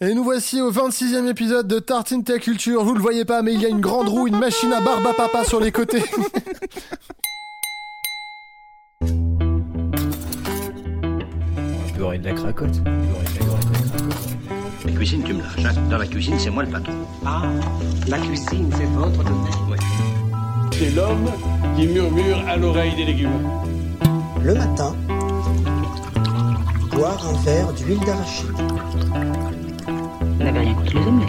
Et nous voici au 26e épisode de Tartine Ta Culture. Vous le voyez pas, mais il y a une grande roue, une machine à barbe à papa sur les côtés. beurrer de la cracotte. La cuisine, tu me lâches. hein. Dans la cuisine, c'est moi le patron. Ah, la cuisine, c'est votre domaine. Ouais. C'est l'homme qui murmure à l'oreille des légumes. Le matin, boire un verre d'huile d'arachide. N'avez rien contre les omelettes.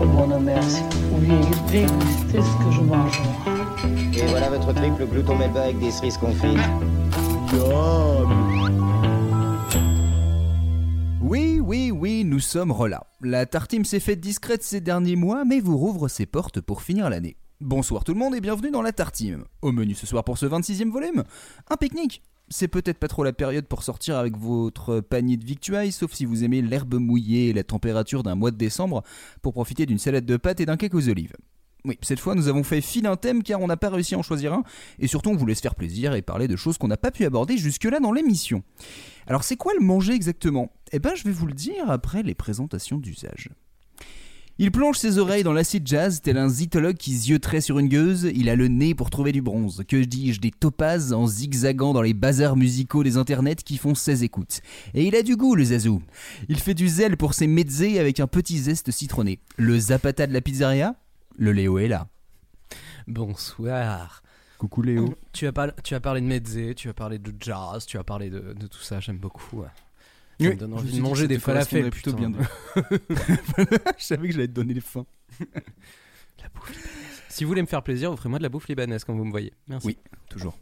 Oh mon mère, si vous pouviez déguster ce que je mange. Et voilà votre triple glouton melba avec des cerises confites. Oui, oui, oui, nous sommes relà. La tartine s'est faite discrète ces derniers mois, mais vous rouvre ses portes pour finir l'année. Bonsoir tout le monde et bienvenue dans la tartine. Au menu ce soir pour ce 26e volume, un pique-nique. C'est peut-être pas trop la période pour sortir avec votre panier de victuailles, sauf si vous aimez l'herbe mouillée et la température d'un mois de décembre, pour profiter d'une salade de pâtes et d'un cake aux olives. Oui, cette fois nous avons fait fil un thème car on n'a pas réussi à en choisir un, et surtout on voulait se faire plaisir et parler de choses qu'on n'a pas pu aborder jusque-là dans l'émission. Alors c'est quoi le manger exactement? Eh ben je vais vous le dire après les présentations d'usage. Il plonge ses oreilles dans l'acide jazz tel un zytologue qui zioterait sur une gueuse, il a le nez pour trouver du bronze, que dis-je, des topazes en zigzagant dans les bazars musicaux des internets qui font 16 écoutes. Et il a du goût le zazou. Il fait du zèle pour ses mezzés avec un petit zeste citronné. Le zapata de la pizzeria? Le Léo est là. Bonsoir. Coucou Léo. Tu as, par- tu as parlé de mezze, tu as parlé de jazz, tu as parlé de, de tout ça, j'aime beaucoup. ouais. Ça me donne envie de manger des falafels, plutôt bien. je savais que j'allais te donner les fins. La bouffe libanaise. Si vous voulez me faire plaisir, offrez-moi de la bouffe libanaise quand vous me voyez. Merci. Oui, toujours.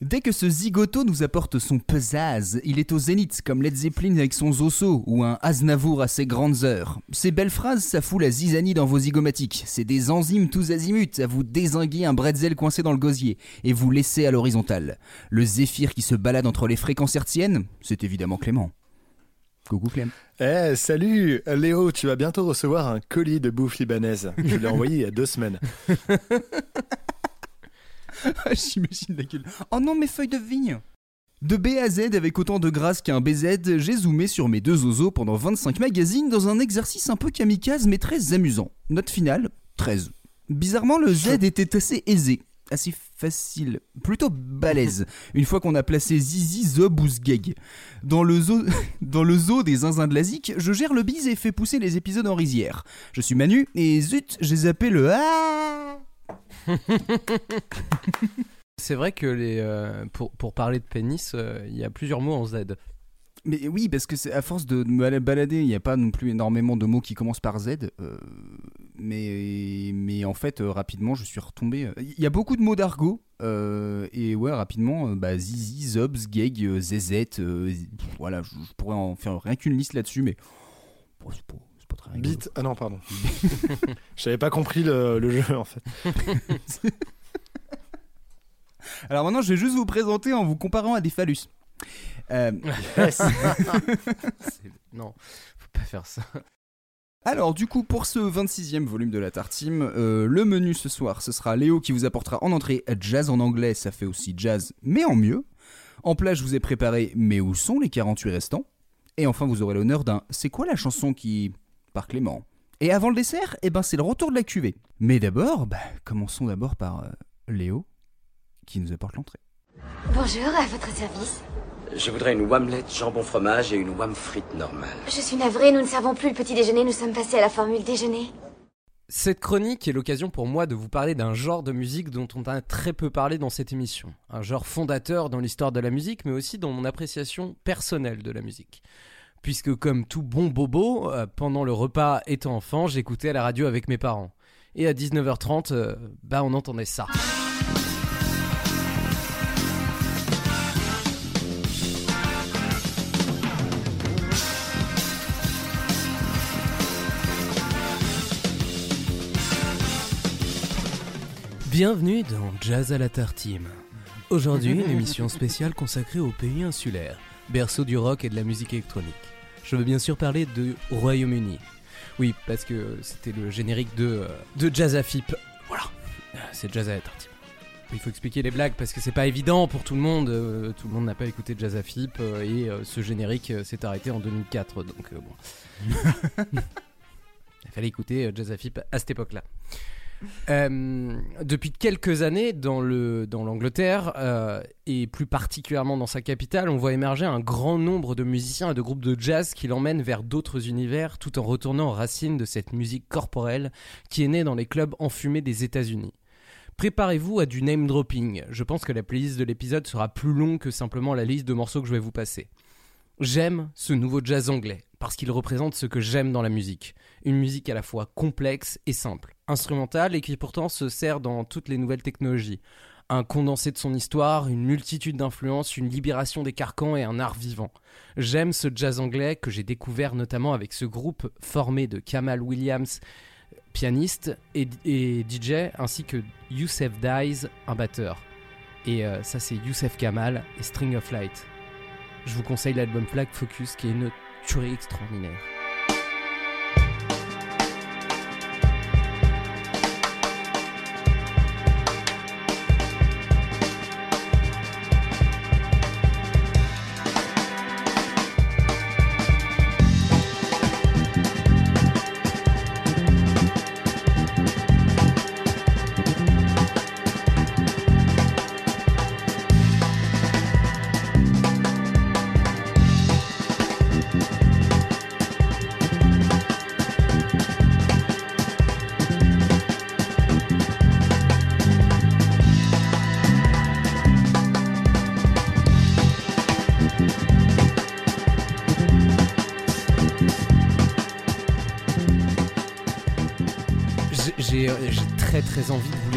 Dès que ce zigoto nous apporte son pesaz, il est au zénith, comme Led Zeppelin avec son Zosso, ou un Aznavour à ses grandes heures. Ces belles phrases, ça fout la zizanie dans vos zygomatiques. C'est des enzymes tous azimuts à vous désinguer un bretzel coincé dans le gosier, et vous laisser à l'horizontale. Le zéphyr qui se balade entre les fréquences hertziennes, c'est évidemment Clément. Coucou Clem. Eh, salut Léo, tu vas bientôt recevoir un colis de bouffe libanaise. Je l'ai envoyé il y a deux semaines. J'imagine la gueule. Oh non, mes feuilles de vigne De B à Z, avec autant de grâce qu'un BZ, j'ai zoomé sur mes deux oiseaux pendant 25 magazines dans un exercice un peu kamikaze mais très amusant. Note finale, 13. Bizarrement, le Z était assez aisé, assez facile, plutôt balèze, une fois qu'on a placé Zizi, Zob ou Sgeg. Dans le zoo, dans le zoo des zinzins de la zik, je gère le bise et fais pousser les épisodes en rizière. Je suis Manu, et zut, j'ai zappé le Ah C'est vrai que les, euh, pour, pour parler de pénis, euh, il y a plusieurs mots en Z. Mais oui, parce que c'est à force de me balader, il n'y a pas non plus énormément de mots qui commencent par Z. euh, mais, mais en fait, rapidement, je suis retombé. Il y a beaucoup de mots d'argot. et ouais, rapidement, bah, Zizi, Zobs, Geg, euh, Zezet. euh, z- pff, voilà, je, pourrais en faire rien qu'une liste là-dessus, mais c'est c'est pas très rigolo. Bite. Ah non, pardon. J'avais pas compris le, le jeu en fait. Alors maintenant, je vais juste vous présenter en vous comparant à des phallus. Euh, C'est- non, faut pas faire ça. Alors du coup pour ce 26e volume de la Tartime, euh, le menu ce soir ce sera Léo qui vous apportera en entrée jazz en anglais, ça fait aussi jazz mais en mieux. En plat je vous ai préparé mais où sont les 48 restants? Et enfin vous aurez l'honneur d'un c'est quoi la chanson qui... par Clément. Et avant le dessert, eh ben c'est le retour de la cuvée. Mais d'abord, bah, commençons d'abord par euh, Léo qui nous apporte l'entrée. Bonjour, à votre service. Je voudrais une whamlet jambon fromage et une wham frite normale. Je suis navrée, nous ne servons plus le petit déjeuner, nous sommes passés à la formule déjeuner. Cette chronique est l'occasion pour moi de vous parler d'un genre de musique dont on a très peu parlé dans cette émission. Un genre fondateur dans l'histoire de la musique, mais aussi dans mon appréciation personnelle de la musique. Puisque comme tout bon bobo, euh, pendant le repas étant enfant, j'écoutais à la radio avec mes parents. Et à 19h30, euh, bah on entendait ça. Bienvenue dans Jazz à la Tartime. Aujourd'hui, une émission spéciale consacrée aux pays insulaires, berceau du rock et de la musique électronique. Je veux bien sûr parler de Royaume-Uni. Oui, parce que c'était le générique de, euh, de Jazz à Fip. Voilà, Euh, c'est Jazz à. Il faut expliquer les blagues parce que c'est pas évident pour tout le monde. euh, tout le monde n'a pas écouté Jazz et ce générique s'est arrêté en 2004. Donc bon. Il fallait écouter Jazz à cette époque-là. Euh, depuis quelques années, dans dans l'Angleterre euh, et plus particulièrement dans sa capitale, on voit émerger un grand nombre de musiciens et de groupes de jazz qui l'emmènent vers d'autres univers, tout en retournant aux racines de cette musique corporelle qui est née dans les clubs enfumés des États-Unis. Préparez-vous à du name dropping. Je pense que la playlist de l'épisode sera plus longue que simplement la liste de morceaux que je vais vous passer. J'aime ce nouveau jazz anglais parce qu'il représente ce que j'aime dans la musique. Une musique à la fois complexe et simple, instrumentale et qui pourtant se sert dans toutes les nouvelles technologies. Un condensé de son histoire, une multitude d'influences, une libération des carcans et un art vivant. J'aime ce jazz anglais que j'ai découvert notamment avec ce groupe formé de Kamal Williams, pianiste et, DJ, ainsi que Youssef Dies, un batteur. Et euh, ça c'est Youssef Kamal et String of Light. Je vous conseille l'album Flag Focus qui est une tuerie extraordinaire.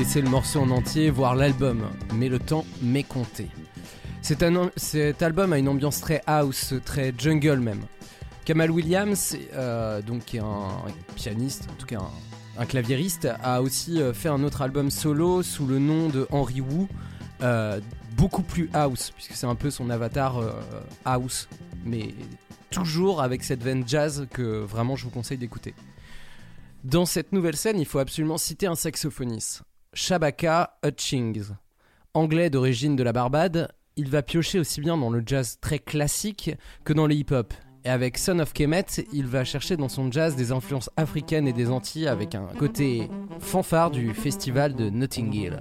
Laisser le morceau en entier, voir l'album, mais le temps m'est compté. Cet album a une ambiance très house, très jungle même. Kamal Williams, euh, donc qui est un pianiste, en tout cas un, un claviériste, a aussi euh, fait un autre album solo sous le nom de Henry Wu, euh, beaucoup plus house, puisque c'est un peu son avatar house, mais toujours avec cette veine jazz que vraiment je vous conseille d'écouter. Dans cette nouvelle scène, il faut absolument citer un saxophoniste, Shabaka Hutchings. Anglais d'origine de la Barbade, il va piocher aussi bien dans le jazz très classique que dans le hip-hop. Et avec Son of Kemet, il va chercher dans son jazz des influences africaines et des Antilles avec un côté fanfare du festival de Notting Hill.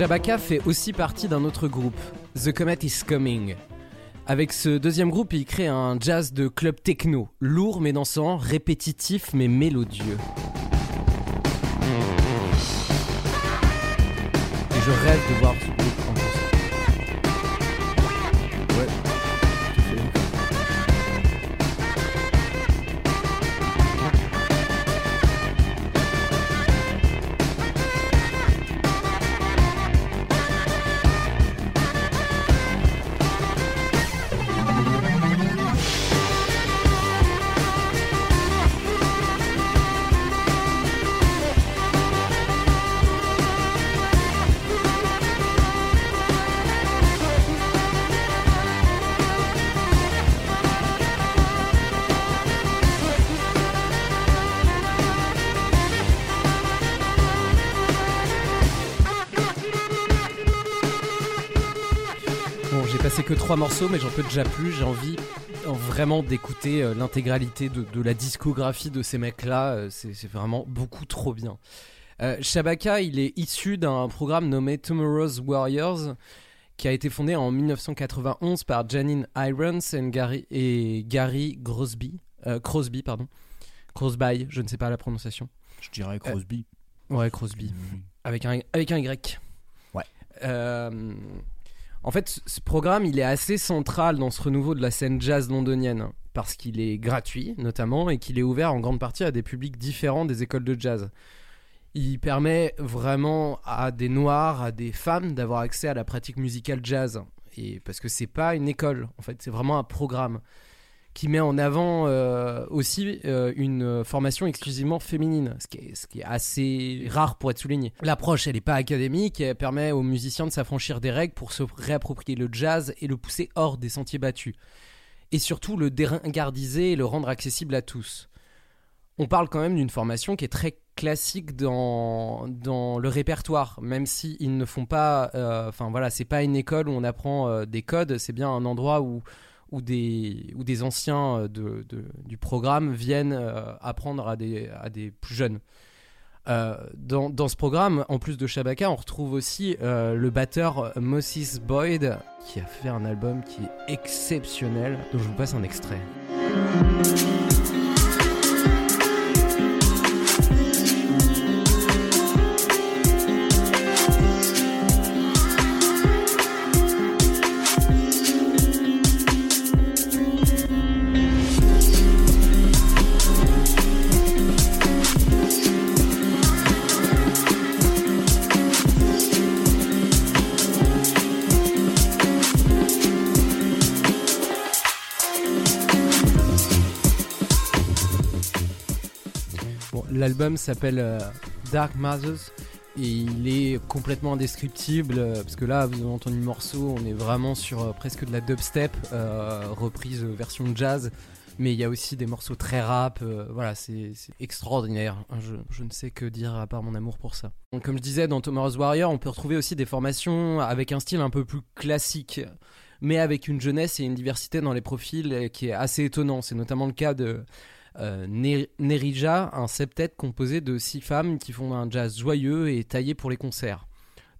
Shabaka fait aussi partie d'un autre groupe, The Comet is Coming. Avec ce deuxième groupe, il crée un jazz de club techno, lourd mais dansant, répétitif mais mélodieux. Je rêve de voir ce trois morceaux, mais j'en peux déjà plus. J'ai envie euh, vraiment d'écouter euh, l'intégralité de, de la discographie de ces mecs-là. Euh, C'est vraiment beaucoup trop bien. Euh, Shabaka, il est issu d'un programme nommé Tomorrow's Warriors, qui a été fondé en 1991 par Janine Irons and Gary, et Gary Crosby. euh, Crosby pardon. Crosby, je ne sais pas la prononciation. Je dirais Crosby. Ouais, Crosby. Avec un, avec un Y. Ouais. Euh, en fait, ce- programme, il est assez central dans ce renouveau de la scène jazz londonienne. Parce qu'il est gratuit, notamment, et qu'il est ouvert en grande partie à des publics différents des écoles de jazz. Il permet vraiment à des noirs, à des femmes d'avoir accès à la pratique musicale jazz. Et parce que c'est pas une école, en fait, c'est vraiment un programme qui met en avant euh, aussi euh, une euh, formation exclusivement féminine, ce qui, est, assez rare pour être souligné. L'approche, elle n'est pas académique, elle permet aux musiciens de s'affranchir des règles pour se réapproprier le jazz et le pousser hors des sentiers battus. Et surtout le déringardiser et le rendre accessible à tous. On parle quand même d'une formation qui est très classique dans, le répertoire, même si ils ne font pas, euh, enfin voilà, c'est pas une école où on apprend euh, des codes, c'est bien un endroit où où des, où des anciens euh, de, du programme viennent euh, apprendre à des, à des plus jeunes. Euh, dans, dans ce programme, en plus de Shabaka, on retrouve aussi le batteur Moses Boyd qui a fait un album qui est exceptionnel, dont je vous passe un extrait. L'album s'appelle euh, Dark Mothers et il est complètement indescriptible euh, parce que là, vous avez entendu le morceau, on est vraiment sur euh, presque de la dubstep, reprise version jazz. Mais il y a aussi des morceaux très rap, voilà, c'est extraordinaire. hein, Je, ne sais que dire à part mon amour pour ça. Comme je disais, dans Tomorrow's Warrior, on peut retrouver aussi des formations avec un style un peu plus classique, mais avec une jeunesse et une diversité dans les profils qui est assez étonnant. C'est notamment le cas de euh, Ne- Nerija, un septet composé de six femmes qui font un jazz joyeux et taillé pour les concerts.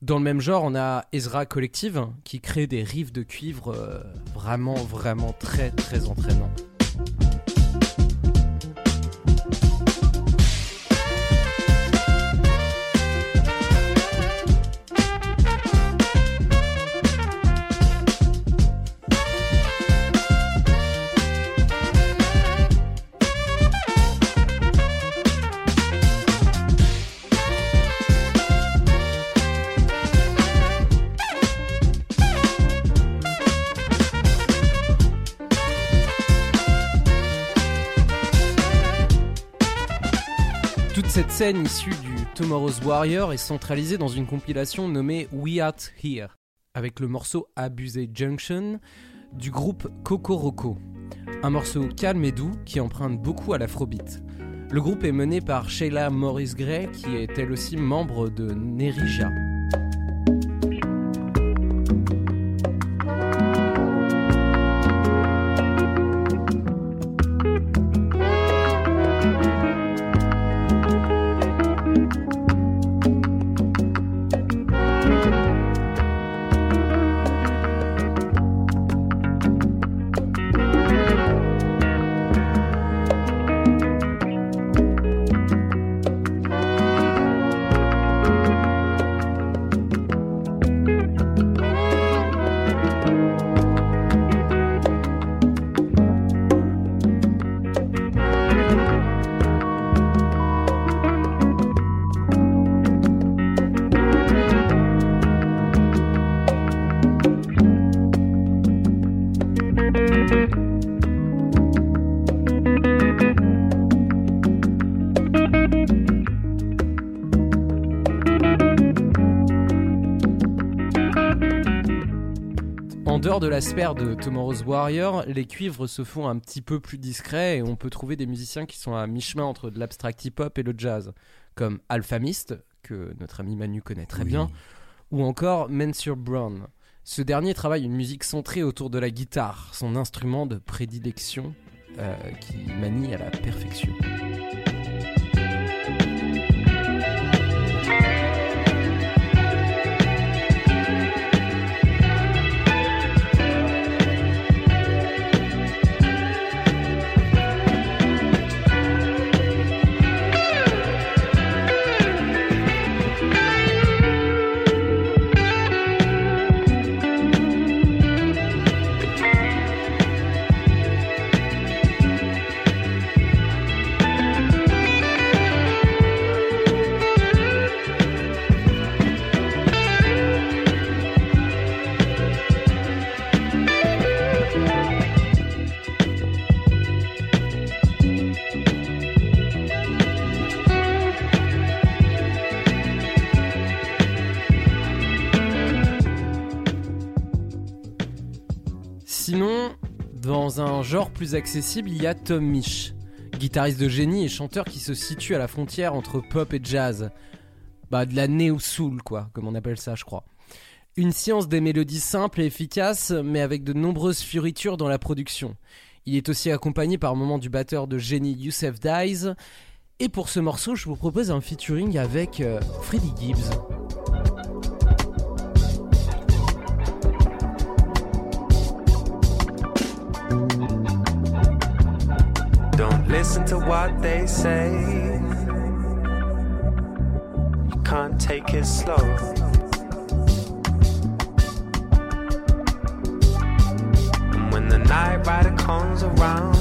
Dans le même genre, on a Ezra Collective qui crée des riffs de cuivre euh, vraiment, vraiment très, très entraînants. Cette scène issue du Tomorrow's Warrior est centralisée dans une compilation nommée We Art Here, avec le morceau Abusé Junction du groupe Kokoroko. Un morceau calme et doux qui emprunte beaucoup à l'afrobeat. Le groupe est mené par Sheila Morris Gray, qui est elle aussi membre de Nerija. De la sphère de Tomorrow's Warrior, les cuivres se font un petit peu plus discrets et on peut trouver des musiciens qui sont à mi-chemin entre de l'abstract hip-hop et le jazz, comme Alphamist, que notre ami Manu connaît très Oui. bien, ou encore Mansur Brown. Ce dernier travaille une musique centrée autour de la guitare, son instrument de prédilection euh, qui manie à la perfection. Sinon, dans un genre plus accessible, il y a Tom Misch, guitariste de génie et chanteur qui se situe à la frontière entre pop et jazz. Bah, de la néo-soul, quoi, comme on appelle ça, je crois. Une science des mélodies simples et efficaces, mais avec de nombreuses fioritures dans la production. Il est aussi accompagné par moment du batteur de génie Youssef Dies. Et pour ce morceau, je vous propose un featuring avec euh, Freddie Gibbs. Don't listen to what they say. You can't take it slow. And when the night rider comes around,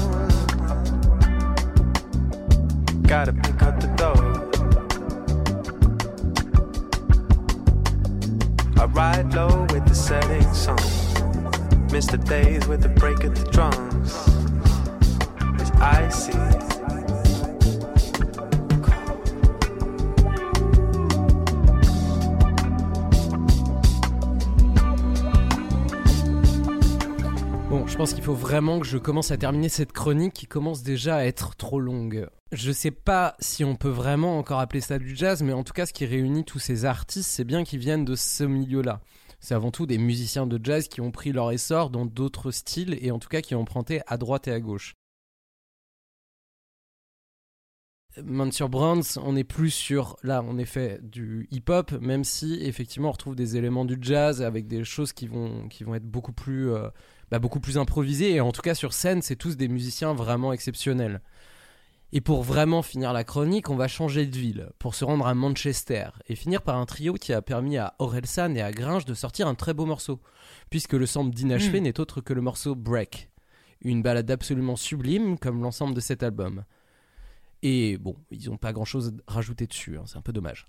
gotta pick up the dough. I ride low with the setting sun. Miss the days with the break of the drums. Bon, je pense qu'il faut vraiment que je commence à terminer cette chronique qui commence déjà à être trop longue. Je sais pas si on peut vraiment encore appeler ça du jazz, mais en tout cas, ce qui réunit tous ces artistes, c'est bien qu'ils viennent de ce milieu-là. C'est avant tout des musiciens de jazz qui ont pris leur essor dans d'autres styles et en tout cas qui ont emprunté à droite et à gauche. Mansur Brands, on est plus sur, là, en effet, du hip-hop, même si, effectivement, on retrouve des éléments du jazz avec des choses qui vont, qui vont être beaucoup plus, euh, bah, beaucoup plus improvisées. Et en tout cas, sur scène, c'est tous des musiciens vraiment exceptionnels. Et pour vraiment finir la chronique, on va changer de ville pour se rendre à Manchester et finir par un trio qui a permis à Orelsan et à Gringe de sortir un très beau morceau, puisque le sample d'inachevé Mm. n'est autre que le morceau Break, une balade absolument sublime comme l'ensemble de cet album. Et bon, ils n'ont pas grand chose à rajouter dessus, hein, c'est un peu dommage.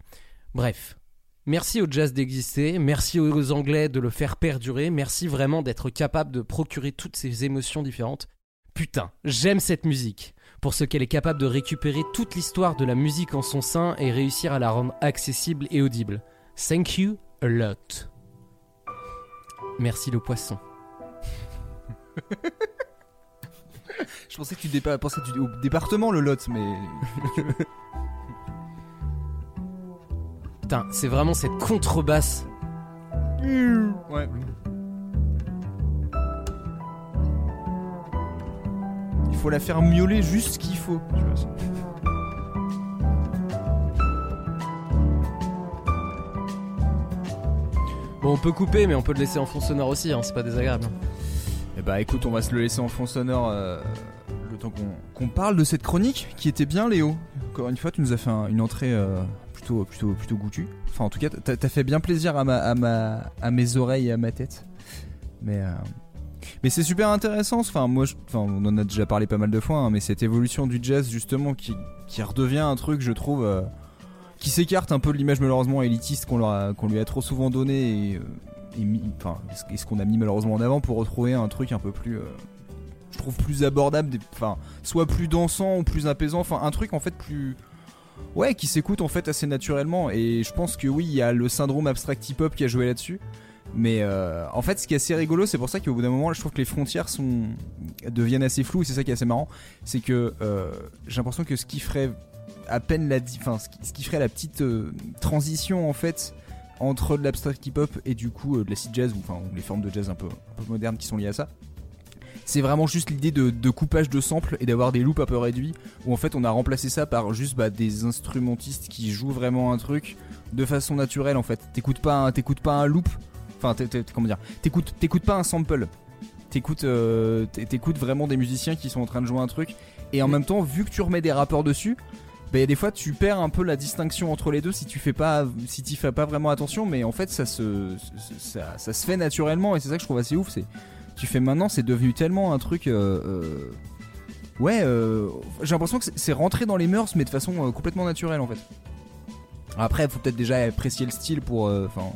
Bref, merci au jazz d'exister, merci aux Anglais de le faire perdurer, merci vraiment d'être capable de procurer toutes ces émotions différentes. Putain, j'aime cette musique, pour ce qu'elle est capable de récupérer toute l'histoire de la musique en son sein et réussir à la rendre accessible et audible. Thank you a lot. Merci le poisson. Je pensais que tu dépa- pensais au département le Lot, mais. Putain, c'est vraiment cette contrebasse. Ouais. Il faut la faire miauler juste ce qu'il faut. tu vois, c'est- Bon, on peut couper, mais on peut le laisser en fond sonore aussi, hein, c'est pas désagréable. Bah écoute, on va se le laisser en fond sonore euh, le temps qu'on parle de cette chronique qui était bien, Léo. Encore une fois, tu nous as fait un- une entrée euh, plutôt, plutôt, plutôt goûtue. Enfin, en tout cas, t'as fait bien plaisir à, ma, à, ma, à mes oreilles et à ma tête. Mais, euh, mais c'est super intéressant. Enfin, moi, enfin, on en a déjà parlé pas mal de fois, hein, mais cette évolution du jazz, justement, qui, qui redevient un truc, je trouve, qui s'écarte un peu de l'image malheureusement élitiste qu'on lui a trop souvent donné et, euh, et ce qu'on a mis malheureusement en avant pour retrouver un truc un peu plus. euh, je trouve plus abordable, enfin, soit plus dansant ou plus apaisant, enfin, un truc en fait plus. Ouais, qui s'écoute en fait assez naturellement. Et je pense que oui, il y a le syndrome abstract hip-hop qui a joué là-dessus. Mais euh, en fait, ce qui est assez rigolo, c'est pour ça qu'au bout d'un moment, je trouve que les frontières sont deviennent assez floues. Et c'est ça qui est assez marrant, c'est que euh, j'ai l'impression que ce qui ferait à peine la, enfin, ferait la petite transition en fait entre de l'abstract hip-hop et du coup euh, de l'acid jazz ou enfin les formes de jazz un peu, un peu modernes qui sont liées à ça. C'est vraiment juste l'idée de, de coupage de samples et d'avoir des loops un peu réduits où en fait on a remplacé ça par juste bah, des instrumentistes qui jouent vraiment un truc de façon naturelle en fait. T'écoutes pas, t'écoutes pas un loop, enfin comment dire, t'écoutes, t'écoutes pas un sample. T'écoutes, euh, vraiment des musiciens qui sont en train de jouer un truc et en même temps vu que tu remets des rappeurs dessus, bah, des fois tu perds un peu la distinction entre les deux si tu fais pas si tu fais pas vraiment attention mais en fait ça se ça, ça se fait naturellement et c'est ça que je trouve assez ouf c'est tu fais maintenant c'est devenu tellement un truc euh, euh, ouais euh, j'ai l'impression que c'est- rentré dans les mœurs mais de façon complètement naturelle en fait. Après faut peut-être déjà apprécier le style pour enfin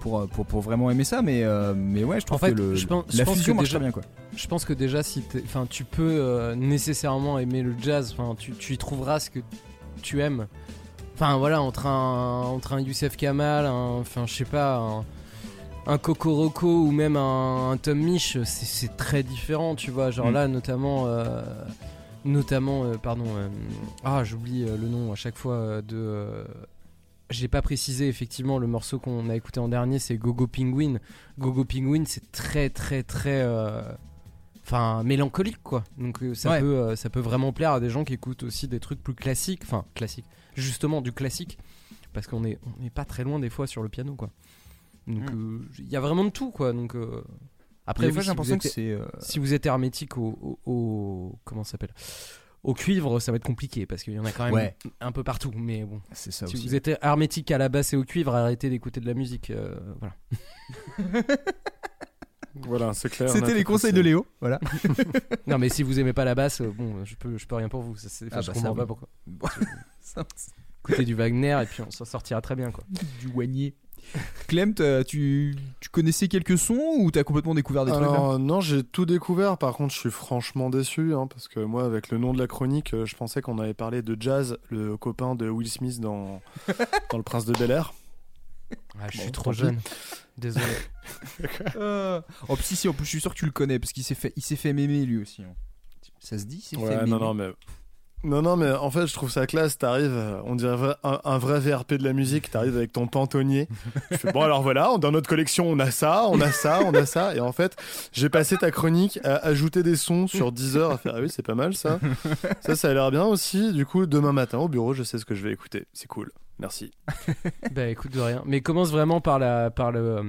pour, pour vraiment aimer ça mais euh, mais ouais je trouve En fait, que le, je pense, je la pense fusion que marche déjà, très bien quoi Je pense que déjà, si enfin, tu peux euh, nécessairement aimer le jazz. Enfin, tu, tu y trouveras ce que tu aimes. Enfin, voilà, entre un, entre un Youssef Kamal, un- enfin, je sais pas, un, un Cocoroco ou même un, un Tom Misch, c'est- très différent, tu vois. Genre Mm. là, notamment, euh, notamment, euh, pardon, euh, ah, j'oublie euh, le nom à chaque fois euh, de. J'ai pas précisé effectivement le morceau qu'on a écouté en dernier, c'est Gogo Penguin. Gogo Penguin, c'est très très très, euh, enfin mélancolique quoi. Donc euh, ça Ouais. peut, euh, ça peut vraiment plaire à des gens qui écoutent aussi des trucs plus classiques, enfin classiques, justement du classique, parce qu'on est, on est pas très loin des fois sur le piano quoi. Donc euh, il y a vraiment de tout quoi. Donc euh, après, Des oui, fois, j'ai si l'impression que c'est, euh, si vous êtes hermétique au, au- au- comment ça s'appelle? Au cuivre, ça va être compliqué parce qu'il y en a quand même Ouais. un peu partout. Mais bon, C'est ça si aussi. vous êtes hermétique à la basse et au cuivre, arrêtez d'écouter de la musique. euh, voilà. Voilà, c'est clair. C'était les conseils de Léo. Voilà. non, mais si vous aimez pas la basse, euh, bon, je peux, je peux rien pour vous. Ça, Ah je bah, comprends ça, pas pourquoi. Écoutez du Wagner et puis on s'en sortira très bien quoi. du Wagner. Clem, tu, tu connaissais quelques sons ou t'as complètement découvert des trucs là non, j'ai tout découvert. Par contre, je suis franchement déçu hein, parce que moi, avec le nom de la chronique, euh, je pensais qu'on avait parlé de Jazz, le copain de Will Smith dans, dans Le Prince de Bel Air. Ah, je Bon, suis trop jeune. Désolé. Euh, Oh, si, si, en plus, je suis sûr que tu le connais parce qu'il s'est fait, il s'est fait mémer lui aussi. hein. Ça se dit, fait Ouais, mémer non, non, mais. Non, non, mais en fait, je trouve ça classe. T'arrives, on dirait un, un vrai VRP de la musique. T'arrives avec ton pantonnier. tu fais, bon, alors voilà, dans notre collection, on a ça, on a ça, on a ça. Et en fait, j'ai passé ta chronique à ajouter des sons sur 10 heures à faire, ah oui, c'est pas mal ça. Ça, ça a l'air bien aussi. Du coup, demain matin au bureau, je sais ce que je vais écouter. C'est cool. Merci. bah écoute de rien. Mais commence vraiment par la, par le, euh,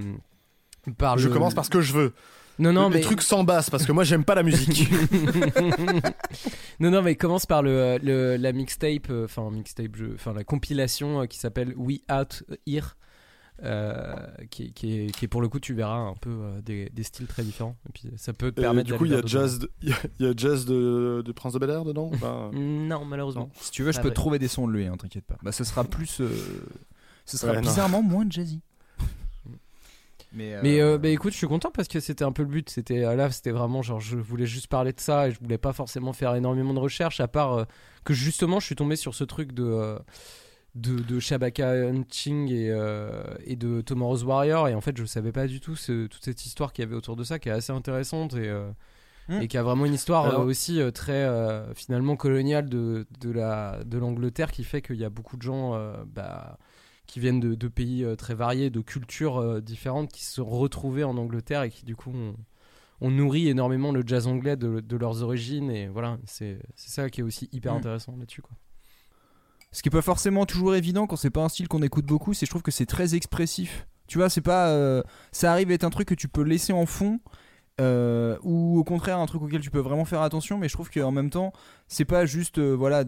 par je le- commence par ce que je veux. Non, non, les mais trucs sans basse, parce que moi, j'aime pas la musique. non, non, mais commence par le, le- la mixtape, euh, enfin mixtape, enfin la compilation euh, qui s'appelle We Out Here, euh, qui, qui est, qui est pour le coup, tu verras un peu euh, des, des styles très différents. Et puis ça peut te Et permettre. du coup, il y a jazz, de, il y a- il y a jazz de, de Prince de Bel Air dedans Non, malheureusement. Si tu veux, je Ah peux ouais. trouver des sons de lui, hein, t'inquiète pas. Bah, ce sera plus. euh, Ce sera Ouais, non. bizarrement moins jazzy. Mais, euh, Mais euh, bah, écoute, je suis content parce que c'était un peu le but. C'était euh, là, c'était vraiment genre, je voulais juste parler de ça et je voulais pas forcément faire énormément de recherches à part euh, que justement, je suis tombé sur ce truc de de, de Shabaka Hunting et, euh, et de Tomorrow's Warrior et en fait, je savais pas du tout ce- toute cette histoire qu'il y avait autour de ça, qui est assez intéressante et euh, Hmm. et qui a vraiment une histoire Alors- euh, aussi euh, très euh, finalement coloniale de de la de l'Angleterre qui fait qu'il y a beaucoup de gens euh, bah, qui viennent de, de pays euh, très variés, de cultures euh, différentes, qui se sont retrouvés en Angleterre et qui du coup ont, ont nourri énormément le jazz anglais de, de leurs origines. Et voilà, c'est ça qui est aussi hyper Mm. intéressant là-dessus. quoi. Ce qui est pas forcément toujours évident quand c'est pas un style qu'on écoute beaucoup, c'est je trouve que c'est très expressif. Tu vois, c'est pas. euh, ça arrive à être un truc que tu peux laisser en fond. Euh, ou au contraire un truc auquel tu peux vraiment faire attention mais je trouve qu'en même temps c'est pas juste euh, voilà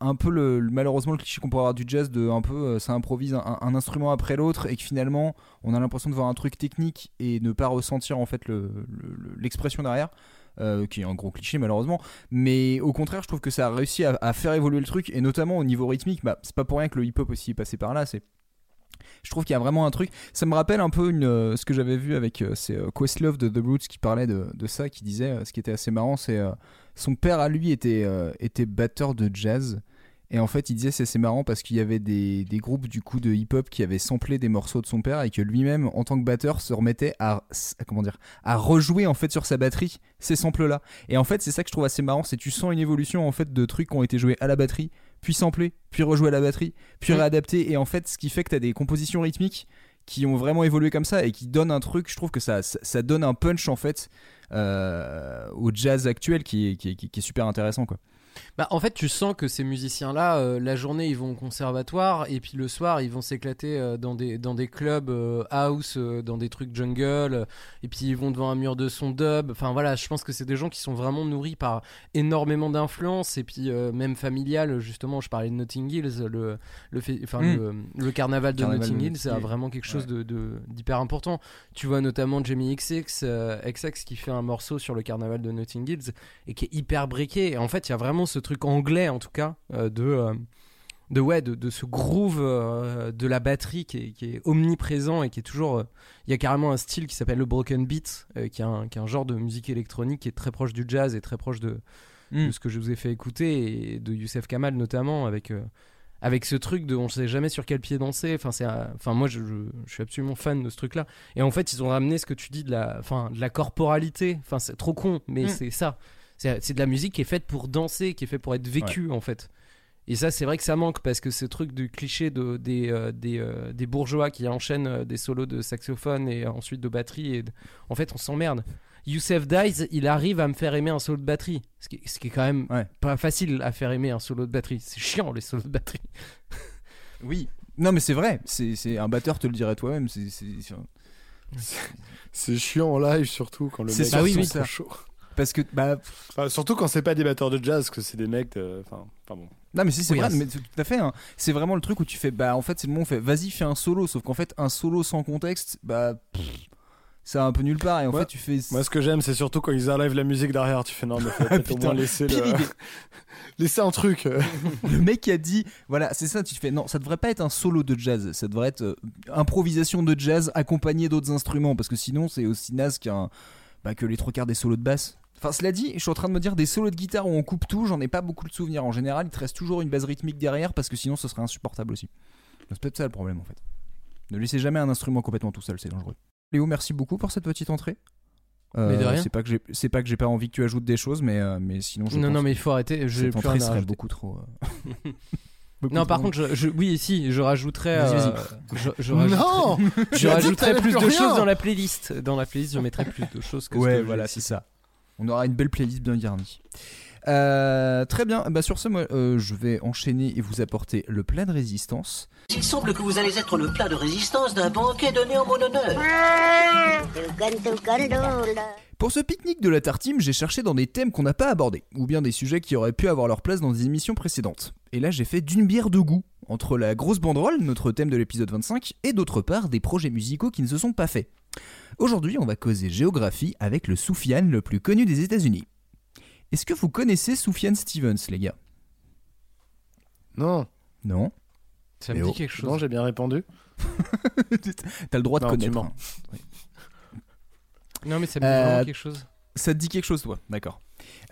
un, peu le, malheureusement le cliché qu'on peut avoir du jazz de un peu euh, ça improvise un, instrument après l'autre et que finalement on a l'impression de voir un truc technique et ne pas ressentir en fait le- le- le- l'expression derrière qui est un gros cliché malheureusement. Mais au contraire je trouve que ça a réussi à, faire évoluer le truc et notamment au niveau rythmique bah, c'est pas pour rien que le hip hop aussi est passé par là c'est je trouve qu'il y a vraiment un truc. Ça me rappelle un peu euh, ce que j'avais vu avec euh, c'est euh, Questlove de The Roots qui parlait de, ça qui disait ce qui était assez marrant c'est son père à lui était, était batteur de jazz. Et en fait il disait c'est assez marrant parce qu'il y avait des, des groupes du coup de hip hop qui avaient samplé des morceaux de son père et que lui-même en tant que batteur se remettait à comment dire à rejouer en fait sur sa batterie ces samples là et en fait c'est ça que je trouve assez marrant c'est tu sens une évolution en fait de trucs qui ont été joués à la batterie puis samplés puis rejoués à la batterie puis Mm. réadaptés et en fait ce qui fait que tu as des compositions rythmiques qui ont vraiment évolué comme ça et qui donnent un truc je trouve que ça, ça, ça donne un punch en fait euh, au jazz actuel est, qui est- qui est super intéressant quoi Bah, en fait, tu sens que ces musiciens-là, euh, la journée, ils vont au conservatoire et puis le soir, ils vont s'éclater euh, dans, des, dans des clubs euh, house, dans des trucs jungle, et puis ils vont devant un mur de son dub. Enfin voilà, je pense que c'est des gens qui sont vraiment nourris par énormément d'influence et puis même familial. Justement, je parlais de Notting Hills, le, le, fait- enfin, Mm. le, le carnaval de Carnaval Notting Hills, c'est vraiment quelque chose de- de- d'hyper important. Tu vois notamment Jamie XX, XX qui fait un morceau sur le carnaval de Notting Hills et qui est hyper briqué. Et en fait, il y a vraiment ce truc anglais, en tout cas, euh, de, euh, de, ouais, de, de ce groove euh, de la batterie qui est, qui est omniprésent et qui est toujours. euh, Il y a carrément un style qui s'appelle le broken beat, euh, qui, est un, qui est un genre de musique électronique qui est très proche du jazz et très proche de, Mm. de ce que je vous ai fait écouter et de Youssef Kamal notamment avec. avec ce truc de on sait jamais sur quel pied danser. Enfin, c'est, enfin moi je, je- je suis absolument fan de ce truc-là. Et en fait, ils ont ramené ce que tu dis de la, enfin, de la corporalité. Enfin, c'est trop con, mais Mm. c'est ça. C'est, c'est de la musique qui est faite pour danser, qui est faite pour être vécue en fait. Et ça, c'est vrai que ça manque parce que ce truc du cliché de, des, euh, des, euh, des bourgeois qui enchaînent euh, des solos de saxophone et ensuite de batterie, et de- en fait, on s'emmerde. Youssef Dies, il arrive à me faire aimer un solo de batterie. Ce qui, ce qui est quand même Ouais. pas facile à faire aimer un solo de batterie. C'est chiant les solos de batterie. Oui. Non, mais c'est vrai. C'est c'est- un batteur te le dirait toi-même. C'est c'est- c'est- C'est chiant en live surtout quand le C'est mec est oui, oui, chaud. Parce que bah Enfin, surtout quand c'est pas des batteurs de jazz, que c'est des mecs. de- Enfin, enfin bon. Non mais si c'est Oui, vrai, hein, mais tout à fait. hein. C'est vraiment le truc où tu fais, bah en fait c'est le moment où on fait, vas-y fais un solo, sauf qu'en fait un solo sans contexte, bah pff, ça va un peu nulle part et en Ouais. fait tu fais. Moi, ce que j'aime, c'est surtout quand ils enlèvent la musique derrière. Tu fais non, mais faut peut-être au Putain, moins laisser pire le... idée. laisser un truc. le mec qui a dit, voilà c'est ça, tu fais, non ça devrait pas être un solo de jazz, ça devrait être euh, improvisation de jazz accompagné d'autres instruments parce que sinon c'est aussi naze qu'un, bah, que les trois quarts des solos de basse. Enfin, cela dit, je suis en train de me dire des solos de guitare où on coupe tout, j'en ai pas beaucoup de souvenirs. En général, il te reste toujours une base rythmique derrière parce que sinon ce serait insupportable aussi. C'est peut-être ça le problème en fait. Ne laissez jamais un instrument complètement tout seul, c'est dangereux. Léo, merci beaucoup pour cette petite entrée. Euh. C'est pas que j'ai, c'est pas que j'ai pas envie que tu ajoutes des choses, mais, euh, mais sinon je non, non, mais il faut arrêter. Cette plus entrée rien serait beaucoup trop. euh, beaucoup Non, par contre, je, je- oui, si, je rajouterais. Euh, je, je rajouterais- Non je rajouterais plus de rien. choses dans la playlist. Dans la playlist, je mettrais plus de choses que ce que Ouais, voilà, c'est ça. On aura une belle playlist bien garnie. Euh, très bien, bah sur ce, moi, euh, je vais enchaîner et vous apporter le plat de résistance. Il semble que vous allez être le plat de résistance d'un banquet donné en mon honneur. Pour ce pique-nique de la tartine, j'ai cherché dans des thèmes qu'on n'a pas abordés, ou bien des sujets qui auraient pu avoir leur place dans des émissions précédentes. Et là, j'ai fait d'une bière de goût, entre la grosse banderole, notre thème de l'épisode 25, et d'autre part des projets musicaux qui ne se sont pas faits. Aujourd'hui, on va causer géographie avec le Soufiane le plus connu des États-Unis. Est-ce que vous connaissez Soufiane Stevens, les gars? Non. Non Ça me dit oh, quelque chose. Non, j'ai bien répondu. T'as le droit de Non, connaître. mens. hein. Non, mais ça me dit Euh, vraiment quelque chose. Ça te dit quelque chose, toi? D'accord.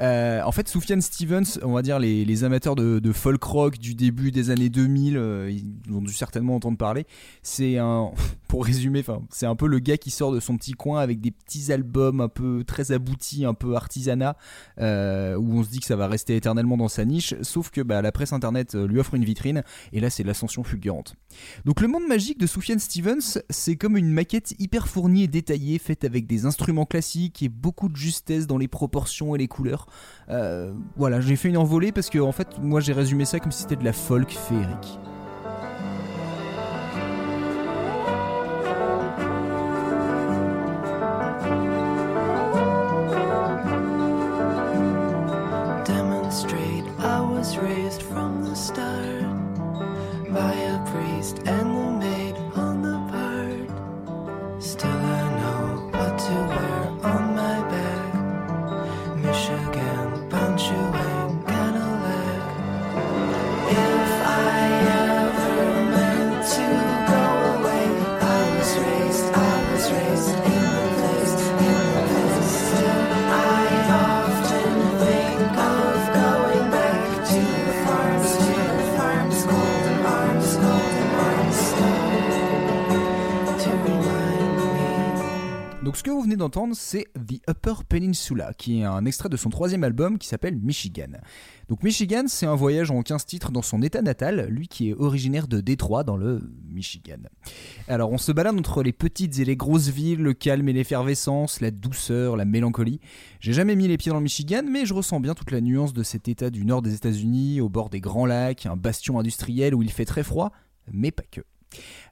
Euh, en fait, Soufiane Stevens, on va dire les, amateurs de, folk rock du début des années 2000, euh, ils ont dû certainement entendre parler. C'est un, pour résumer, c'est un peu le gars qui sort de son petit coin avec des petits albums un peu très aboutis, un peu artisanat, euh, où on se dit que ça va rester éternellement dans sa niche. Sauf que bah, la presse internet lui offre une vitrine, et là, c'est l'ascension fulgurante. Donc, le monde magique de Soufiane Stevens, c'est comme une maquette hyper fournie et détaillée, faite avec des instruments classiques et beaucoup de justesse dans les proportions et les couleurs. Euh, voilà, j'ai fait une envolée parce que en fait, moi j'ai résumé ça comme si c'était de la folk féerique. Ce que vous venez d'entendre, c'est The Upper Peninsula, qui est un extrait de son troisième album qui s'appelle Michigan. Donc Michigan, c'est un voyage en 15 titres dans son état natal, lui qui est originaire de Détroit dans le Michigan. Alors on se balade entre les petites et les grosses villes, le calme et l'effervescence, la douceur, la mélancolie. J'ai jamais mis les pieds dans le Michigan, mais je ressens bien toute la nuance de cet état du nord des États-Unis, au bord des grands lacs, un bastion industriel où il fait très froid, mais pas que.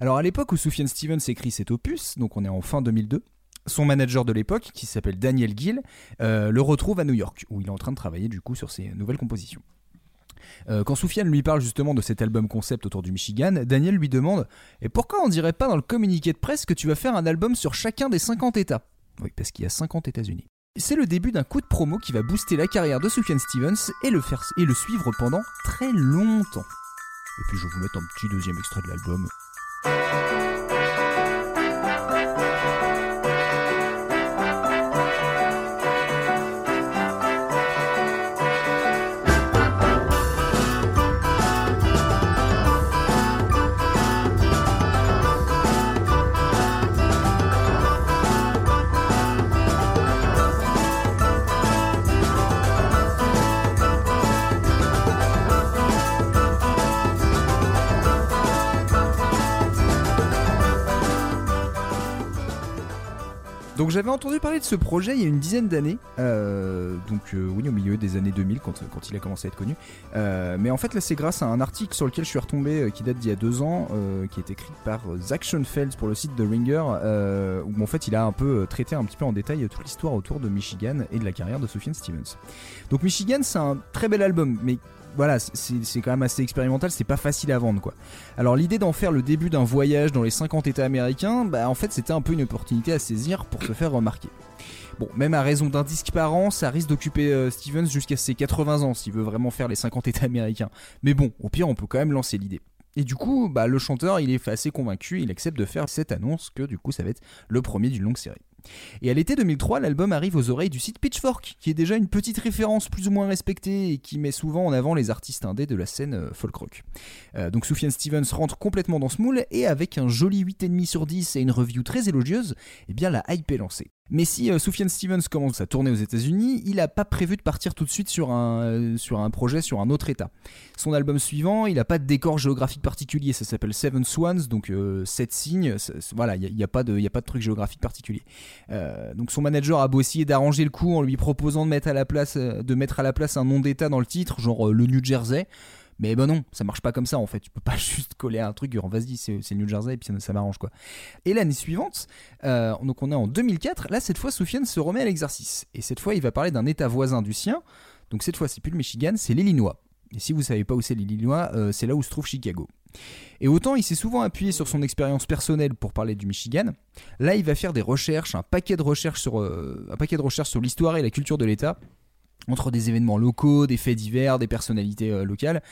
Alors à l'époque où Sufjan Stevens écrit cet opus, donc on est en fin 2002, son manager de l'époque, qui s'appelle Daniel Gill, euh, le retrouve à New York, où il est en train de travailler du coup sur ses nouvelles compositions. Euh, quand Soufiane lui parle justement de cet album concept autour du Michigan, Daniel lui demande Et pourquoi on dirait pas dans le communiqué de presse que tu vas faire un album sur chacun des 50 États? Oui, parce qu'il y a 50 États-Unis. C'est le début d'un coup de promo qui va booster la carrière de Sufjan Stevens et le, faire, et le suivre pendant très longtemps. Et puis je vais vous mettre un petit deuxième extrait de l'album. J'avais entendu parler de ce projet il y a une dizaine d'années, euh, donc euh, oui au milieu des années 2000 quand, quand il a commencé à être connu. Euh, mais en fait là c'est grâce à un article sur lequel je suis retombé euh, qui date d'il y a deux ans, euh, qui est écrit par euh, Zach Schoenfeld pour le site de Ringer, euh, où en fait il a un peu euh, traité un petit peu en détail euh, toute l'histoire autour de Michigan et de la carrière de Sufjan Stevens. Donc Michigan c'est un très bel album, mais voilà, c'est quand même assez expérimental, c'est pas facile à vendre quoi. Alors l'idée d'en faire le début d'un voyage dans les 50 États américains, bah en fait c'était un peu une opportunité à saisir pour se faire remarquer. Bon, même à raison d'un disque par an, ça risque d'occuper euh, Stevens jusqu'à ses 80 ans s'il veut vraiment faire les 50 États américains. Mais bon, au pire on peut quand même lancer l'idée. Et du coup, bah, le chanteur, il est assez convaincu, il accepte de faire cette annonce que du coup ça va être le premier d'une longue série. Et à l'été 2003, l'album arrive aux oreilles du site Pitchfork, qui est déjà une petite référence plus ou moins respectée et qui met souvent en avant les artistes indés de la scène euh, folk rock. Euh, donc Sufjan Stevens rentre complètement dans ce moule et avec un joli 8,5 sur 10 et une review très élogieuse, eh bien la hype est lancée. Mais si euh, Stevens commence à tourner aux États-Unis, il n'a pas prévu de partir tout de suite sur un, euh, sur un projet sur un autre état. Son album suivant, il n'a pas de décor géographique particulier, ça s'appelle Seven Swans, donc 7 signes, c'est- c'est- voilà, il n'y a, pas de- a pas truc géographique particulier. Euh, donc son manager a beau essayer d'arranger le coup en lui proposant de mettre à la place, euh, un nom d'état dans le titre, genre euh, le New Jersey. Mais ben non, ça marche pas comme ça en fait. Tu peux pas juste coller un truc, genre vas-y, c'est New Jersey et puis ça, ça m'arrange quoi. Et l'année suivante, euh, donc on est en 2004, là cette fois Soufiane se remet à l'exercice. Et cette fois il va parler d'un état voisin du sien. Donc cette fois c'est plus le Michigan, c'est l'Illinois. Et si vous savez pas où c'est l'Illinois, euh, c'est là où se trouve Chicago. Et autant il s'est souvent appuyé sur son expérience personnelle pour parler du Michigan, là il va faire des recherches, un paquet de recherches sur, euh, un paquet de recherches sur l'histoire et la culture de l'État, entre des événements locaux, des faits divers, des personnalités euh, locales.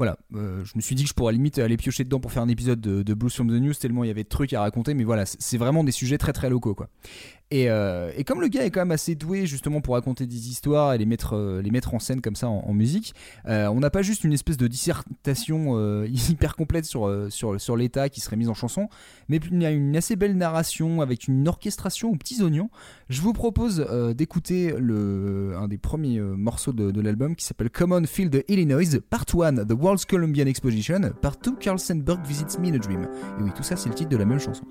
Voilà, euh, je me suis dit que je pourrais limite aller piocher dedans pour faire un épisode de, de Blues from the News tellement il y avait de trucs à raconter, mais voilà, c'est vraiment des sujets très très locaux quoi. Et, euh, et comme le gars est quand même assez doué justement pour raconter des histoires et les mettre, euh, les mettre en scène comme ça en, musique, on n'a pas juste une espèce de dissertation hyper complète sur, sur, sur l'état qui serait mise en chanson, mais il y a une assez belle narration avec une orchestration aux petits oignons. Je vous propose d'écouter un des premiers morceaux de, de l'album qui s'appelle Common Field Illinois, Part 1, The Columbian Exposition, Part 2, Carl Sandburg Visits Me in a Dream. Et oui, tout ça c'est le titre de la même chanson.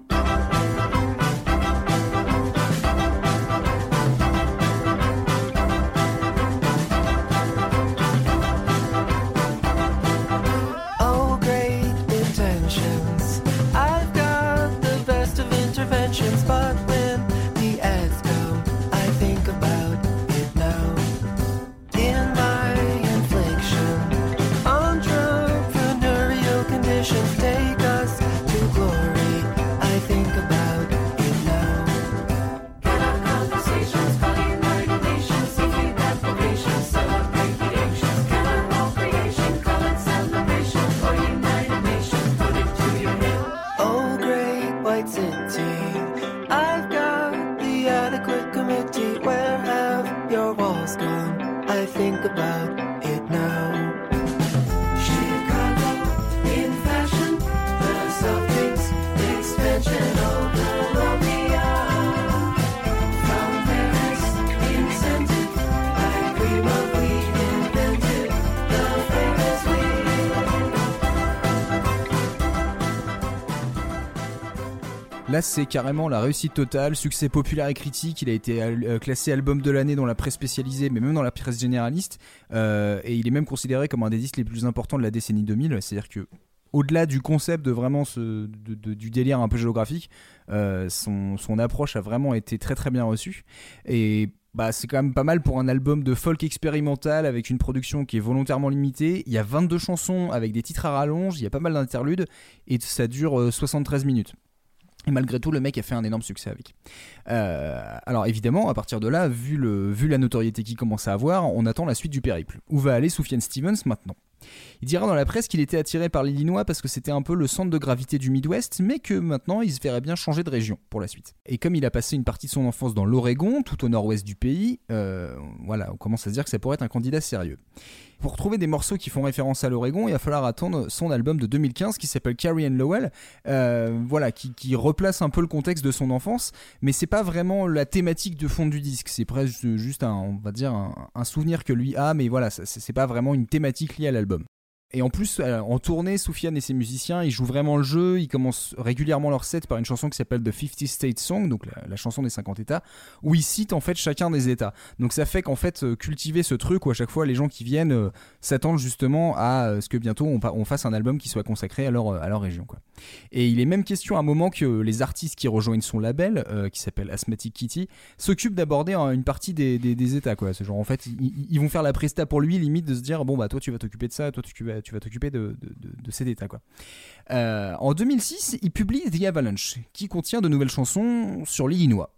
Là, c'est carrément la réussite totale, succès populaire et critique. Il a été euh, classé album de l'année dans la presse spécialisée, mais même dans la presse généraliste. Euh, et il est même considéré comme un des disques les plus importants de la décennie 2000. C'est-à-dire que, au-delà du concept de vraiment du délire un peu géographique, euh, son, approche a vraiment été très très bien reçue. Et bah, c'est quand même pas mal pour un album de folk expérimental avec une production qui est volontairement limitée. Il y a 22 chansons avec des titres à rallonge, il y a pas mal d'interludes et ça dure euh, 73 minutes. Et malgré tout, le mec a fait un énorme succès avec. Euh, alors évidemment, à partir de là, vu, vu la notoriété qu'il commence à avoir, on attend la suite du périple. Où va aller Sufjan Stevens maintenant? Il dira dans la presse qu'il était attiré par l'Illinois parce que c'était un peu le centre de gravité du Midwest, mais que maintenant il se verrait bien changer de région pour la suite. Et comme il a passé une partie de son enfance dans l'Oregon, tout au nord-ouest du pays, euh, voilà, on commence à se dire que ça pourrait être un candidat sérieux. Pour trouver des morceaux qui font référence à l'Oregon, il va falloir attendre son album de 2015 qui s'appelle Carrie and Lowell, euh, voilà, qui, replace un peu le contexte de son enfance, mais c'est pas vraiment la thématique de fond du disque, c'est presque juste un, on va dire, un, souvenir que lui a, mais voilà, c'est pas vraiment une thématique liée à l'album. Et en plus, euh, en tournée, Soufiane et ses musiciens, ils jouent vraiment le jeu. Ils commencent régulièrement leur set par une chanson qui s'appelle The 50 State Song, donc la, chanson des 50 États, où ils citent en fait chacun des États. Donc ça fait qu'en fait, euh, cultiver ce truc où à chaque fois les gens qui viennent euh, s'attendent justement à ce que bientôt on, fasse un album qui soit consacré à leur, à leur région. Et il est même question à un moment que les artistes qui rejoignent son label, qui s'appelle Asthmatic Kitty, s'occupent d'aborder une partie des, des- États. En fait, ils vont faire la presta pour lui, limite de se dire bon bah toi tu vas t'occuper de ça, toi tu vas, tu vas t'occuper de, cet État. Quoi. Euh, en 2006, il publie The Avalanche, qui contient de nouvelles chansons sur l'Illinois.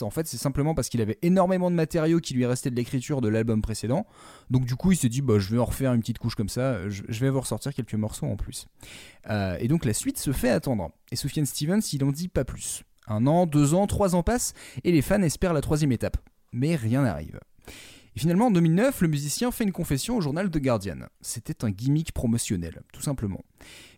En fait, c'est simplement parce qu'il avait énormément de matériaux qui lui restait de l'écriture de l'album précédent. Donc, du coup, il s'est dit, bah, je vais en refaire une petite couche comme ça, je, vais vous ressortir quelques morceaux en plus. Euh, et donc, la suite se fait attendre. Et Sufjan Stevens, il en dit pas plus. Un an, deux ans, trois ans passent, et les fans espèrent la troisième étape. Mais rien n'arrive. Et finalement, en 2009, le musicien fait une confession au journal The Guardian. C'était un gimmick promotionnel, tout simplement.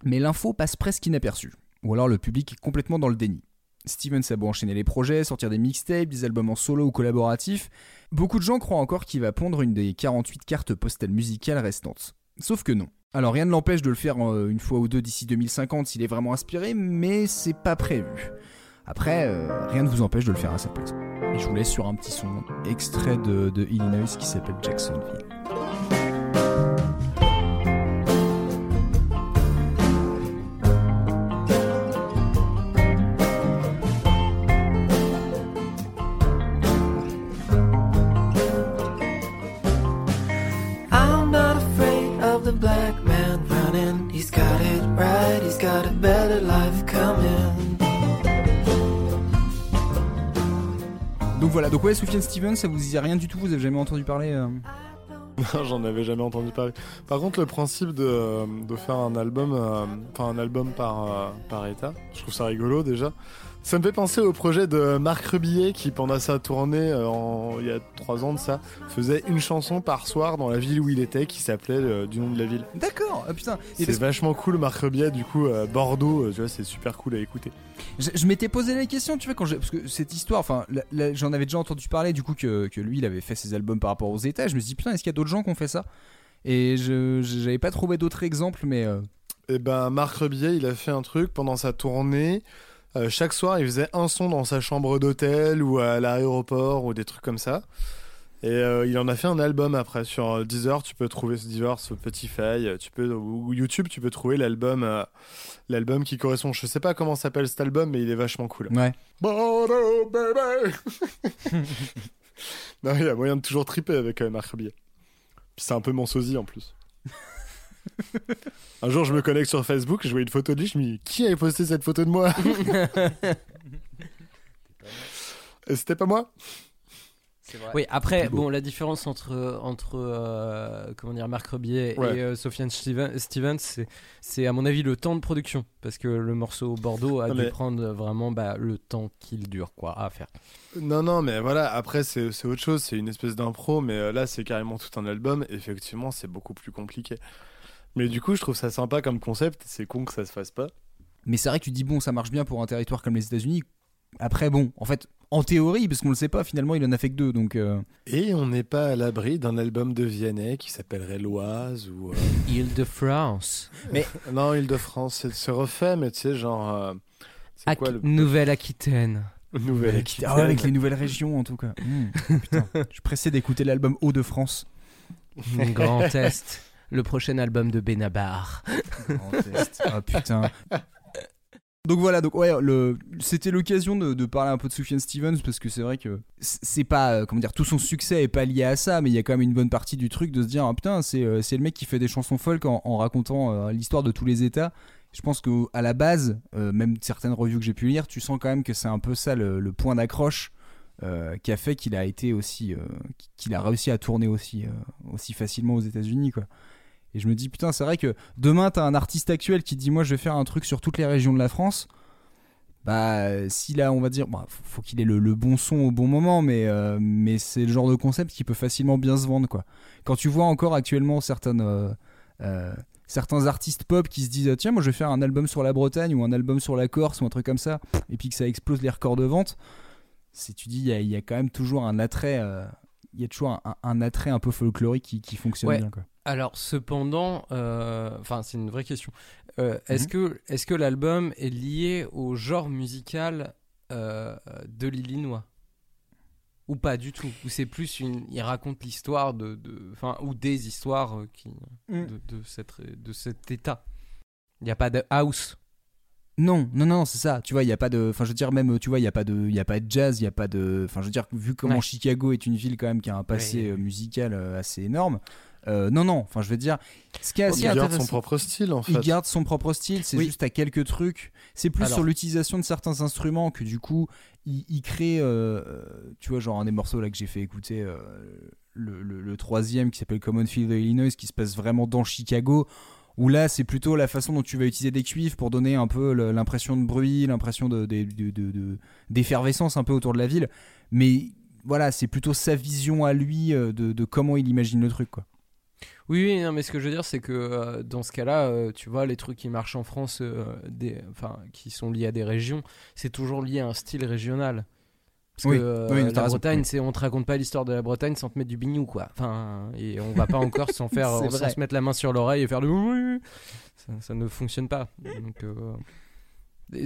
Mais l'info passe presque inaperçue. Ou alors le public est complètement dans le déni. Stevens a beau enchaîner les projets, sortir des mixtapes, des albums en solo ou collaboratifs, beaucoup de gens croient encore qu'il va pondre une des 48 cartes postales musicales restantes. Sauf que non. Alors rien ne l'empêche de le faire euh, une fois ou deux d'ici 2050 s'il est vraiment inspiré, mais c'est pas prévu. Après, euh, rien ne vous empêche de le faire à sa place. Et je vous laisse sur un petit son extrait de, de Illinois qui s'appelle Jacksonville. Donc voilà, donc ouais, Sufjan Stevens, ça vous dit rien du tout, vous avez jamais entendu parler euh Non, j'en avais jamais entendu parler. Par contre, le principe de, de faire un album, euh, enfin un album par, euh, par état, je trouve ça rigolo déjà. Ça me fait penser au projet de Marc Rebillet qui, pendant sa tournée, euh, en- il y a trois ans de ça, faisait une chanson par soir dans la ville où il était qui s'appelait euh, du nom de la ville. D'accord, ah putain. C'est parce- vachement cool, Marc Rebillet, du coup, euh, Bordeaux, euh, tu vois, c'est super cool à écouter. Je, je m'étais posé la question, tu vois, quand. Parce que cette histoire, enfin, j'en avais déjà entendu parler, du coup, que, que lui, il avait fait ses albums par rapport aux États. Je me suis dit, putain, est-ce qu'il y a d'autres gens qui ont fait ça? Et je j'avais pas trouvé d'autres exemples, mais. Et ben Marc Rebillet, il a fait un truc pendant sa tournée. Euh, chaque soir, il faisait un son dans sa chambre d'hôtel ou à l'aéroport ou des trucs comme ça. Et euh, il en a fait un album après sur euh, Deezer. Tu peux trouver ce Deezer, ce Spotify, tu peux ou YouTube, tu peux trouver l'album, euh, l'album qui correspond. Je sais pas comment s'appelle cet album, mais il est vachement cool. Ouais. Bordeaux, baby. non, il y a moyen de toujours triper avec Marc Rebillet. Puis c'est un peu mon sosie en plus. Un jour, je me connecte sur Facebook, je vois une photo de lui, je me dis qui avait posté cette photo de moi Et c'était pas moi? Oui, après, bon, la différence entre, entre euh, comment dire, Marc Rebillet Ouais. et euh, Sofiane Steven- Stevens, c'est, c'est à mon avis le temps de production. Parce que le morceau Bordeaux a Non, dû mais- prendre vraiment bah, le temps qu'il dure quoi, à faire. Non, non, mais voilà, après, c'est c'est autre chose, c'est une espèce d'impro, mais euh, là, c'est carrément tout un album. Effectivement, c'est beaucoup plus compliqué. Mais du coup, je trouve ça sympa comme concept, c'est con que ça se fasse pas. Mais c'est vrai que tu dis, bon, ça marche bien pour un territoire comme les États-Unis. Après, bon, en fait, en théorie, parce qu'on le sait pas, finalement, il en a fait que deux, donc. euh, Et on n'est pas à l'abri d'un album de Vianney qui s'appellerait L'Oise ou. euh, Île-de-France. Mais non, Île-de-France, c'est- c'est refait, mais tu sais, genre. euh, c'est quoi le. Nouvelle-Aquitaine. Nouvelle-Aquitaine. Ah ouais, avec les nouvelles régions, en tout cas. Mmh, putain, je suis pressé d'écouter l'album Hauts-de-France. Grand Est. Le prochain album de Benabar. Ah putain. Donc voilà, donc ouais, le, c'était l'occasion de, de parler un peu de Sufjan Stevens parce que c'est vrai que c'est pas, euh, comment dire, tout son succès est pas lié à ça, mais il y a quand même une bonne partie du truc de se dire, ah, putain, c'est, euh, c'est le mec qui fait des chansons folk en, en racontant euh, l'histoire de tous les États. Je pense qu'à la base, euh, même certaines revues que j'ai pu lire, tu sens quand même que c'est un peu ça le, le point d'accroche euh, qui a fait qu'il a été aussi, euh, qu'il a réussi à tourner aussi, euh, aussi facilement aux États-Unis, quoi. Et je me dis, putain, c'est vrai que demain, t'as un artiste actuel qui dit, moi, je vais faire un truc sur toutes les régions de la France. Bah, s'il a, on va dire, bah, faut, faut qu'il ait le, le bon son au bon moment, mais, euh, mais c'est le genre de concept qui peut facilement bien se vendre, quoi. Quand tu vois encore actuellement certaines, euh, euh, certains artistes pop qui se disent, tiens, moi, je vais faire un album sur la Bretagne ou un album sur la Corse ou un truc comme ça, et puis que ça explose les records de vente, c'est, tu dis, il y a, il y a quand même toujours un attrait, il y a toujours un, un- un attrait un peu folklorique qui, qui fonctionne Ouais. bien, quoi. Alors, cependant, euh, enfin, c'est une vraie question. Euh, est-ce que, est que l'album est lié au genre musical euh, de l'Illinois? Ou pas du tout? Ou c'est plus une. Il raconte l'histoire de. de- Enfin, ou des histoires qui, Mm. de, de, cette, de cet état? Il n'y a pas de house? Non, non, non, c'est ça. Tu vois, il y a pas de. Enfin, je veux dire, même, tu vois, il y a pas de, il y a pas de jazz, il y a pas de. Enfin, je veux dire, vu comment Ouais. Chicago est une ville quand même qui a un passé Ouais. musical assez énorme. Euh, non, non. Enfin, je veux dire, ce qui est Il assez garde son propre style en fait. Il garde son propre style, c'est Oui. juste à quelques trucs. C'est plus Alors. sur l'utilisation de certains instruments que du coup, il, il crée, euh, tu vois, genre un des morceaux là que j'ai fait écouter, euh, le, le- le troisième qui s'appelle Common Field of Illinois, qui se passe vraiment dans Chicago. Où là, c'est plutôt la façon dont tu vas utiliser des cuivres pour donner un peu l'impression de bruit, l'impression de, de- de- de- de- d'effervescence un peu autour de la ville. Mais voilà, c'est plutôt sa vision à lui de, de comment il imagine le truc, quoi. Oui, oui, non, mais ce que je veux dire, c'est que euh, dans ce cas-là, euh, tu vois, les trucs qui marchent en France, euh, des, enfin, qui sont liés à des régions, c'est toujours lié à un style régional. Parce Oui, que oui, la Bretagne, c'est on te raconte pas l'histoire de la Bretagne sans te mettre du bignou, quoi. Enfin, et on va pas encore s'en faire, sans vrai. se mettre la main sur l'oreille et faire le. Ça, ça ne fonctionne pas. Donc,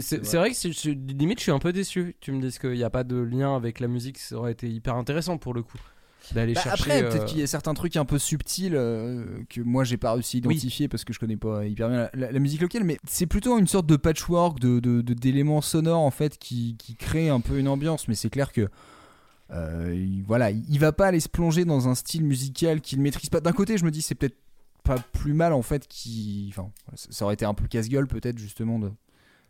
C'est vrai que je- limite, je suis un peu déçu. Tu me dises qu'il n'y a pas de lien avec la musique, ça aurait été hyper intéressant pour le coup d'aller Bah, chercher. après, euh, peut-être qu'il y a certains trucs un peu subtils euh, que moi j'ai pas réussi à Oui. identifier parce que je connais pas hyper bien la, la- la musique locale, mais c'est plutôt une sorte de patchwork de, de- de- d'éléments sonores en fait qui, qui crée un peu une ambiance. Mais c'est clair que euh, il- voilà, il, va pas aller se plonger dans un style musical qu'il maîtrise pas. D'un côté, je me dis c'est peut-être pas plus mal en fait qui, enfin, ça aurait été un peu casse-gueule peut-être justement de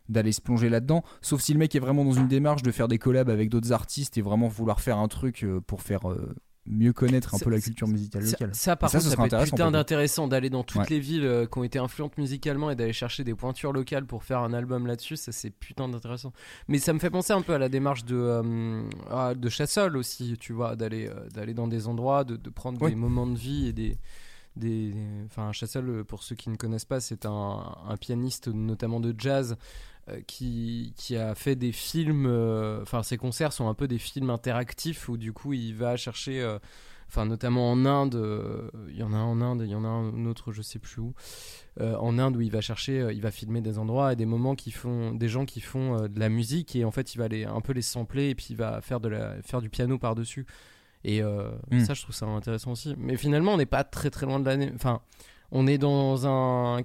d'aller se plonger là-dedans. Sauf si le mec est vraiment dans une démarche de faire des collabs avec d'autres artistes et vraiment vouloir faire un truc euh, pour faire euh, mieux connaître un Ça- peu la culture musicale Ça, locale. ça, par ça, contre, ça, serait peut être intéressant putain d'intéressant d'aller dans toutes Ouais. les villes euh, qui ont été influentes musicalement et d'aller chercher des pointures locales pour faire un album là-dessus. Ça, c'est putain d'intéressant. Mais ça me fait penser un peu à la démarche de, euh, ah, de Chassol aussi, tu vois, d'aller euh, d'aller dans des endroits, de, de prendre Oui. des moments de vie et des. Des, enfin, Chassol, euh, pour ceux qui ne connaissent pas, c'est un, un pianiste notamment de jazz euh, qui, qui a fait des films. euh, Enfin, ses concerts sont un peu des films interactifs où du coup il va chercher. euh, enfin notamment en Inde, euh, il y en a un en Inde, il y en a un autre, je sais plus où, euh, en Inde où il va chercher, euh, il va filmer des endroits et des moments qui font, des gens qui font euh, de la musique et en fait il va les, un peu les sampler et puis il va faire de la, faire du piano par dessus. Et euh, Mm. ça, je trouve ça intéressant aussi. Mais finalement, on n'est pas très très loin de l'année. Enfin, on est dans un.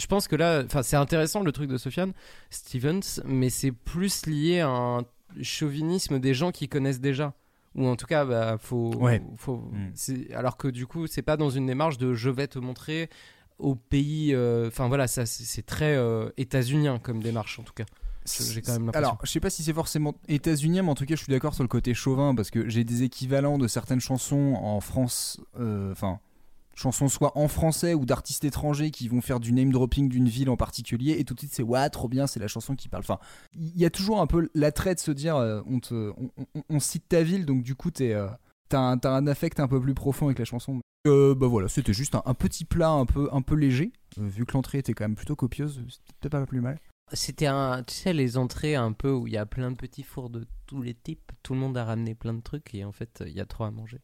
Je pense que là, enfin, c'est intéressant le truc de Sofiane Stevens, mais c'est plus lié à un chauvinisme des gens qui connaissent déjà. Ou en tout cas, bah, faut. Ouais. faut Mm. Alors que du coup, c'est pas dans une démarche de je vais te montrer au pays. euh, Enfin voilà, ça c'est très euh, états-unien comme démarche en tout cas. J'ai quand même l'impression. Alors, je sais pas si c'est forcément états-unien, mais en tout cas, je suis d'accord sur le côté chauvin parce que j'ai des équivalents de certaines chansons en France, euh, enfin, chansons soit en français ou d'artistes étrangers qui vont faire du name dropping d'une ville en particulier et tout de suite c'est ouais, trop bien, c'est la chanson qui parle. Enfin, il y a toujours un peu l'attrait de se dire euh, on, te, on, on- on cite ta ville, donc du coup, t'es. euh, T'as un, t'as un affect un peu plus profond avec la chanson. Euh, bah voilà, c'était juste un, un petit plat un peu, un peu léger. Euh, vu que l'entrée était quand même plutôt copieuse, c'était pas plus mal. C'était un, tu sais, les entrées un peu où il y a plein de petits fours de tous les types. Tout le monde a ramené plein de trucs et en fait, il y a trop à manger.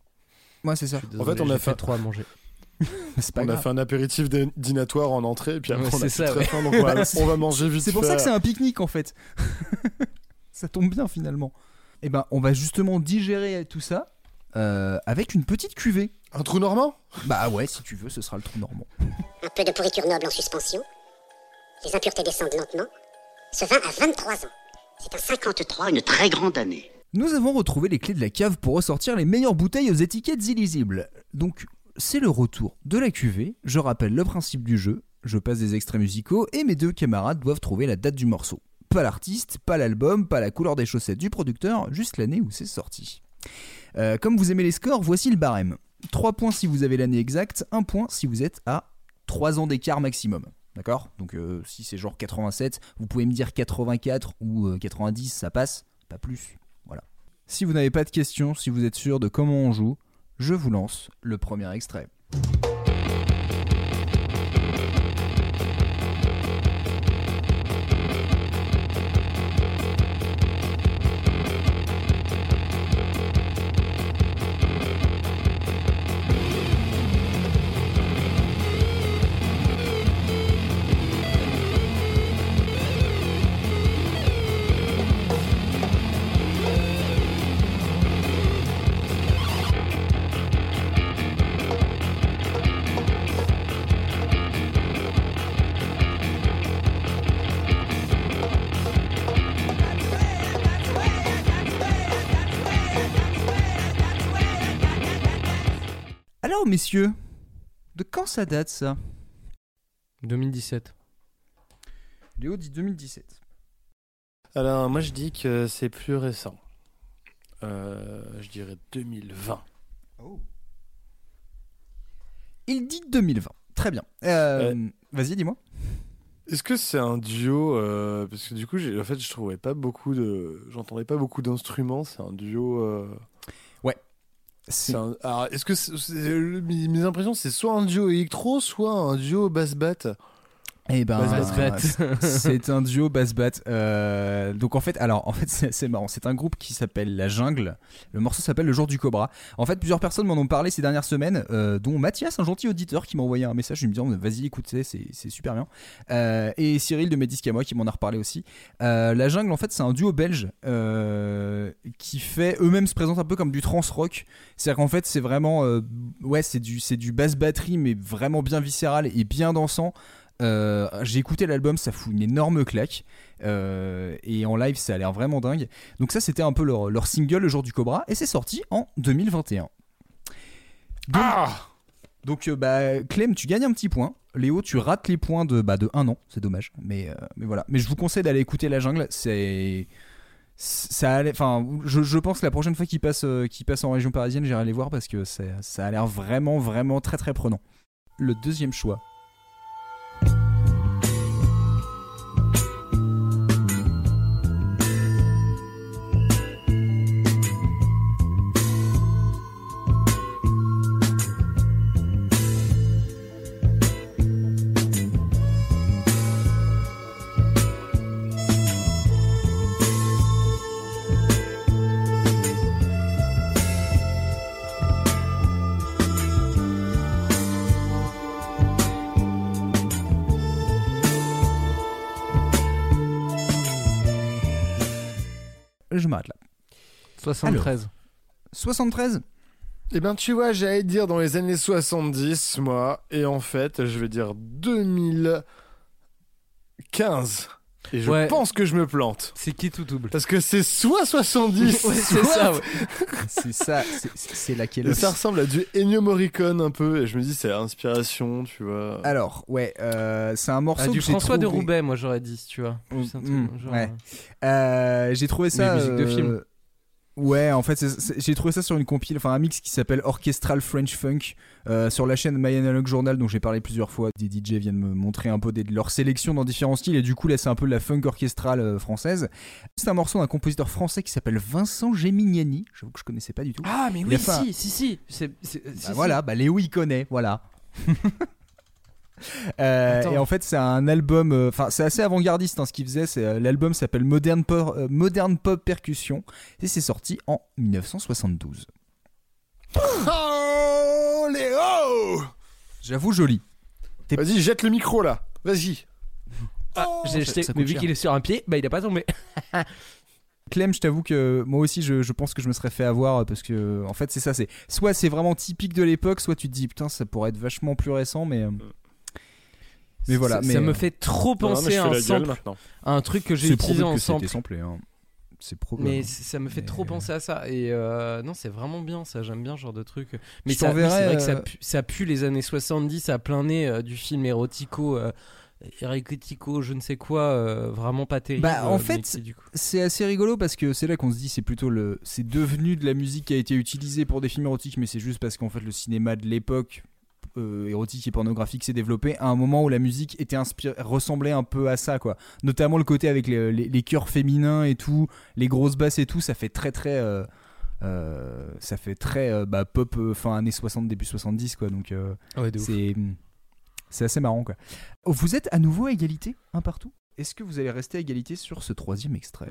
Ouais, c'est ça. En fait, on a j'ai fait- trop à manger. Pas on a fait un apéritif dî- dînatoire en entrée et puis après Ouais, on a ça, très ouais. faim donc on va, c'est- on va manger vite C'est pour fait. ça que c'est un pique-nique en fait. ça tombe bien finalement. Et ben, on va justement digérer tout ça euh, avec une petite cuvée. Un trou normand? Bah ouais, si tu veux, ce sera le trou normand. Un peu de pourriture noble en suspension. Les impuretés descendent lentement. Ce vin a 23 ans. C'est un 53. une très grande année. Nous avons retrouvé les clés de la cave pour ressortir les meilleures bouteilles aux étiquettes illisibles. Donc, c'est le retour de la cuvée. Je rappelle le principe du jeu. Je passe des extraits musicaux et mes deux camarades doivent trouver la date du morceau. Pas l'artiste, pas l'album, pas la couleur des chaussettes du producteur, juste l'année où c'est sorti. Euh, comme vous aimez les scores, voici le barème. 3 points si vous avez l'année exacte, 1 point si vous êtes à 3 ans d'écart maximum. D'accord? Donc euh, si c'est genre 87, vous pouvez me dire 84 ou euh, 90, ça passe, pas plus. Voilà. Si vous n'avez pas de questions, si vous êtes sûr de comment on joue, je vous lance le premier extrait. Messieurs, de quand ça date ça? 2017. Léo dit 2017. Alors, moi, je dis que c'est plus récent. Euh, je dirais 2020. Il dit 2020. Très bien. Euh, Vas-y, dis-moi. Est-ce que c'est un duo euh, Parce que du coup, en fait, je trouvais pas beaucoup de. J'entendais pas beaucoup d'instruments. C'est un duo. C'est un- Alors, est-ce que mes impressions, c'est soit un duo électro, soit un duo bass bat Eh ben, Bass c'est un duo bass bat. Euh, donc en fait, alors en fait c'est marrant. C'est un groupe qui s'appelle La Jungle. Le morceau s'appelle Le Jour du Cobra. En fait, plusieurs personnes m'en ont parlé ces dernières semaines, euh, dont Mathias, un gentil auditeur, qui m'a envoyé un message en me disant vas-y écoute, c'est super bien. Euh, et Cyril de à moi qui m'en a reparlé aussi. La Jungle, en fait, c'est un duo belge qui fait eux-mêmes se présentent un peu comme du trans rock. C'est-à-dire qu'en fait, c'est vraiment ouais, c'est du c'est du basse batterie mais vraiment bien viscéral et bien dansant. Euh, j'ai écouté l'album, ça fout une énorme claque. Euh, et en live, ça a l'air vraiment dingue. Donc, ça, c'était un peu leur, leur single, Le jour du Cobra. Et c'est sorti en 2021. Donc, donc, euh, bah, Clem, tu gagnes un petit point. Léo, tu rates les points de, bah, de 1 an. C'est dommage. Mais, mais voilà. Mais je vous conseille d'aller écouter La Jungle. C'est. Ça allait, enfin, je, je pense que la prochaine fois qu'il passe, euh, passe en région parisienne, j'irai les voir parce que ça a l'air vraiment, vraiment très, très prenant. Le deuxième choix, 73. 73 Eh ben, tu vois, j'allais dire dans les années 70, moi, et en fait, je vais dire 2015. Et je Ouais. pense que je me plante. C'est qui tout double Parce que c'est soit 70, Ouais, c'est soit- ça, ouais. C'est ça, c'est- c'est c'est laquelle ça ressemble à du Ennio Morricone un peu, et je me dis, c'est l'inspiration, tu vois. Alors, ouais, euh, c'est un morceau Ah, du que François de Roubaix, moi j'aurais dit, tu vois. Truc, Mm, genre, ouais. Euh, j'ai trouvé ça. Mais musique de euh, film. Ouais, en fait, j'ai trouvé ça sur une compile, enfin un mix qui s'appelle Orchestral French Funk euh, sur la chaîne My Analog Journal, dont j'ai parlé plusieurs fois. Des DJ viennent me montrer un peu des, de leur sélection dans différents styles, et du coup, là, c'est un peu de la funk orchestrale euh, française. C'est un morceau d'un compositeur français qui s'appelle Vincent Gemignani. J'avoue que je connaissais pas du tout. Ah, mais oui, un- si, Bah si, si. voilà, bah Léo il connaît, voilà. Euh, et en fait, c'est un album, euh, enfin, c'est assez avant-gardiste hein, ce qu'il faisait. C'est, euh, l'album s'appelle Modern Pop, euh, Modern Pop Percussion et c'est sorti en 1972. Oh, Léo J'avoue, joli. Vas-y, jette le micro là. Vas-y. Ah, j'ai ça- jeté, mais vu qu'il est sur un pied, bah il a pas tombé. Clem, je t'avoue que moi aussi, je, je pense que je me serais fait avoir parce que, en fait, c'est ça. C'est soit c'est vraiment typique de l'époque, soit tu te dis putain, ça pourrait être vachement plus récent, mais. Mais voilà, ça, mais ça me fait trop penser à un sample, à un truc que j'ai utilisé en sample. samplé. hein. C'est probable. Mais ça me fait trop penser à ça. Et euh, non, c'est vraiment bien ça. J'aime bien ce genre de truc. Mais c'est vrai que ça euh, pue, ça pue les années 70 à plein nez euh, du film érotico. Euh, érotico, je ne sais quoi, euh, vraiment pas terrible. Bah, en euh, fait, c'est assez rigolo parce que c'est là qu'on se dit c'est plutôt le c'est devenu de la musique qui a été utilisée pour des films érotiques mais c'est juste parce qu'en fait le cinéma de l'époque euh, érotique et pornographique s'est développé à un moment où la musique était inspirée ressemblait un peu à ça quoi. Notamment le côté avec les, les, les chœurs féminins et tout les grosses basses et tout ça fait très très euh, euh, ça fait très euh, bah, pop euh, fin années 60 début 70 quoi. Donc euh, Ouais, ouf. c'est c'est assez marrant quoi. Vous êtes à nouveau à égalité un partout? Est-ce que vous allez rester à égalité sur ce troisième extrait?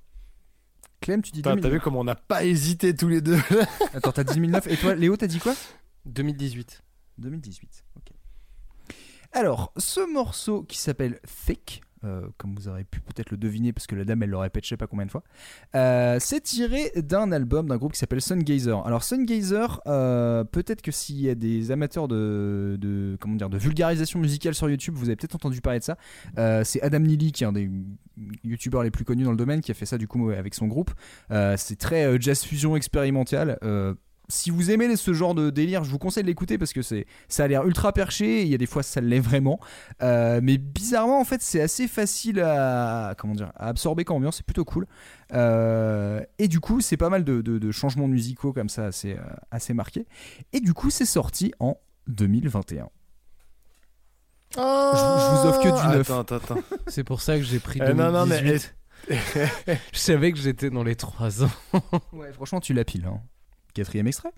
Clem, tu dis T'as 2009. vu comment on n'a pas hésité tous les deux Attends, t'as dit 2009. Et toi, Léo, t'as dit quoi? 2018. 2018. Ok. Alors, ce morceau qui s'appelle Thick, euh, comme vous aurez pu peut-être le deviner parce que la dame elle le répète je sais pas combien de fois, euh, c'est tiré d'un album d'un groupe qui s'appelle Sungazer. Alors Sungazer, euh, peut-être que s'il y a des amateurs de, de de vulgarisation musicale sur YouTube, vous avez peut-être entendu parler de ça. C'est Adam Neely qui est un des youtubeurs les plus connus dans le domaine qui a fait ça du coup avec son groupe. C'est très jazz fusion expérimental. Euh, si vous aimez ce genre de délire, je vous conseille de l'écouter parce que c'est, ça a l'air ultra perché. et Il y a des fois, ça l'est vraiment. Euh, mais bizarrement, en fait, c'est assez facile à, comment dire, à absorber comme ambiance. C'est plutôt cool. Euh, et du coup, c'est pas mal de, de- de changements musicaux comme ça, assez, euh, assez marqués. Et du coup, c'est sorti en 2021. Je, vous- je vous offre que du neuf. Attends, attends, attends. C'est pour ça que j'ai pris Eh, non, non, mais- 2018. Je savais que j'étais dans les 3 ans. Ouais, franchement, tu l'as pile. hein. Quatrième extrait.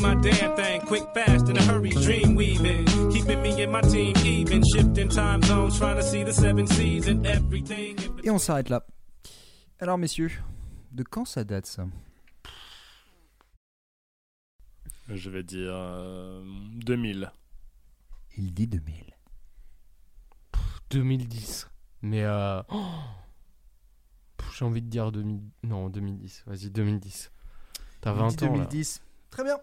My damn thing. Quick, fast, in a hurry, dream weaving. Keeping me my team Et on s'arrête là. Alors, messieurs, de quand ça date ça? Je vais dire euh, 2000. Il dit 2000. 2010. Mais euh... oh J'ai envie de dire 2000... Non, 2010. Vas-y, 2010. T'as 20 dit ans, là. 2010. Très bien.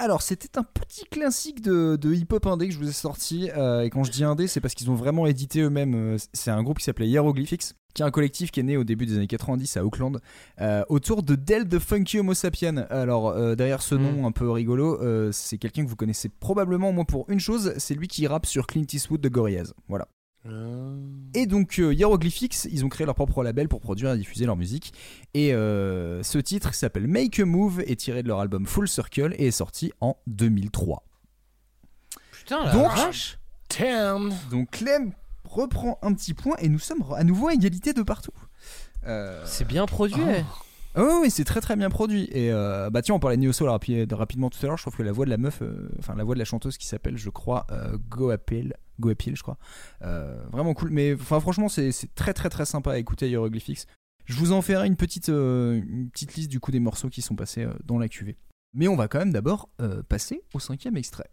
Alors, c'était un petit classique de, de hip-hop indé que je vous ai sorti. euh, et quand je dis indé, c'est parce qu'ils ont vraiment édité eux-mêmes. euh, C'est un groupe qui s'appelait Hieroglyphics, qui est un collectif qui est né au début des années 90 à Auckland, euh, autour de Del the Funky Homo Sapien. Alors, euh, derrière ce nom un peu rigolo, c'est quelqu'un que vous connaissez probablement, moi, pour une chose c'est lui qui rappe sur Clint Eastwood de Gorillaz. Voilà. Et donc euh, Hieroglyphics, ils ont créé leur propre label pour produire et diffuser leur musique. Et euh, ce titre qui s'appelle Make a Move est tiré de leur album Full Circle et est sorti en 2003. Putain, la donc, vache. donc Clem reprend un petit point et nous sommes à nouveau à égalité de partout. Euh, C'est bien produit. Ah oui, oui, c'est très très bien produit. Et euh, bah tiens, on parlait de Neo Soul rapi- rapidement tout à l'heure. Je trouve que la voix de la meuf, euh, enfin la voix de la chanteuse qui s'appelle, je crois, euh, Go Appeal, Go Appeal, je crois. Euh, vraiment cool. Mais franchement, c'est très très très sympa à écouter Hieroglyphics. Je vous en ferai une petite, euh, une petite liste du coup des morceaux qui sont passés euh, dans la cuvée. Mais on va quand même d'abord passer au cinquième extrait.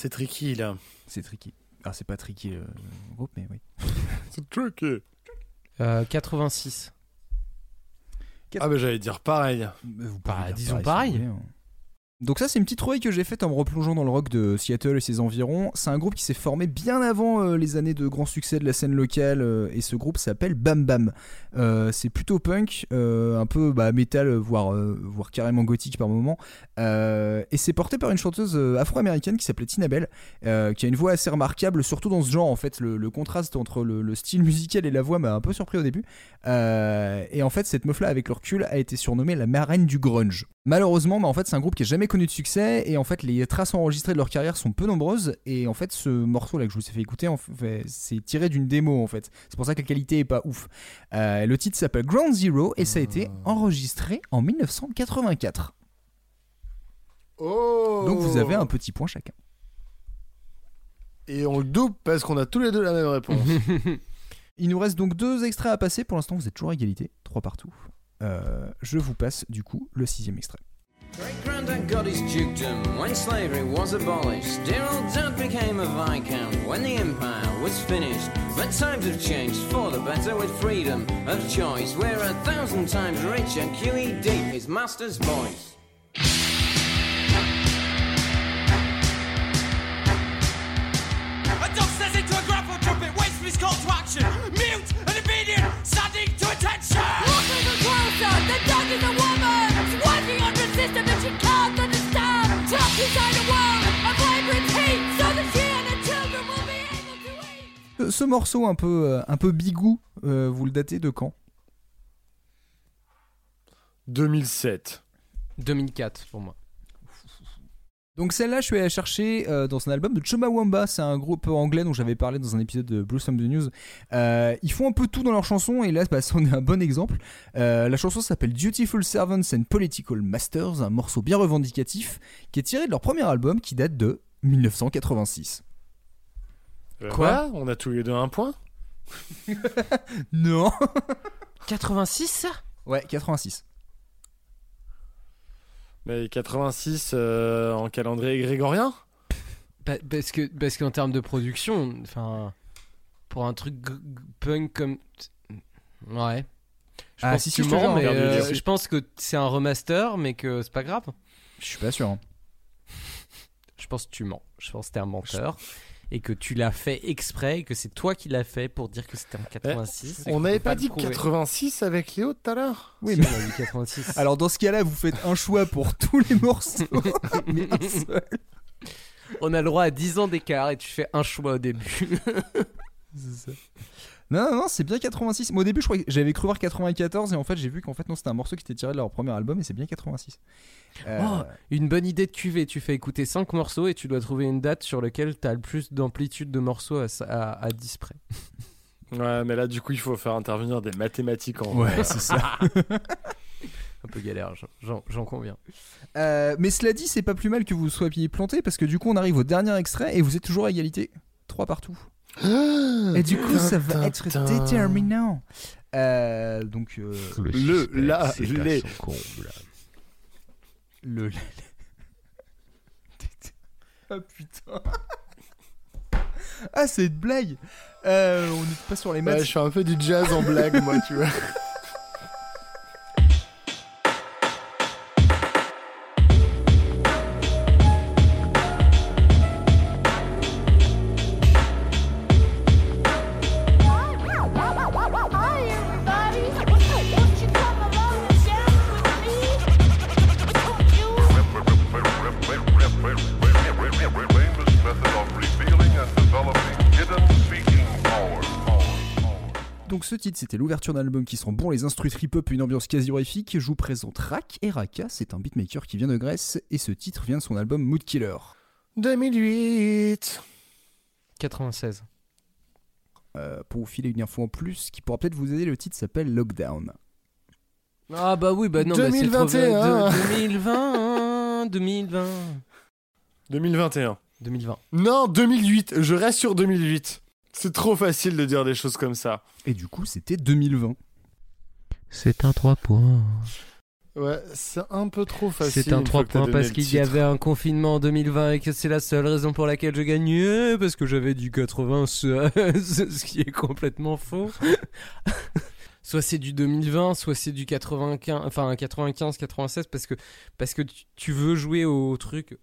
C'est tricky là. C'est tricky. Ah, c'est pas tricky le groupe, mais oui. C'est tricky. Euh, 86. Ah, bah j'allais dire pareil. Vous Bah, dire disons pareil. hein. Donc ça c'est une petite trouvaille que j'ai faite en me replongeant dans le rock de Seattle et ses environs. C'est un groupe qui s'est formé bien avant euh, les années de grand succès de la scène locale euh, et ce groupe s'appelle Bam Bam. Euh, c'est plutôt punk, un peu bah, métal, voire, voire carrément gothique par moment. Et c'est porté par une chanteuse afro-américaine qui s'appelait Tina Bell, qui a une voix assez remarquable, surtout dans ce genre en fait. Le, contraste entre le, le style musical et la voix m'a un peu surpris au début. Et en fait cette meuf là avec le recul a été surnommée la marraine du grunge. Malheureusement, bah, en fait, c'est un groupe qui n'a jamais connu de succès et en fait, les traces enregistrées de leur carrière sont peu nombreuses. Et en fait, ce morceau là que je vous ai fait écouter, en fait, c'est tiré d'une démo en fait. C'est pour ça que la qualité est pas ouf. Euh, le titre s'appelle Ground Zero et ça a été enregistré en 1984. Oh Donc vous avez un petit point chacun. Et on le double parce qu'on a tous les deux la même réponse. Il nous reste donc deux extraits à passer. Pour l'instant, vous êtes toujours à égalité, trois partout. Euh, je vous passe du coup le sixième extrait. Great granddad got his dukedom when slavery was abolished. Dear old dad became a viscount when the empire was finished. But times have changed for the better with freedom of choice. We're a thousand times richer. and QED is master's voice. A dog says into a grapple drop waits for his call to action. Ce morceau un peu, euh, un peu bigou, euh, vous le datez de quand? 2007. 2004 pour moi. Donc celle-là, je suis allé la chercher euh, dans un album de Chumbawamba. C'est un groupe anglais dont j'avais parlé dans un épisode de Blossom the News. Euh, ils font un peu tout dans leurs chansons et là, bah, c'en est un bon exemple. Euh, la chanson s'appelle Dutiful Servants and Political Masters, un morceau bien revendicatif qui est tiré de leur premier album qui date de 1986. Euh, Quoi On a tous les deux un point. Non 86 ça? Ouais, 86. Mais 86 euh, en calendrier grégorien? Pa- Parce que parce qu'en termes de production, enfin, pour un truc g- g- punk comme, ouais. Je Ah, pense si, que si, tu je te mens, jure, mais regarde euh, je pense que c'est un remaster, mais que c'est pas grave. Je suis pas sûr. hein. Je pense que tu mens. Je pense que t'es un menteur et que tu l'as fait exprès et que c'est toi qui l'as fait pour dire que c'était en 86. et On n'avait pas dit prouver. 86 avec Léo tout à l'heure Oui, Si, mais on a dit 86. alors dans ce cas-là, vous faites un choix pour tous les morceaux. mais un seul. On a le droit à 10 ans d'écart et tu fais un choix au début. Non, non, non, c'est bien 86. Moi, au début, je croyais j'avais cru voir 94 et en fait, j'ai vu qu'en fait, non, c'était un morceau qui était tiré de leur premier album et c'est bien 86. Euh, Oh, une bonne idée de cuvée. Tu fais écouter 5 morceaux et tu dois trouver une date sur laquelle tu as le plus d'amplitude de morceaux à, à, à 10 près. Ouais, mais là, du coup, il faut faire intervenir des mathématiques en Ouais, c'est ça. Un peu galère, j'en- j'en j'en conviens. Euh, mais cela dit, c'est pas plus mal que vous soyez planté parce que du coup, on arrive au dernier extrait et vous êtes toujours à égalité. 3 partout. Et du coup, ça va être déterminant. Euh, donc, euh, Le, la, les. le. Ah putain. Ah, c'est une blague. Euh, on n'est pas sur les Ouais, maths. je fais un peu du jazz en blague, moi, tu vois. ce titre, c'était l'ouverture d'un album qui sent bon les instrus trip-hop et une ambiance quasi horrifique. Je vous présente Rak et Raka, c'est un beatmaker qui vient de Grèce et ce titre vient de son album Mood Killer. 2008. 96. Euh, pour vous filer une info en plus qui pourra peut-être vous aider, le titre s'appelle Lockdown. Ah bah oui, bah non, bah c'est trop 2021. de- 2020, 2020, 2021. 2020. Non, 2008. Je reste sur 2008. C'est trop facile de dire des choses comme ça. Et du coup, c'était 2020. C'est un 3 points. Ouais, c'est un peu trop facile. C'est un une 3 fois que t'as points parce qu'il y avait un confinement en 2020 et que c'est la seule raison pour laquelle je gagnais parce que j'avais du 96, ce qui est complètement faux. soit c'est du 2020, soit c'est du 95, enfin 95, 96 parce que parce que tu veux jouer au truc,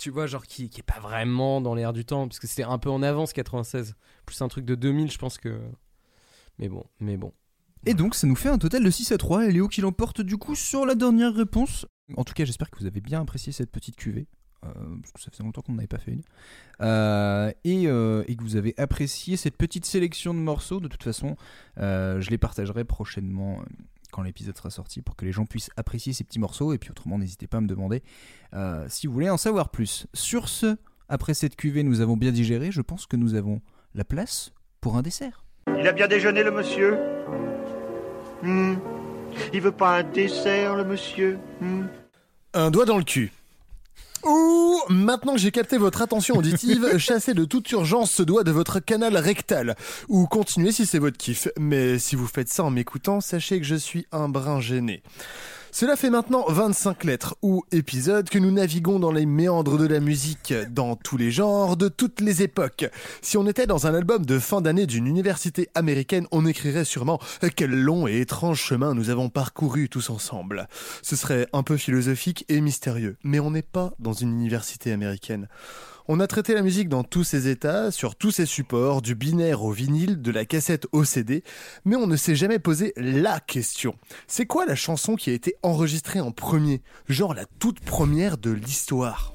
tu vois, genre qui, qui est pas vraiment dans l'air du temps parce que c'était un peu en avance 96, plus un truc de 2000, je pense que. Mais bon, mais bon. Et donc, ça nous fait un total de 6 à 3. Et Léo qui l'emporte du coup sur la dernière réponse. En tout cas, j'espère que vous avez bien apprécié cette petite cuvée. euh, parce que ça faisait longtemps qu'on n'avait pas fait une. Euh, et, euh, et que vous avez apprécié cette petite sélection de morceaux. De toute façon, je les partagerai prochainement quand l'épisode sera sorti pour que les gens puissent apprécier ces petits morceaux. Et puis autrement, n'hésitez pas à me demander euh, si vous voulez en savoir plus. Sur ce, après cette cuvée, nous avons bien digéré. Je pense que nous avons la place pour un dessert. Il a bien déjeuné, le monsieur Hmm. Il veut pas un dessert, le monsieur Hmm. Un doigt dans le cul. Ouh, maintenant que j'ai capté votre attention auditive, chassez de toute urgence ce doigt de votre canal rectal. Ou continuez si c'est votre kiff. Mais si vous faites ça en m'écoutant, sachez que je suis un brin gêné. Cela fait maintenant 25 lettres ou épisodes que nous naviguons dans les méandres de la musique, dans tous les genres, de toutes les époques. Si on était dans un album de fin d'année d'une université américaine, on écrirait sûrement quel long et étrange chemin nous avons parcouru tous ensemble. Ce serait un peu philosophique et mystérieux, mais on n'est pas dans une université américaine. On a traité la musique dans tous ses états, sur tous ses supports, du binaire au vinyle, de la cassette au CD, mais on ne s'est jamais posé la question. C'est quoi la chanson qui a été enregistrée en premier? Genre la toute première de l'histoire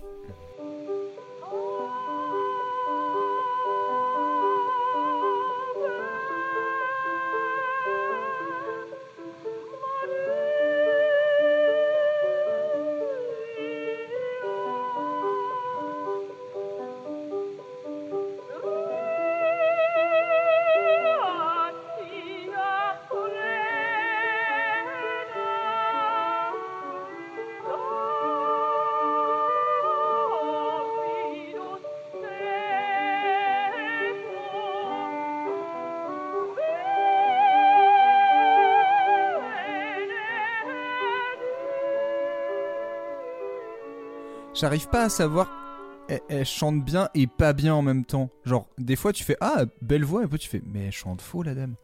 J'arrive pas à savoir. Elle, elle chante bien et pas bien en même temps. Genre, des fois tu fais Ah, belle voix, et puis tu fais Mais elle chante faux la dame.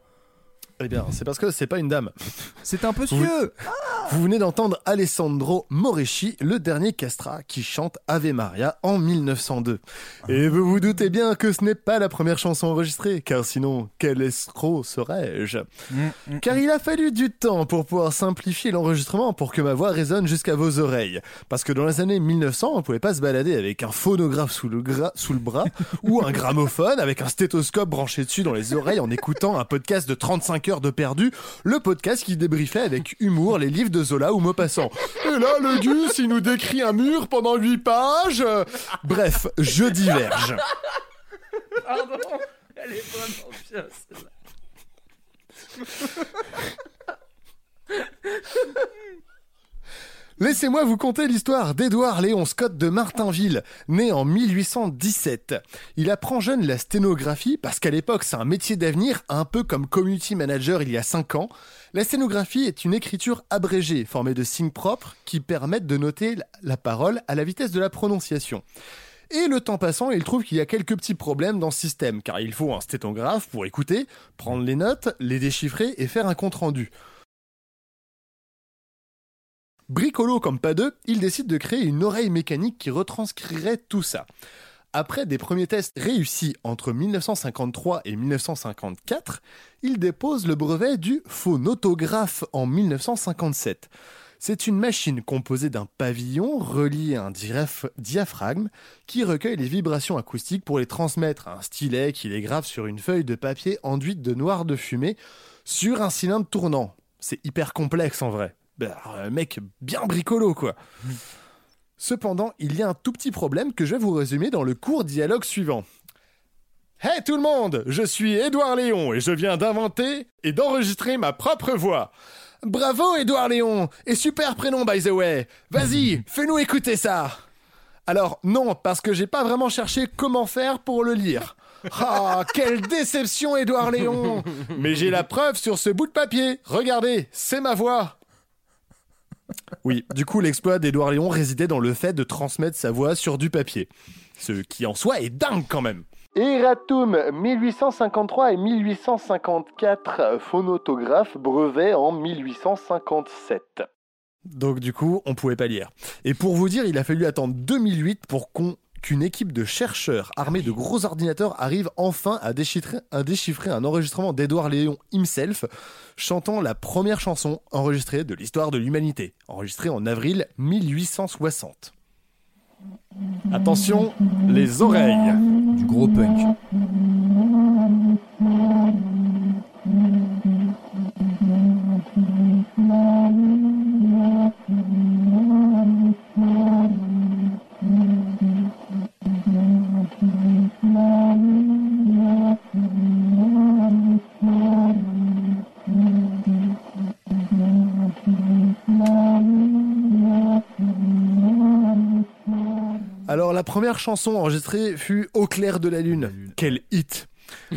Eh bien, c'est parce que c'est pas une dame. C'est un peu cieux Vous venez d'entendre Alessandro Moreschi, le dernier Castra, qui chante Ave Maria en 1902. Et vous vous doutez bien que ce n'est pas la première chanson enregistrée, car sinon, quel escroc serais-je? Car il a fallu du temps pour pouvoir simplifier l'enregistrement pour que ma voix résonne jusqu'à vos oreilles. Parce que dans les années 1900, on pouvait pas se balader avec un phonographe sous le, gra- sous le bras ou un gramophone avec un stéthoscope branché dessus dans les oreilles en écoutant un podcast de 35 heures de perdu, le podcast qui débriefait avec humour les livres de Zola ou Maupassant. Et là, le Gus, il nous décrit un mur pendant 8 pages. Bref, je diverge. Pardon, elle est vraiment bien celle-là. Laissez-moi vous conter l'histoire d'Édouard Léon Scott de Martinville, né en 1817. Il apprend jeune la sténographie parce qu'à l'époque c'est un métier d'avenir, un peu comme community manager il y a 5 ans. La sténographie est une écriture abrégée, formée de signes propres qui permettent de noter la parole à la vitesse de la prononciation. Et le temps passant, il trouve qu'il y a quelques petits problèmes dans ce système, car il faut un sténographe pour écouter, prendre les notes, les déchiffrer et faire un compte-rendu. Bricolo comme pas deux, il décide de créer une oreille mécanique qui retranscrirait tout ça. Après des premiers tests réussis entre 1953 et 1954, il dépose le brevet du phonotographe en 1957. C'est une machine composée d'un pavillon relié à un diaph- diaphragme qui recueille les vibrations acoustiques pour les transmettre à un stylet qui les grave sur une feuille de papier enduite de noir de fumée sur un cylindre tournant. C'est hyper complexe en vrai. Ben, un mec bien bricolo quoi. Cependant, il y a un tout petit problème que je vais vous résumer dans le court dialogue suivant. Hey tout le monde, je suis Édouard Léon et je viens d'inventer et d'enregistrer ma propre voix. Bravo Édouard Léon et super prénom by the way. Vas-y, fais-nous écouter ça. Alors non, parce que j'ai pas vraiment cherché comment faire pour le lire. Ah, quelle déception Édouard Léon Mais j'ai la preuve sur ce bout de papier. Regardez, c'est ma voix. Oui, du coup, l'exploit d'Édouard Léon résidait dans le fait de transmettre sa voix sur du papier. Ce qui en soi est dingue quand même. Eratum 1853 et 1854, phonotographe, brevet en 1857. Donc du coup, on pouvait pas lire. Et pour vous dire, il a fallu attendre 2008 pour qu'on qu'une équipe de chercheurs armés de gros ordinateurs arrive enfin à déchiffrer, à déchiffrer un enregistrement d'Édouard Léon himself chantant la première chanson enregistrée de l'histoire de l'humanité, enregistrée en avril 1860. Attention, les oreilles. Du gros punk. Alors la première chanson enregistrée fut Au clair de la lune. Quel hit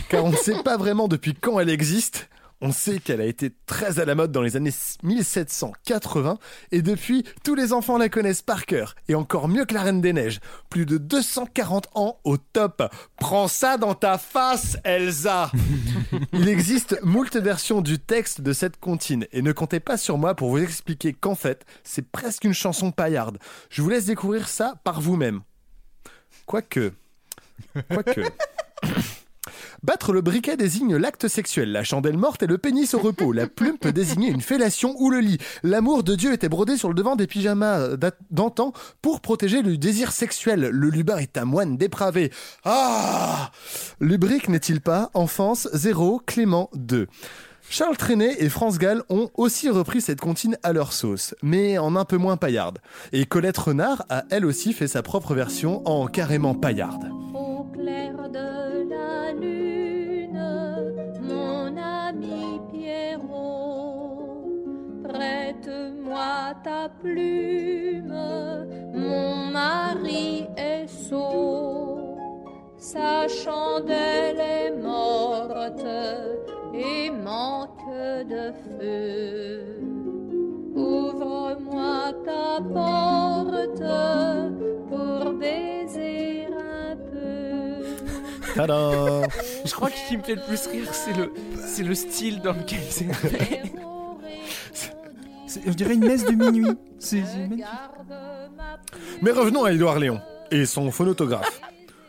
Car on ne sait pas vraiment depuis quand elle existe. On sait qu'elle a été très à la mode dans les années 1780 et depuis, tous les enfants la connaissent par cœur et encore mieux que la Reine des Neiges. Plus de 240 ans au top. Prends ça dans ta face, Elsa Il existe moult versions du texte de cette comptine et ne comptez pas sur moi pour vous expliquer qu'en fait, c'est presque une chanson paillarde. Je vous laisse découvrir ça par vous-même. Quoique. Quoique. Battre le briquet désigne l'acte sexuel, la chandelle morte et le pénis au repos. La plume peut désigner une fellation ou le lit. L'amour de Dieu était brodé sur le devant des pyjamas d'antan pour protéger le désir sexuel. Le lubin est un moine dépravé. Ah Lubrique n'est-il pas? Enfance 0, Clément 2. Charles Trenet et France Gall ont aussi repris cette comptine à leur sauce, mais en un peu moins paillarde. Et Colette Renard a elle aussi fait sa propre version en carrément paillarde. Au clair de la lune, mon ami Pierrot, prête-moi ta plume, mon mari est sot, sa chandelle est morte et manque de feu. Ouvre-moi ta porte pour baiser un peu. Tadam Je crois que ce qui me fait le plus rire, c'est le, c'est le style dans lequel c'est fait. C'est- Je dirais une messe de minuit. C'est c'est magnifique. Mais revenons à Édouard Léon et son phonotographe.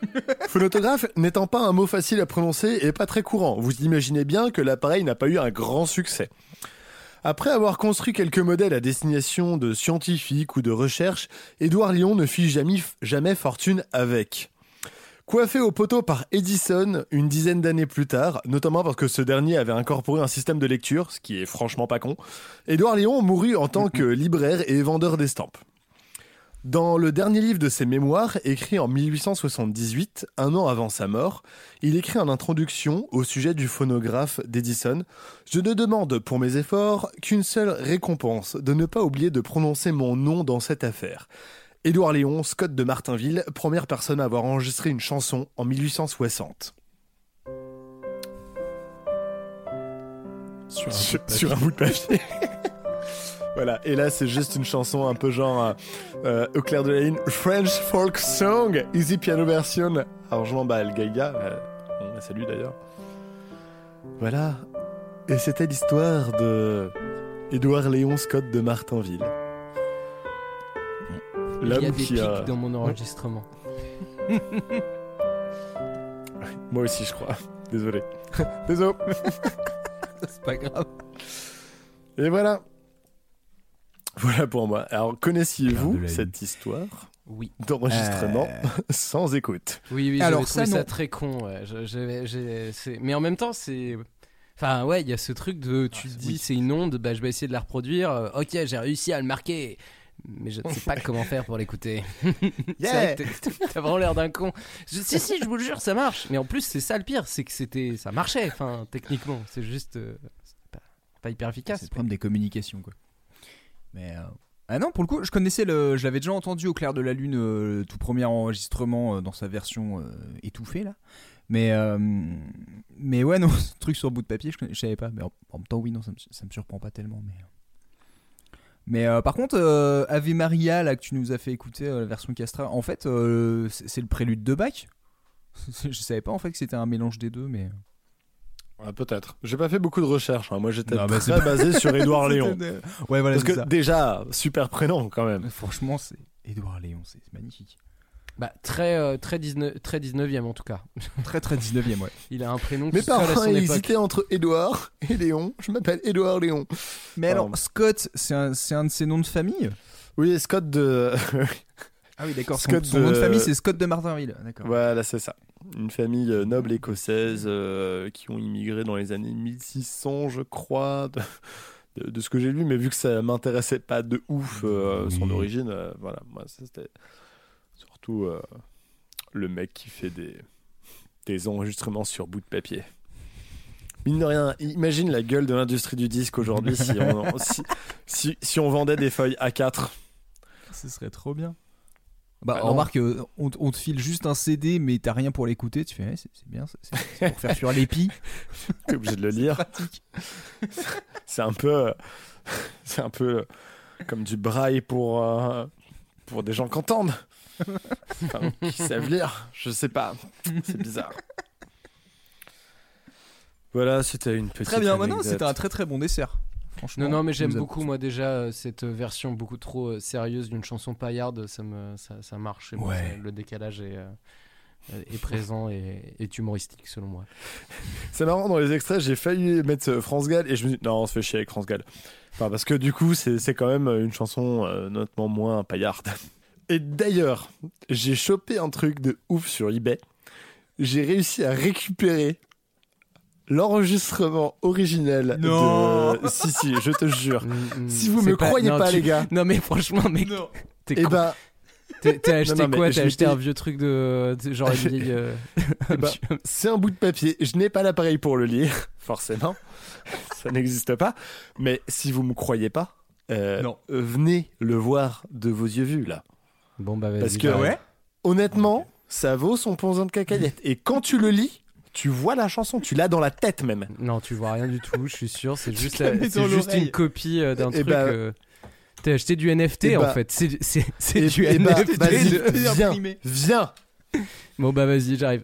phonotographe n'étant pas un mot facile à prononcer et pas très courant, vous imaginez bien que l'appareil n'a pas eu un grand succès. Après avoir construit quelques modèles à destination de scientifiques ou de recherche, Édouard Léon ne fit jamais, jamais fortune avec. Coiffé au poteau par Edison une dizaine d'années plus tard, notamment parce que ce dernier avait incorporé un système de lecture, ce qui est franchement pas con, Édouard Léon mourut en tant que libraire et vendeur d'estampes. Dans le dernier livre de ses mémoires, écrit en 1878, un an avant sa mort, il écrit en introduction au sujet du phonographe d'Edison Je ne demande pour mes efforts qu'une seule récompense, de ne pas oublier de prononcer mon nom dans cette affaire. Édouard Léon, Scott de Martinville, première personne à avoir enregistré une chanson en 1860. Sur un bout de papier. Voilà, et là c'est juste une chanson un peu genre euh, euh, au clair de la ligne French folk song, easy piano version, arrangement bah El Gaïga, euh, on la salue d'ailleurs. Voilà, et c'était l'histoire de Édouard Léon Scott de Martinville. Il y a L'homme des qui pics a... dans mon enregistrement. Moi aussi je crois, désolé. Désolé. C'est pas grave. Et voilà. Voilà pour moi. Alors, connaissiez-vous cette histoire Oui. d'enregistrement Euh. sans écoute? Oui, oui, Alors, ça, ça, très con. ouais. Je- je- j'ai- c'est- Mais en même temps, c'est. Enfin, ouais, il y a ce truc de. Tu te dis, c'est une onde, bah, je vais essayer de la reproduire. Euh, ok, j'ai réussi à le marquer. Mais je ne sais pas comment faire pour l'écouter. C'est vrai que t'es- T'as vraiment l'air d'un con. Je- si, si, je vous le jure, ça marche. Mais en plus, c'est ça le pire, c'est que c'était, ça marchait. Enfin, techniquement, c'est juste euh, c'est pas, pas hyper efficace. C'est le problème des communications, quoi. Mais. euh, Ah non, pour le coup, je connaissais le. Je l'avais déjà entendu au clair de la lune, euh, le tout premier enregistrement euh, dans sa version euh, étouffée, là. Mais. Mais ouais, non, ce truc sur bout de papier, je, connais- je savais pas. Mais en, même temps, oui, non, ça me, ça me surprend pas tellement. Mais. Mais par contre, Ave Maria, là, que tu nous as fait écouter, la version Castra, en fait, c'est le prélude de Bach. je savais pas en fait que c'était un mélange des deux, mais. Ah, Peut-être. J'ai pas fait beaucoup de recherches. hein. Moi, j'étais Non, bah, c'est très pas- basé sur Édouard Léon. C'était Ouais, voilà, Parce c'est que ça. déjà, super prénom quand même. Franchement, c'est Édouard Léon, c'est c'est magnifique. Bah, très, euh, très, 19, très 19e en tout cas. Très très 19ème, ouais. Il a un prénom Mes qui colle à parents son époque. hésitaient entre Édouard et Léon. Je m'appelle Édouard Léon. Mais alors, Pardon. Scott, c'est un, c'est un de ses noms de famille? Oui, Scott de. Ah oui, d'accord. Son, Scott son nom de de- famille, c'est Scott de Martinville. D'accord. voilà, c'est ça. Une famille euh, noble écossaise euh, qui ont immigré dans les années 1600, je crois, de, de- de ce que j'ai lu. Mais vu que ça m'intéressait pas de ouf euh, son origine, euh, voilà, moi c'était surtout le mec qui fait des, des enregistrements sur bout de papier. Mine de rien, imagine la gueule de l'industrie du disque aujourd'hui si on, si, si- si on vendait des feuilles A4. Ce serait trop bien. Bah, Ah non. remarque, euh, on, te- on te file juste un CD, mais t'as rien pour l'écouter. Tu fais, c'est c'est bien, c'est- pour faire fuir l'épi. T'es obligé de le lire. C'est un peu, euh, c'est un peu euh, comme du braille pour pour des gens qui entendent, Enfin, qui savent lire. Je sais pas, c'est bizarre. Voilà, c'était une petite. Très bien, maintenant anecdote. c'était un très très bon dessert. Franchement. Non, non, mais j'aime beaucoup, moi, déjà, euh, cette version beaucoup trop euh, sérieuse d'une chanson paillarde. Ça, me, ça, ça marche. moi. Ouais. Ça- Le décalage est, euh, est présent et est humoristique, selon moi. C'est marrant, dans les extraits, j'ai failli mettre euh, France Gall et je me dis, non, on se fait chier avec France Gall. Enfin, parce que du coup, c'est c'est quand même une chanson euh, notamment moins paillarde. Et d'ailleurs, j'ai chopé un truc de ouf sur eBay. J'ai réussi à récupérer l'enregistrement originel Non. de. Si, si, je te jure. Mm, Si vous me croyez non, pas, tu- les gars. Non, mais franchement, mec, t'es Eh con. ben, T'as acheté Non, non, mais quoi? T'as acheté un vieux truc de, de- genre une vieille. euh, Eh ben, c'est un bout de papier. Je n'ai pas l'appareil pour le lire, forcément. Ça n'existe pas. Mais si vous me croyez pas, euh, Non. venez le voir de vos yeux vus là. Bon, bah vas-y. Parce que bah, ouais honnêtement, ça vaut son ponzin de cacahuète. Et quand tu le lis, tu vois la chanson, tu l'as dans la tête même. Non, tu vois rien du tout, je suis sûr. C'est juste, la c'est une copie euh, d'un Eh truc. bah- euh, T'as acheté du NFT Eh en bah- fait. C'est c'est- c'est Et, du et bah, NFT. vas-y, de- viens, viens. Bon, bah vas-y, j'arrive.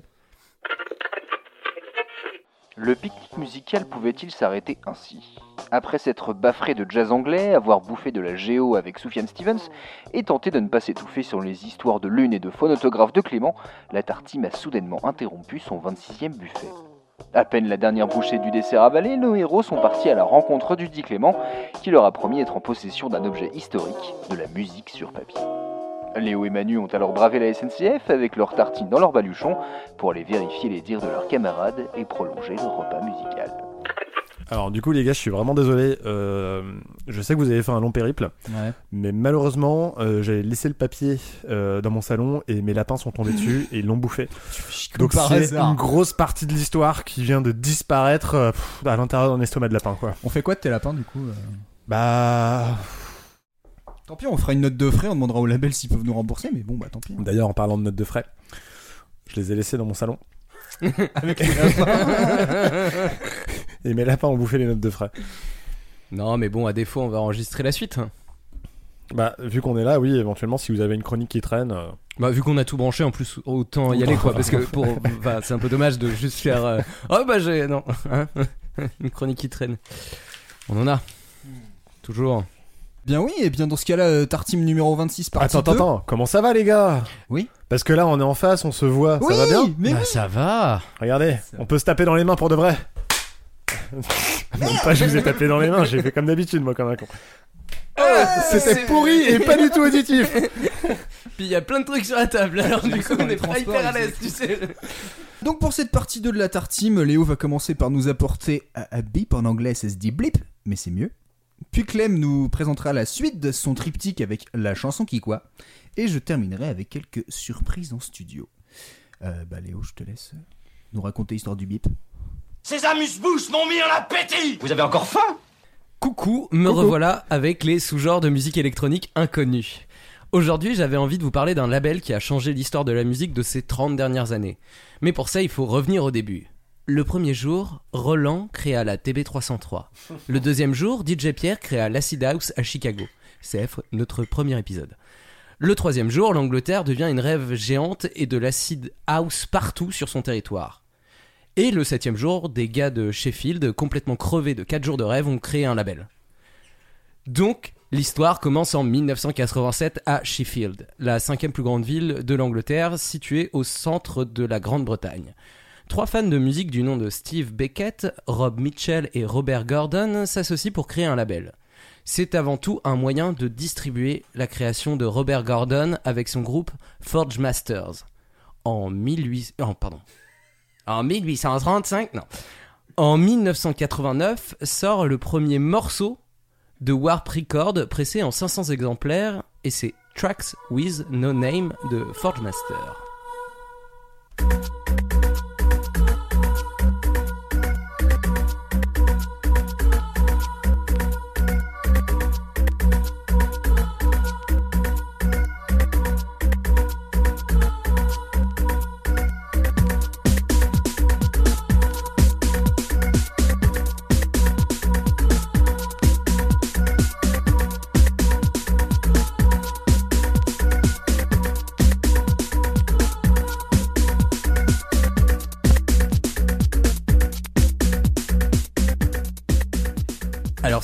Le pique-nique musical pouvait-il s'arrêter ainsi? Après s'être baffré de jazz anglais, avoir bouffé de la géo avec Sufjan Stevens et tenté de ne pas s'étouffer sur les histoires de lune et de phonotographe de Clément, la tartine a soudainement interrompu son 26e buffet. À peine la dernière bouchée du dessert avalée, nos héros sont partis à la rencontre du dit Clément, qui leur a promis d'être en possession d'un objet historique, de la musique sur papier. Léo et Manu ont alors bravé la SNCF avec leurs tartines dans leur baluchon pour aller vérifier les dires de leurs camarades et prolonger le repas musical. Alors du coup les gars, je suis vraiment désolé. Euh, je sais que vous avez fait un long périple, Ouais. mais malheureusement, euh, j'avais laissé le papier euh, dans mon salon et mes lapins sont tombés dessus et ils l'ont bouffé. Donc c'est une grosse partie de l'histoire qui vient de disparaître euh, pff, à l'intérieur d'un estomac de lapin quoi. On fait quoi de tes lapins du coup euh? Bah Tant pis, on fera une note de frais, on demandera au label s'ils peuvent nous rembourser, mais bon, bah tant pis. D'ailleurs, en parlant de notes de frais, je les ai laissés dans mon salon. Avec les lapins. Et mes lapins ont bouffé les notes de frais. Non, mais bon, à défaut, on va enregistrer la suite. Bah, vu qu'on est là, oui, éventuellement, si vous avez une chronique qui traîne. euh, Bah, vu qu'on a tout branché, en plus, autant y aller, quoi. Parce que pour, bah, c'est un peu dommage de juste faire. euh, Oh, bah, j'ai. Non. Hein Une chronique qui traîne. On en a. Toujours. Bien oui, et bien dans ce cas-là, euh, Tartim numéro 26 partie Attends, attends, 2. attends, comment ça va, les gars? Oui. Parce que là, on est en face, on se voit, Oui, ça va bien? mais Bah, oui. ça va. Regardez, on peut se taper dans les mains pour de vrai. Même pas, je vous ai tapé dans les mains, j'ai fait comme d'habitude, moi, comme un con. C'était c'est- pourri et pas du tout auditif. Puis il y a plein de trucs sur la table, alors du coup, on les est pas hyper à l'aise, tu sais. Donc pour cette partie 2 de la Tartime, Léo va commencer par nous apporter un un bip en anglais, ça se dit blip, mais c'est mieux. Puis Clem nous présentera la suite de son triptyque avec la chanson qui quoi. Et je terminerai avec quelques surprises en studio. Euh, bah Léo, je te laisse nous raconter l'histoire du bip. Ces amuse-bouches m'ont mis en appétit Vous avez encore faim? Coucou, me revoilà avec les sous-genres de musique électronique inconnus. Aujourd'hui, j'avais envie de vous parler d'un label qui a changé l'histoire de la musique de ces 30 dernières années. Mais pour ça, il faut revenir au début. Le premier jour, Roland créa la TB303. Le deuxième jour, DJ Pierre créa l'Acid House à Chicago. C'est notre premier épisode. Le troisième jour, l'Angleterre devient une rêve géante et de l'acid house partout sur son territoire. Et le septième jour, des gars de Sheffield, complètement crevés de 4 jours de rêve, ont créé un label. Donc, l'histoire commence en 1987 à Sheffield, la cinquième plus grande ville de l'Angleterre, située au centre de la Grande-Bretagne. Trois fans de musique du nom de Steve Beckett, Rob Mitchell et Robert Gordon s'associent pour créer un label. C'est avant tout un moyen de distribuer la création de Robert Gordon avec son groupe Forge Masters. En 18... oh, pardon. En 1835, non. En 1989 sort le premier morceau de Warp Record pressé en 500 exemplaires et c'est Tracks with No Name de Forge Master.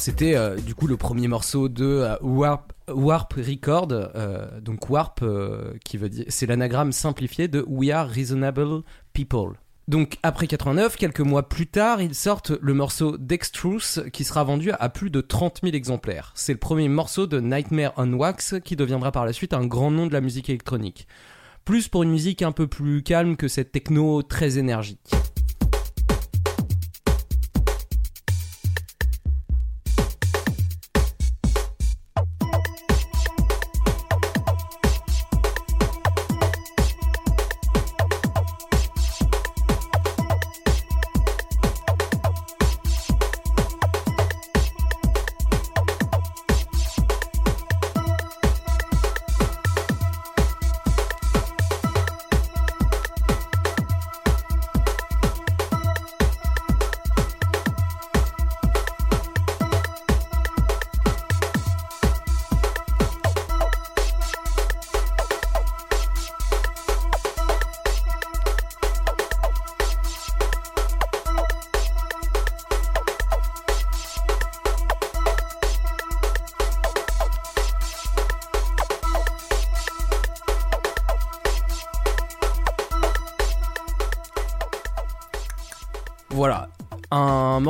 C'était euh, du coup le premier morceau de euh, Warp, Record, euh, donc Warp qui veut dire, c'est l'anagramme simplifié de We Are Reasonable People. Donc après 89, quelques mois plus tard, ils sortent le morceau Dextrous qui sera vendu à plus de 30 000 exemplaires. C'est le premier morceau de Nightmare on Wax qui deviendra par la suite un grand nom de la musique électronique. Plus pour une musique un peu plus calme que cette techno très énergique.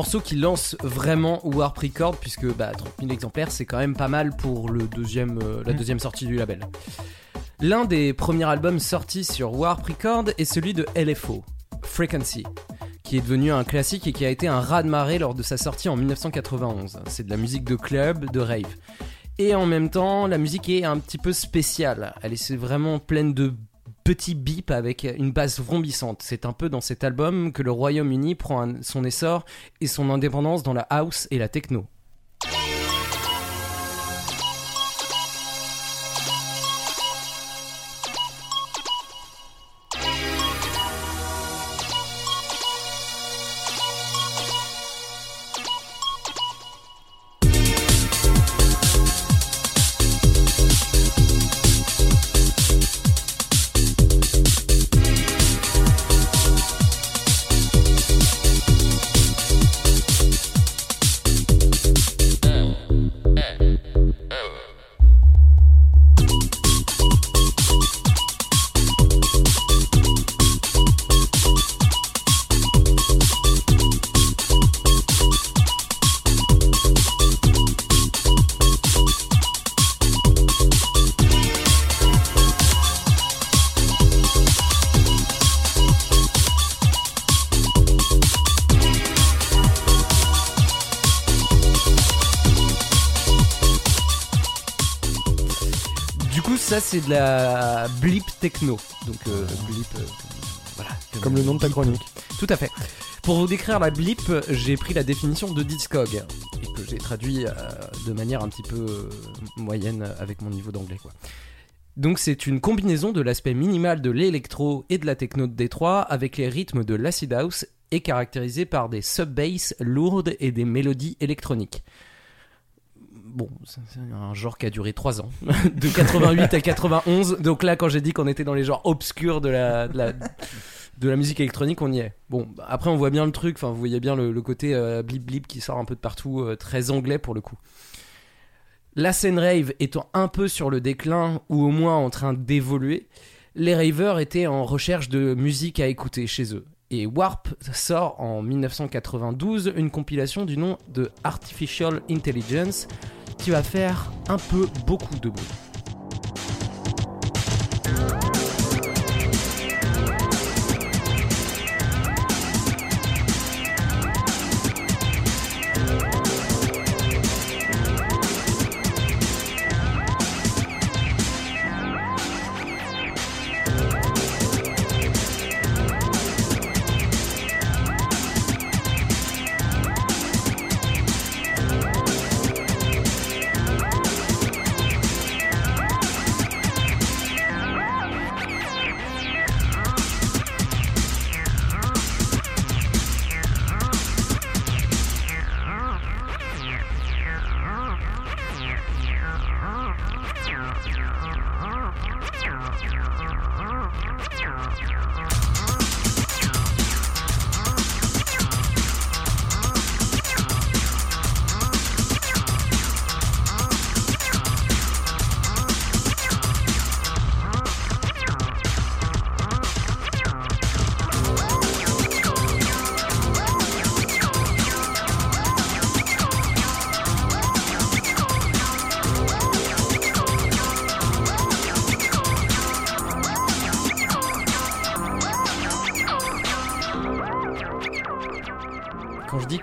Morceau qui lance vraiment Warp Record, puisque bah, 30 000 exemplaires, c'est quand même pas mal pour le deuxième, euh, la Mm. deuxième sortie du label. L'un des premiers albums sortis sur Warp Record est celui de LFO, Frequency, qui est devenu un classique et qui a été un raz-de-marée lors de sa sortie en 1991. C'est de la musique de club, de rave. Et en même temps, la musique est un petit peu spéciale. Elle est vraiment pleine de petits bips avec une basse vrombissante. C'est un peu dans cet album que le Royaume-Uni prend son essor et son indépendance dans la house et la techno. C'est de la blip techno. Donc euh, blip, euh, voilà. Comme le nom de ta chronique. Tout à fait. Pour vous décrire la blip, j'ai pris la définition de Discog et que j'ai traduit euh, de manière un petit peu euh, moyenne avec mon niveau d'anglais. quoi. Donc c'est une combinaison de l'aspect minimal de l'électro et de la techno de Détroit avec les rythmes de l'acid house et caractérisé par des sub-bass lourdes et des mélodies électroniques. Bon, c'est un genre qui a duré 3 ans, de 88 à 91. Donc là, quand j'ai dit qu'on était dans les genres obscurs de la, musique électronique, on y est. Bon, après, on voit bien le truc, enfin, vous voyez bien le, le côté euh, blip blip qui sort un peu de partout, euh, très anglais pour le coup. La scène rave étant un peu sur le déclin ou au moins en train d'évoluer, les ravers étaient en recherche de musique à écouter chez eux. Et Warp sort en 1992 une compilation du nom de Artificial Intelligence qui va faire un peu beaucoup de bruit.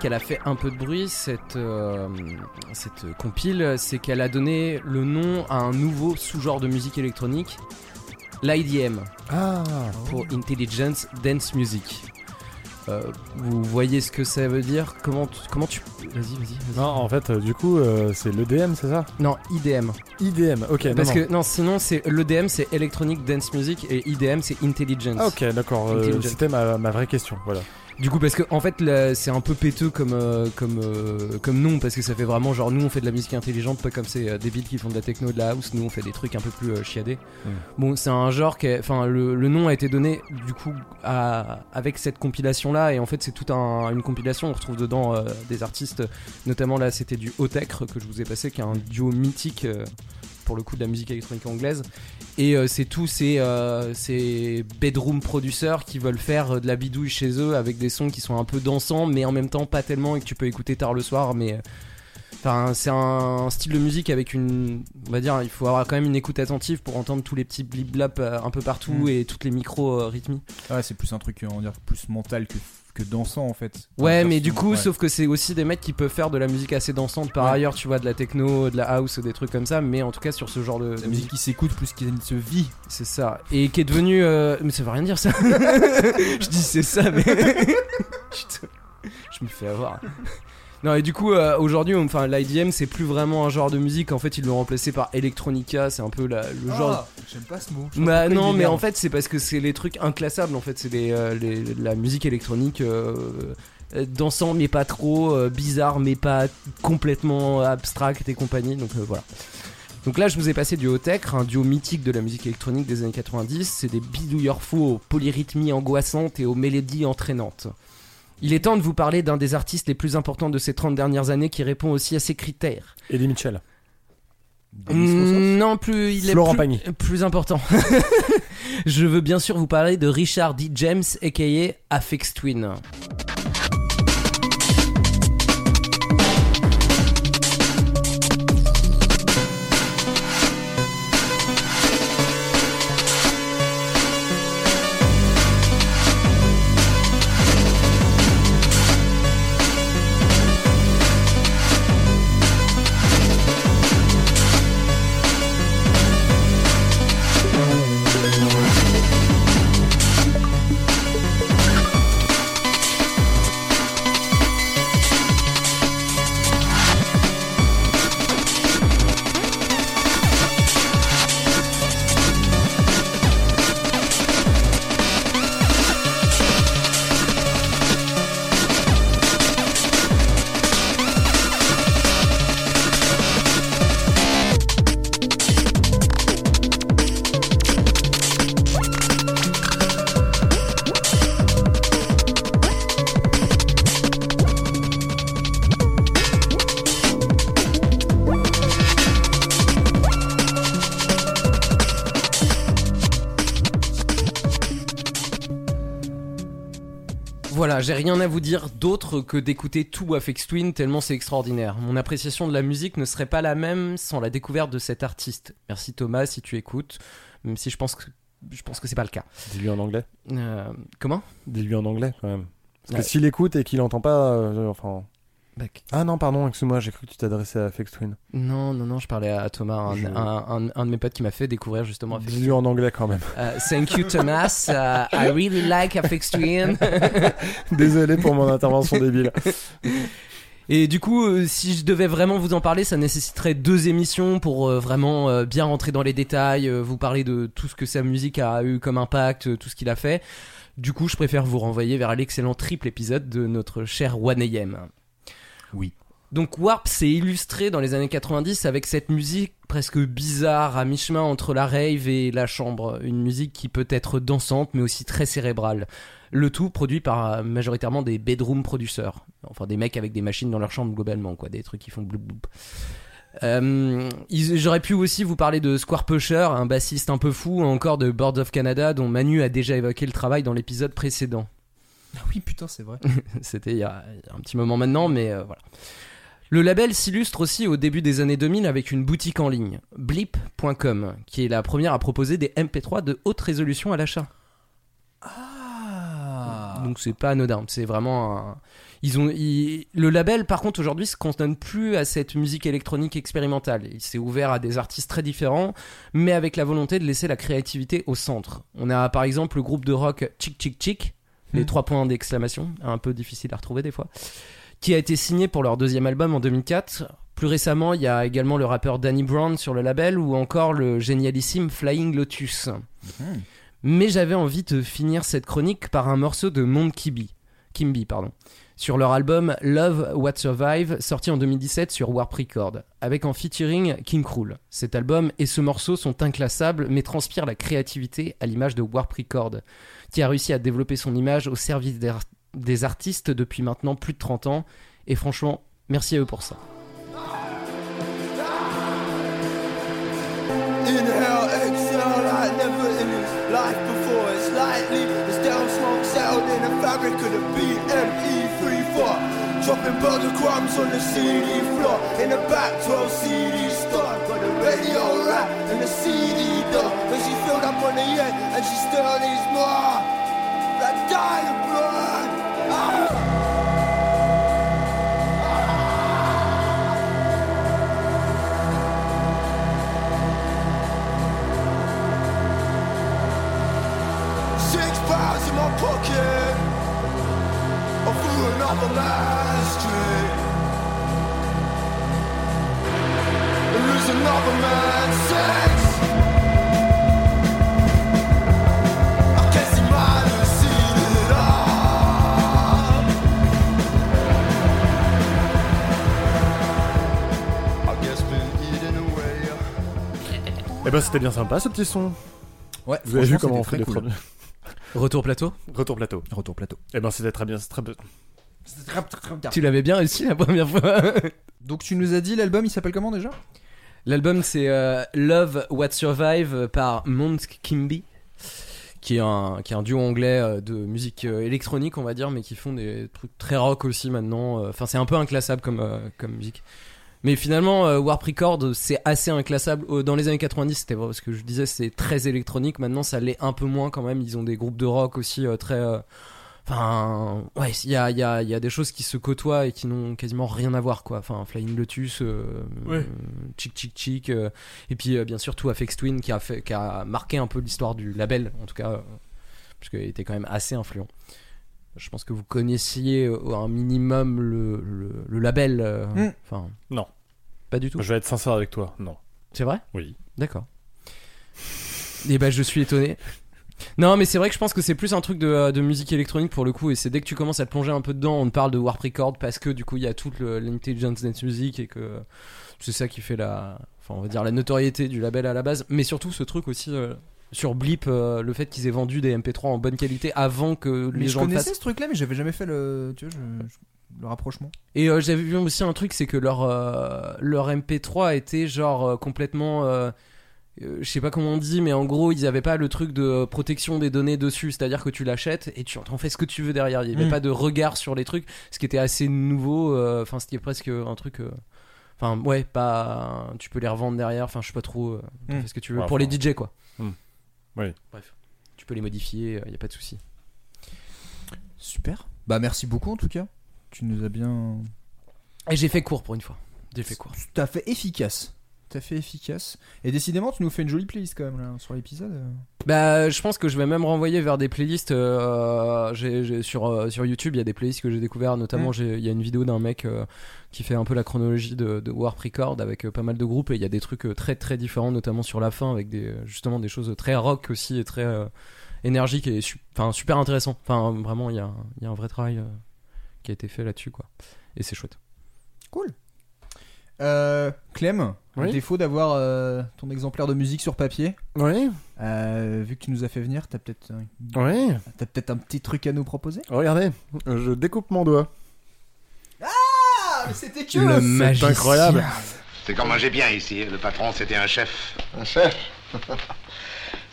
Qu'elle a fait un peu de bruit, cette, euh, cette compile, c'est qu'elle a donné le nom à un nouveau sous-genre de musique électronique, l'IDM, Ah, pour Intelligence Dance Music. Euh, vous voyez ce que ça veut dire? Comment tu, comment tu Vas-y, vas-y. vas-y. non, en fait, euh, du coup, euh, c'est l'EDM, c'est ça? Non, IDM. IDM, ok. Parce non, que non, sinon c'est l'EDM, c'est Electronic Dance Music et IDM, c'est Intelligence. Ah, ok, d'accord. C'était ma, ma vraie question, voilà. Du coup, parce que en fait, c'est un peu péteux comme euh, comme euh, comme nom, parce que ça fait vraiment genre nous on fait de la musique intelligente, pas comme ces euh, débiles qui font de la techno de la house. Nous on fait des trucs un peu plus euh, chiadés. Bon, c'est un genre qui, est- enfin le, le nom a été donné du coup à, avec cette compilation là, et en fait c'est toute un, une compilation. On retrouve dedans euh, des artistes, notamment là c'était du Otecre que je vous ai passé, qui est un duo mythique. Pour le coup de la musique électronique anglaise et euh, c'est tous ces, euh, ces bedroom producers qui veulent faire euh, de la bidouille chez eux avec des sons qui sont un peu dansants mais en même temps pas tellement et que tu peux écouter tard le soir mais Enfin, c'est un style de musique avec une, on va dire, il faut avoir quand même une écoute attentive pour entendre tous les petits blip blap un peu partout Mm. et toutes les micros rythmiques. Ouais, c'est plus un truc, on va dire, plus mental que, que dansant en fait. Ouais, mais du coup, ouais. sauf que c'est aussi des mecs qui peuvent faire de la musique assez dansante par Ouais. ailleurs, tu vois, de la techno, de la house, des trucs comme ça, mais en tout cas sur ce genre de, La musique qui s'écoute plus qu'il se vit. C'est ça. Et qui est devenu. euh, Mais ça veut rien dire ça. je dis c'est ça, mais. Je me fais avoir. Non, et du coup, euh, aujourd'hui, enfin, l'IDM, c'est plus vraiment un genre de musique. En fait, ils l'ont remplacé par Electronica. C'est un peu la- le genre. Ah, J'aime pas ce mot. Bah non, mais en fait, c'est parce que c'est les trucs inclassables. En fait, c'est les, euh, les- la musique électronique. euh, euh, dansant mais pas trop, euh, bizarre mais pas complètement abstract et compagnie. Donc voilà. Donc là, je vous ai passé du Hotech, un duo mythique de la musique électronique des années 90. C'est des bidouilleurs fous aux polyrythmies angoissantes et aux mélodies entraînantes. Il est temps de vous parler d'un des artistes les plus importants de ces 30 dernières années qui répond aussi à ces critères. Eddie Mitchell. Mm, non, plus il Florent est Pagny. plus, plus important. Je veux bien sûr vous parler de Richard D. James, aka Afex Twin. J'ai rien à vous dire d'autre que d'écouter tout Afex Twin tellement c'est extraordinaire. Mon appréciation de la musique ne serait pas la même sans la découverte de cet artiste. Merci Thomas si tu écoutes, même si je pense que je pense que c'est pas le cas. Dis-lui en anglais. Euh, comment? Dis-lui en anglais quand même. Parce que s'il écoute et qu'il entend pas, euh, enfin. Ah non, pardon, excuse-moi, j'ai cru que tu t'adressais à Fex Twin. Non, non, non, je parlais à Thomas, un, Je- un- un- un de mes potes qui m'a fait découvrir justement Afex Dis-lui en anglais quand même. Euh, thank you Thomas, Uh, I really like Afex Twin. Désolé pour mon intervention débile. Et du coup, euh, si je devais vraiment vous en parler, ça nécessiterait deux émissions pour euh, vraiment euh, bien rentrer dans les détails, vous parler de tout ce que sa musique a eu comme impact, tout ce qu'il a fait. Du coup, je préfère vous renvoyer vers l'excellent triple épisode de notre cher 1AM. Oui. Donc Warp s'est illustré dans les années 90 avec cette musique presque bizarre à mi-chemin entre la rave et la chambre, une musique qui peut être dansante mais aussi très cérébrale. Le tout produit par euh, majoritairement des bedroom producers, enfin des mecs avec des machines dans leur chambre globalement quoi, des trucs qui font bloup bloup. Euh, J'aurais pu aussi vous parler de Square Pusher, un bassiste un peu fou, encore de Birds of Canada, dont Manu a déjà évoqué le travail dans l'épisode précédent. Ah oui, putain, c'est vrai. C'était il y, a un petit moment maintenant, mais euh, voilà. Le label s'illustre aussi au début des années 2000 avec une boutique en ligne, blip.com, qui est la première à proposer des MP3 de haute résolution à l'achat. Ah. Donc c'est pas anodin, c'est vraiment un- Ils ont, ils- Le label, par contre, aujourd'hui, se cantonne plus à cette musique électronique expérimentale. Il s'est ouvert à des artistes très différents, mais avec la volonté de laisser la créativité au centre. On a par exemple le groupe de rock Chick Chick Chick, les Hmm. trois points d'exclamation, un peu difficile à retrouver des fois, qui a été signé pour leur deuxième album en 2004. Plus récemment, il y a également le rappeur Danny Brown sur le label ou encore le génialissime Flying Lotus. Mais j'avais envie de finir cette chronique par un morceau de Kimby, Kimby pardon, sur leur album Love What Survive, sorti en 2017 sur Warp Record, avec en featuring King Krul. Cet album et ce morceau sont inclassables, mais transpirent la créativité à l'image de Warp Record, qui a réussi à développer son image au service des, ar- des artistes depuis maintenant plus de 30 ans. Et franchement, merci à eux pour ça. Inhale, exhale like never in his life before. It's lightly as down smoke settled in the fabric of the BME 34. Dropping burger crumbs on the CD floor in the back 12 CD store. Got the radio rack and the CD door. On the end and she still needs more. That dying blood. Ah! Six pounds in my pocket. I threw another man's street. And lose another man's Eh ben, c'était bien sympa ce petit son. Ouais, Vous avez vu comment on fait très les cool. premiers Retour plateau Retour plateau. Retour plateau. Eh ben, c'était très bien. C'est très bien. Tu l'avais bien réussi la première fois. Donc tu nous as dit l'album il s'appelle comment déjà? L'album c'est euh, Love What Survive par Monk Kimby, qui est un, qui est un duo anglais euh, de musique euh, électronique on va dire, mais qui font des trucs très rock aussi maintenant. Enfin c'est un peu inclassable comme, euh, comme musique. Mais finalement euh, Warp Record c'est assez inclassable. Euh, Dans les années 90 c'était vrai, ce que je disais c'est très électronique, maintenant ça l'est un peu moins quand même. Ils ont des groupes de rock aussi euh, très... euh, Enfin, ouais, il y a, il y, a, il y a des choses qui se côtoient et qui n'ont quasiment rien à voir, quoi. Enfin, Flying Lotus, euh, Ouais. Chick Chick Chick, euh, et puis euh, bien sûr tout Afex Twin qui a, fait, qui a marqué un peu l'histoire du label, en tout cas, euh, parce qu'il était quand même assez influent. Je pense que vous connaissiez euh, un minimum le, le, le label. euh, Mm. Enfin, Non. Pas du tout. Je vais être sincère avec toi. Non. C'est vrai? Oui. D'accord. Et bah je suis étonné. Non mais c'est vrai que je pense que c'est plus un truc de, euh, de musique électronique pour le coup et c'est dès que tu commences à te plonger un peu dedans on te parle de Warp Record parce que du coup il y a toute l'intelligence dance music et que c'est ça qui fait la enfin on va dire la notoriété du label à la base mais surtout ce truc aussi euh, sur Blip euh, le fait qu'ils aient vendu des MP3 en bonne qualité avant que Mais les je gens le connaissais fassent ce truc là mais j'avais jamais fait le tu vois je- je- le rapprochement. et euh, j'avais vu aussi un truc, c'est que leur, euh, leur MP3 était genre euh, complètement. euh, euh, je sais pas comment on dit, mais en gros, ils avaient pas le truc de protection des données dessus. C'est-à-dire que tu l'achètes et tu en fais ce que tu veux derrière. Il y avait Mm. pas de regard sur les trucs, ce qui était assez nouveau. euh, Enfin, c'était presque un truc. euh, Enfin, ouais, pas. Tu peux les revendre derrière. Enfin, je sais pas trop. euh, Mm. fais ce que tu veux. Ouais, Pour les DJ, quoi. Mm. Oui. Bref. Tu peux les modifier, il y a pas de souci. Super. Bah merci beaucoup en tout cas. Tu nous as bien. Et j'ai fait court pour une fois. J'ai fait court. T'as fait efficace. T'as fait efficace. Et décidément, tu nous fais une jolie playlist quand même là sur l'épisode. Bah, je pense que je vais même renvoyer vers des playlists. euh, j'ai- j'ai- sur, euh, sur YouTube, il y a des playlists que j'ai découvert. Notamment, Mm. il y a une vidéo d'un mec euh, qui fait un peu la chronologie de, de Warp Record avec euh, pas mal de groupes. Et il y a des trucs euh, très très différents, notamment sur la fin, avec des, justement des choses très rock aussi et très euh, énergiques et su- enfin, super intéressant. Enfin, vraiment, il y a, y a un vrai travail euh, qui a été fait là-dessus, quoi. Et c'est chouette. Cool. Euh, Clem, Oui défaut d'avoir euh, ton exemplaire de musique sur papier, Oui. euh, vu que tu nous as fait venir, t'as peut-être un... Oui. t'as peut-être un petit truc à nous proposer? Regardez, je découpe mon doigt. Ah, mais c'était que Le C'est magicien. incroyable. C'est comme manger bien ici. Le patron, c'était un chef. Un chef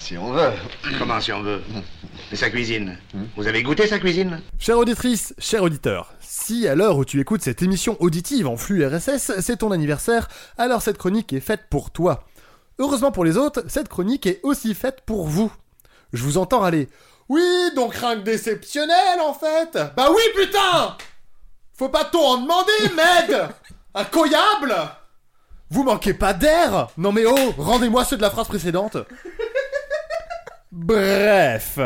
Si on veut. Comment si on veut? Mais sa cuisine? Vous avez goûté sa cuisine? Chère auditrice, cher auditeur, si à l'heure où tu écoutes cette émission auditive en flux RSS, c'est ton anniversaire, alors cette chronique est faite pour toi. Heureusement pour les autres, cette chronique est aussi faite pour vous. Je vous entends aller. Oui, donc rien que déceptionnel en fait Bah oui putain Faut pas tout en demander, Med Incroyable Vous manquez pas d'air Non mais oh, rendez-moi ceux de la phrase précédente. Bref.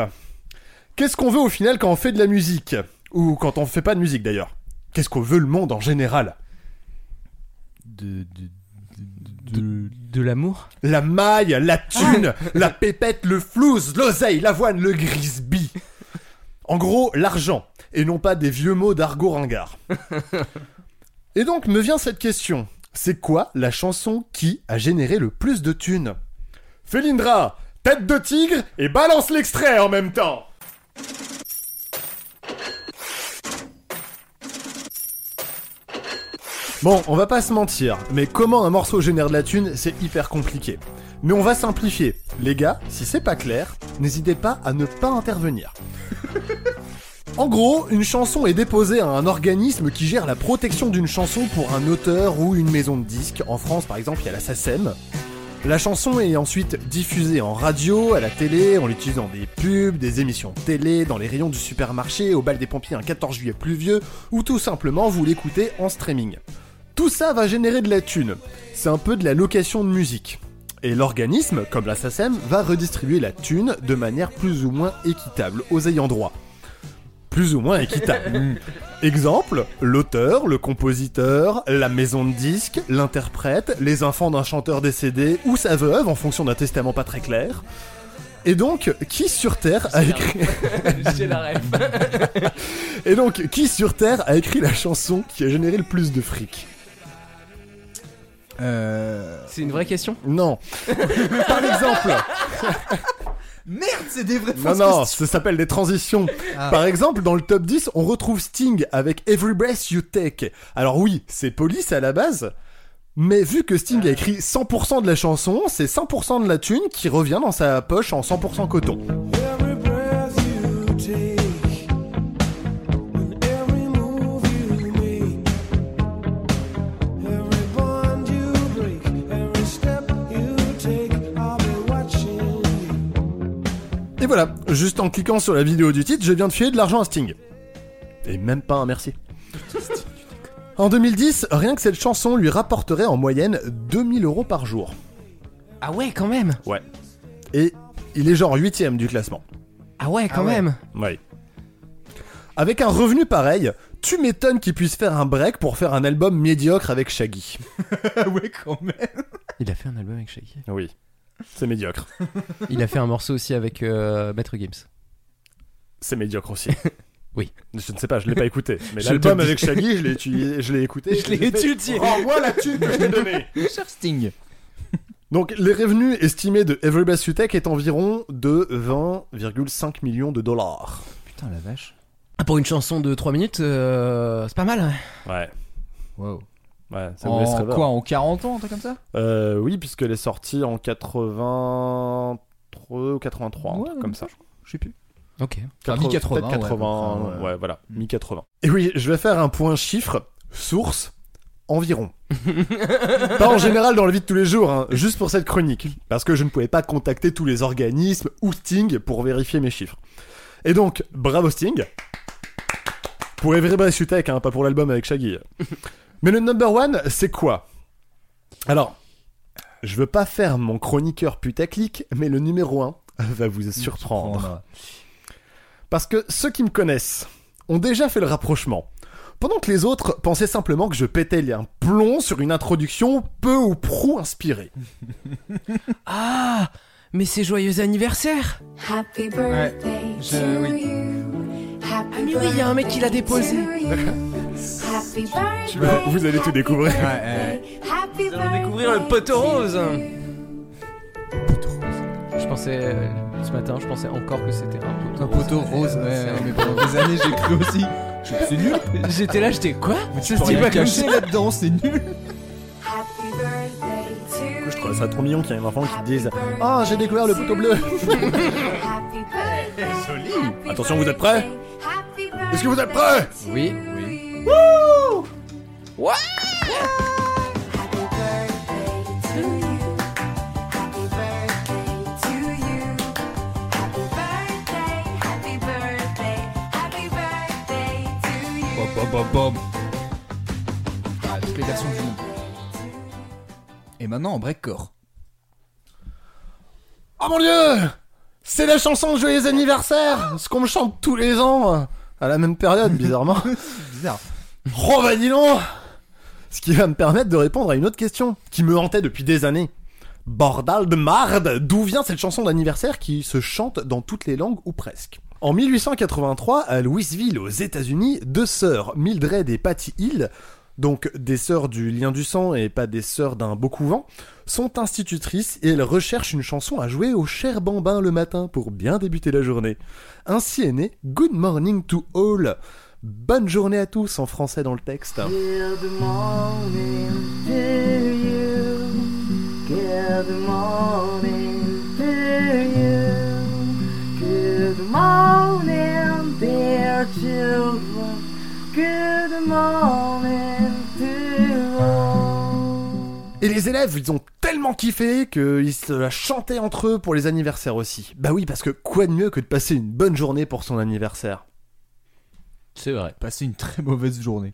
Qu'est-ce qu'on veut au final quand on fait de la musique? Ou quand on fait pas de musique d'ailleurs? Qu'est-ce qu'on veut le monde en général? De. De, de l'amour? La maille, la thune, la pépette, le flouze, l'oseille, l'avoine, le grisby. En gros, l'argent, et non pas des vieux mots d'argot ringard. Et donc me vient cette question. C'est quoi la chanson qui a généré le plus de thunes? Félindra, tête de tigre et balance l'extrait en même temps Bon, on va pas se mentir, mais comment un morceau génère de la thune, c'est hyper compliqué. Mais on va simplifier. Les gars, si c'est pas clair, n'hésitez pas à ne pas intervenir. En gros, une chanson est déposée à un organisme qui gère la protection d'une chanson pour un auteur ou une maison de disques. En France, par exemple, il y a la SACEM. La chanson est ensuite diffusée en radio, à la télé, on l'utilise dans des pubs, des émissions télé, dans les rayons du supermarché, au bal des pompiers un 14 juillet pluvieux, ou tout simplement vous l'écoutez en streaming. Tout ça va générer de la thune. C'est un peu de la location de musique. Et l'organisme, comme la va redistribuer la thune de manière plus ou moins équitable aux ayants droit. Plus ou moins équitable. Exemple, l'auteur, le compositeur, la maison de disques, l'interprète, les enfants d'un chanteur décédé ou sa veuve en fonction d'un testament pas très clair. Et donc, qui sur Terre a écrit... J'ai la rêve. Et donc, qui sur Terre a écrit la chanson qui a généré le plus de fric? Euh. C'est une vraie question? Non. Par exemple... Merde, c'est des vraies Non, fausses non, questions. ça s'appelle des transitions. Ah. Par exemple, dans le top 10, on retrouve Sting avec Every Breath You Take. Alors oui, c'est police à la base, mais vu que Sting a écrit 100% de la chanson, c'est 100% de la thune qui revient dans sa poche en 100% coton. Every breath you take, Et voilà, juste en cliquant sur la vidéo du titre, je viens de filer de l'argent à Sting. Et même pas un merci. En 2010, rien que cette chanson lui rapporterait en moyenne 2000 euros par jour. Ah ouais, quand même Ouais. Et il est genre huitième du classement. Ah ouais, quand Ah ouais. même Ouais. Avec un revenu pareil, tu m'étonnes qu'il puisse faire un break pour faire un album médiocre avec Shaggy. ouais, quand même. Il a fait un album avec Shaggy. Oui. C'est médiocre. Il a fait un morceau aussi avec euh, Maître Gims. C'est médiocre aussi. Oui. Je ne sais pas, je l'ai pas écouté. Mais Je l'album te dis. avec Shaggy, je l'ai étudié- je l'ai écouté. Je l'ai fait, étudié. Rends-moi la thune que je t'ai donnée. Cher Sting. Donc, les revenus estimés de Every Bass You Take est environ de 20,5 millions de dollars. Putain, la vache. Ah, Pour une chanson de 3 minutes, euh, c'est pas mal. ouais. Ouais. Wow. Ouais, ça me laisse En rêveur. quoi En 40 ans, un truc comme ça? Euh, oui, puisqu'elle est sortie en 83 ou 83, un Ouais, comme ça. Je sais plus. Ok. Enfin, mi-80, peut-être ouais, 80, enfin, ouais, ouais. voilà, mi-80. Et oui, je vais faire un point chiffre, source, environ. pas en général dans la vie de tous les jours, hein, juste pour cette chronique, parce que je ne pouvais pas contacter tous les organismes ou Sting pour vérifier mes chiffres. Et donc, bravo Sting. Pour Every Breath You Take, hein, pas pour l'album avec Shaggy. Mais le number one, c'est quoi? Alors, je veux pas faire mon chroniqueur putaclic, mais le numéro 1 va vous surprendre. Parce que ceux qui me connaissent ont déjà fait le rapprochement. Pendant que les autres pensaient simplement que je pétais un plomb sur une introduction peu ou prou inspirée. Ah Mais c'est joyeux anniversaire Happy Ouais. birthday Je- oui. Happy Ah mais oui, il y a un mec qui l'a déposé. birthday to you. Happy birthday. Vous allez tout découvrir. Ouais, Happy On va découvrir le poteau rose. Je pensais, euh, ce matin, je pensais encore que c'était un poteau Un poteau rose, ouais, C'est un- mais pendant des années j'ai cru aussi. Je me suis nul. J'étais là, j'étais quoi? Mais Ça tu se peux dit pas comme ça là-dedans, c'est nul. Happy birthday to Du coup, je trouve ça trop mignon qu'il y ait un enfant qui dise Ah, j'ai découvert le poteau bleu. Happy birthday. Joli. Attention, vous êtes prêts? Est-ce que vous êtes prêts? Oui. Oui. Ouais Happy birthday to you. Happy birthday to you. Happy birthday, happy birthday, happy birthday to you. Bom, bom, bom, bom. versions du monde. Et maintenant en breakcore. Oh mon dieu C'est la chanson de Joyeux anniversaire Ce qu'on me chante tous les ans à la même période, bizarrement. Bizarre. Oh bah Ce qui va me permettre de répondre à une autre question qui me hantait depuis des années. Bordal de marde D'où vient cette chanson d'anniversaire qui se chante dans toutes les langues ou presque? En 1883, à Louisville, aux États-Unis, deux sœurs, Mildred et Patty Hill, donc des sœurs du lien du sang et pas des sœurs d'un beau couvent, sont institutrices et elles recherchent une chanson à jouer au cher bambin le matin pour bien débuter la journée. Ainsi est né Good Morning to All. Bonne journée à tous en français dans le texte. Good morning dear children. Good morning to all. Et les élèves, ils ont tellement kiffé qu'ils se la chantaient entre eux pour les anniversaires aussi. Bah oui, parce que quoi de mieux que de passer une bonne journée pour son anniversaire? C'est vrai. Passer une très mauvaise journée.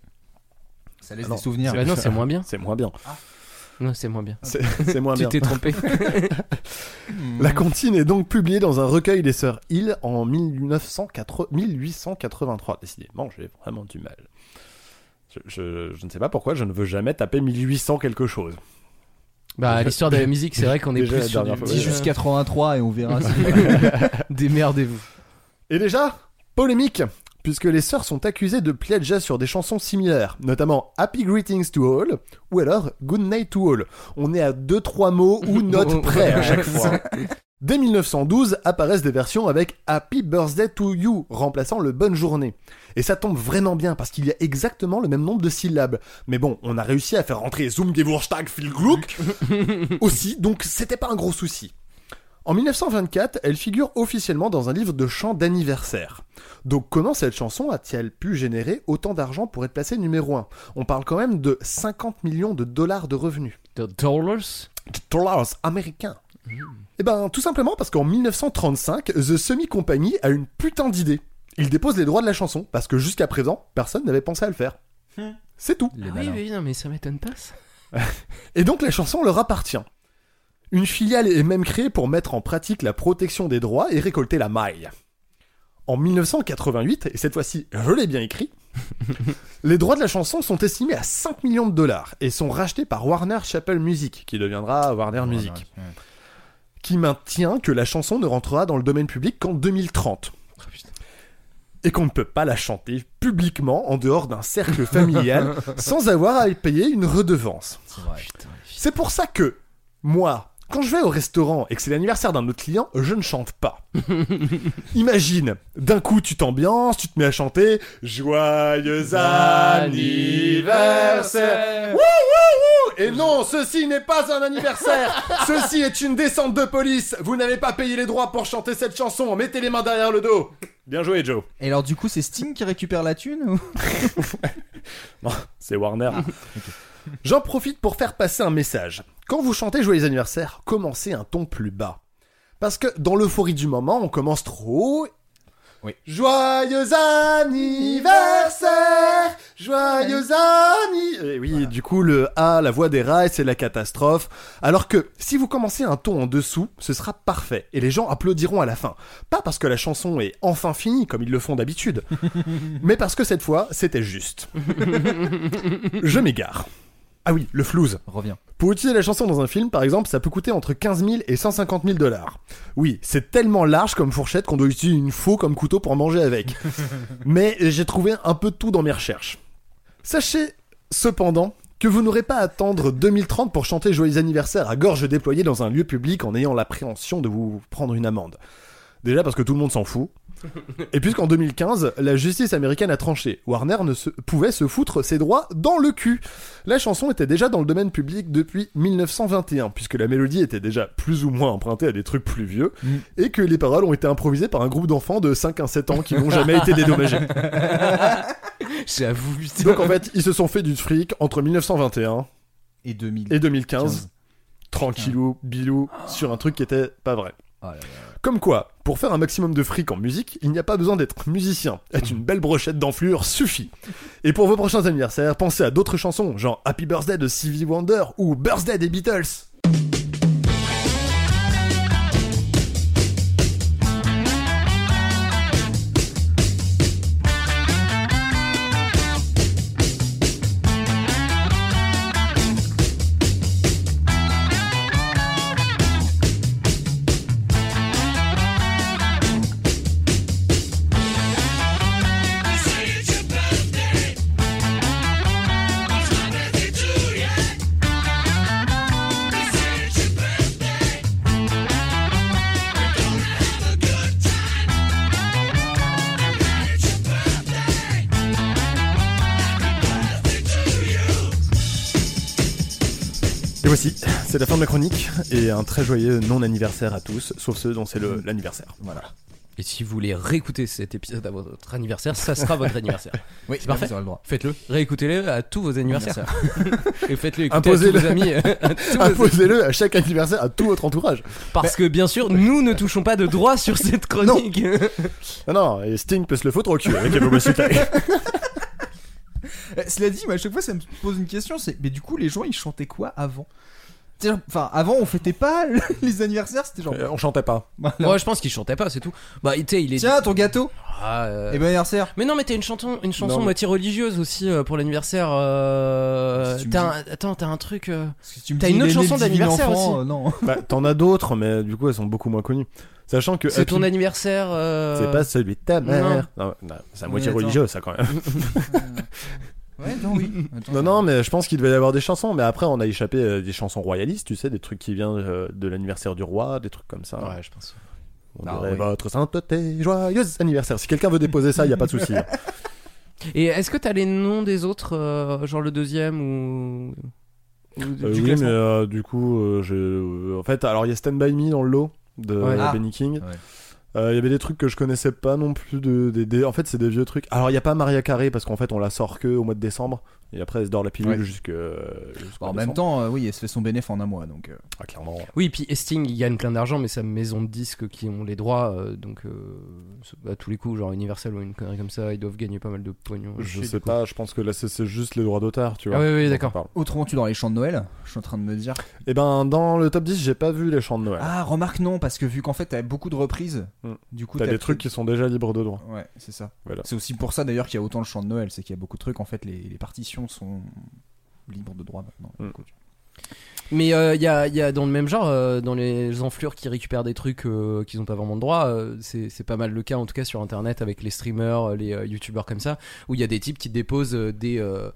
Ça laisse Ah non, des souvenirs. Bah non, c'est moins bien. C'est moins bien. Non, c'est moins bien. C'est c'est moins tu bien. t'es trompé. La comptine est donc publiée dans un recueil des sœurs Hill en 1980 1883. Décidément, j'ai vraiment du mal. Je, je- je ne sais pas pourquoi je ne veux jamais taper 1800 quelque chose. bah, l'histoire de la musique, c'est vrai qu'on est plus la sur du... Dis juste 83 et on verra. si- Démerdez-vous. Et déjà, polémique, puisque les sœurs sont accusées de plagiat sur des chansons similaires, notamment Happy Greetings to All ou alors Good Night to All. On est à deux trois mots ou notes près à chaque fois. Dès 1912 apparaissent des versions avec Happy Birthday to You, remplaçant le Bonne Journée. Et ça tombe vraiment bien parce qu'il y a exactement le même nombre de syllabes. Mais bon, on a réussi à faire rentrer Zumgewurstag viel Glück aussi, donc c'était pas un gros souci. En 1924, elle figure officiellement dans un livre de chants d'anniversaire. Donc comment cette chanson a-t-elle pu générer autant d'argent pour être placée numéro 1 On parle quand même de 50 millions de dollars de revenus. The Dollars? De dollars américains. Eh ben, tout simplement parce qu'en 1935, The Semi Company a une putain d'idée. Il dépose les droits de la chanson, parce que jusqu'à présent, personne n'avait pensé à le faire. C'est tout. Ah oui, oui, non, mais ça m'étonne pas, ça. Et donc la chanson leur appartient. Une filiale est même créée pour mettre en pratique la protection des droits et récolter la maille. En 1988, et cette fois-ci je l'ai bien écrit, les droits de la chanson sont estimés à 5 millions de dollars et sont rachetés par Warner Chappell Music, qui deviendra Warner Music, qui maintient que la chanson ne rentrera dans le domaine public qu'en 2030. Et qu'on ne peut pas la chanter publiquement en dehors d'un cercle familial sans avoir à y payer une redevance. C'est pour ça que, moi, quand je vais au restaurant et que c'est l'anniversaire d'un autre client, je ne chante pas. Imagine, d'un coup tu t'ambiances, tu te mets à chanter Joyeux anniversaire. Wouh, wouh, wouh. Et non, ceci n'est pas un anniversaire. Ceci est une descente de police. Vous n'avez pas payé les droits pour chanter cette chanson, mettez les mains derrière le dos. Bien joué Joe. Et alors du coup c'est Sting qui récupère la thune ou? Non, c'est Warner. J'en profite pour faire passer un message. Quand vous chantez Joyeux anniversaire, commencez un ton plus bas. Parce que dans l'euphorie du moment, on commence trop haut. Oui. Joyeux anniversaire Joyeux anniversaire Oui, du coup, le A, la voix des rails, c'est la catastrophe. Alors que, si vous commencez un ton en dessous, ce sera parfait. Et les gens applaudiront à la fin. Pas parce que la chanson est enfin finie, comme ils le font d'habitude. mais parce que cette fois, c'était juste. Je m'égare. Ah oui, le flouze. Reviens. Pour utiliser la chanson dans un film, par exemple, ça peut coûter entre 15 000 et 150 000 dollars. Oui, c'est tellement large comme fourchette qu'on doit utiliser une faux comme couteau pour manger avec. Mais j'ai trouvé un peu de tout dans mes recherches. Sachez, cependant, que vous n'aurez pas à attendre 2030 pour chanter Joyeux anniversaire à gorge déployée dans un lieu public en ayant l'appréhension de vous prendre une amende. Déjà parce que tout le monde s'en fout. Et puisqu'en 2015, la justice américaine a tranché, Warner ne se, pouvait se foutre ses droits dans le cul. La chanson était déjà dans le domaine public depuis 1921, puisque la mélodie était déjà plus ou moins empruntée à des trucs plus vieux, et que les paroles ont été improvisées par un groupe d'enfants de 5 à 7 ans qui n'ont jamais été dédommagés. J'avoue, putain. Donc en fait, ils se sont fait du fric entre 1921 Et 2000. et 2015, tranquillou, bilou, sur un truc qui était pas vrai. Comme quoi, pour faire un maximum de fric en musique, il n'y a pas besoin d'être musicien. Être une belle brochette d'enflure suffit. Et pour vos prochains anniversaires, pensez à d'autres chansons, genre Happy Birthday de Stevie Wonder ou Birthday des Beatles. C'est la fin de ma chronique et un très joyeux non-anniversaire à tous, sauf ceux dont c'est le- l'anniversaire. Voilà. Et si vous voulez réécouter cet épisode à votre anniversaire, ça sera votre anniversaire. Oui, c'est parfait. vous aurez le droit. Faites-le. Réécoutez-le à tous vos anniversaires. Et faites-le écouter à tous Imposez-le. vos amis. Imposez-le à chaque anniversaire à tout votre entourage. Parce que bien sûr, nous ne touchons pas de droit sur cette chronique. Non, non, et Sting peut se le foutre au cul avec. Eh, Cela dit, moi, à chaque fois, ça me pose une question c'est, mais du coup, les gens, ils chantaient quoi avant? Enfin, avant, on fêtait pas les anniversaires, c'était genre. Euh, On chantait pas. Voilà. Moi, je pense qu'il chantait pas, c'est tout. Bah, tu sais, il est. Tiens, ton gâteau Ah, euh, Et bon anniversaire Mais non, mais t'as une chanson, une chanson Non. moitié religieuse aussi euh, pour l'anniversaire. euh, Si tu me t'as un- Attends, t'as un truc. euh, Si tu me T'as dis, une autre chanson d'anniversaire aussi. euh, non. Bah, t'en as d'autres, mais du coup, elles sont beaucoup moins connues. Sachant que. C'est Happy- ton anniversaire. euh, C'est pas celui de ta mère. Non, non, c'est à moitié attends. religieux, ça, quand même. Ouais, non, oui. Attends. Non, non, mais je pense qu'il devait y avoir des chansons. Mais après, on a échappé euh, des chansons royalistes, tu sais, des trucs qui viennent euh, de l'anniversaire du roi, des trucs comme ça. Ouais, je pense. On Ah, dirait oui. votre sainteté, joyeux anniversaire. Si quelqu'un veut déposer ça, il y a pas de souci. Et est-ce que t'as les noms des autres, euh, genre le deuxième ou. ou Euh, du oui, classement mais euh, du coup, euh, j'ai. euh, en fait, alors il y a Stand By Me dans le lot de Ouais. Ah. Benny King. Ouais. Euh, Il y avait des trucs que je connaissais pas non plus. De, En fait, c'est des vieux trucs. Alors, il y a pas Maria Carré parce qu'en fait, on la sort que au mois de décembre. Et après, elle se dort la pilule Ouais. jusque. jusqu'en en même décembre. temps, euh, oui, elle se fait son bénéfice en un mois, donc. euh, Ah, clairement. Oui, puis Sting il gagne plein d'argent, mais sa maison de disques qui ont les droits, euh, donc euh, à tous les coups, genre Universal ou une connerie comme ça, ils doivent gagner pas mal de pognon. Je du sais coup. pas, je pense que là, c'est c'est juste les droits d'auteur, tu vois. Ah oui, oui, d'accord. Autrement, tu dans les chants de Noël Je suis en train de me dire. Et ben, dans le top 10, j'ai pas vu les chants de Noël. Ah, remarque non, parce que vu qu'en fait, t'as beaucoup de reprises, Mm. du coup, T'as des trucs qui sont déjà libres de droit. Ouais, c'est ça. Voilà. C'est aussi pour ça d'ailleurs qu'il y a autant de chants de Noël, c'est qu'il y a beaucoup de trucs, en fait, les, les partitions sont libres de droit maintenant. Mm. Mais il y, a, y a dans le même genre, euh, dans les enflures qui récupèrent des trucs euh, qu'ils ont pas vraiment de droit, euh, c'est pas mal le cas en tout cas sur internet avec les streamers, euh, les euh, youtubeurs comme ça, où il y a des types qui déposent euh, des. euh,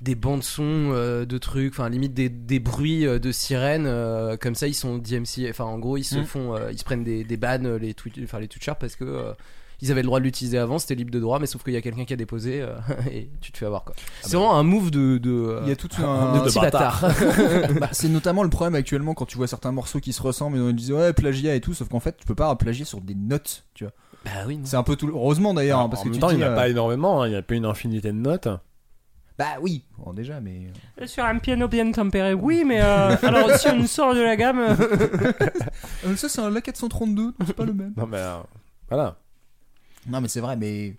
des bandes son euh, de trucs, enfin limite des, des bruits euh, de sirènes, euh, comme ça ils sont DMC, enfin en gros ils se Mm. font, euh, ils se prennent des, des bans euh, les les Twitchers parce que euh, ils avaient le droit de l'utiliser avant, c'était libre de droit, mais sauf qu'il y a quelqu'un qui a déposé euh, et tu te fais avoir quoi. C'est vraiment un move de, de euh, Il y a tout de un. petit bâtard. Bah, c'est notamment le problème actuellement quand tu vois certains morceaux qui se ressemblent et on disait ouais plagiat et tout, sauf qu'en fait tu peux pas plagier sur des notes, tu vois. bah oui. non. C'est un peu tout. Heureusement d'ailleurs, hein, Alors, parce en que même tu temps, dis, il n'y en a euh, pas énormément, hein, il n'y a pas une infinité de notes. Bah oui, bon, déjà, mais. Sur un piano bien tempéré, oui, mais euh, alors si on sort de la gamme. Euh, ça c'est un La 432, donc c'est pas le même. Non, mais euh, voilà. Non mais c'est vrai, mais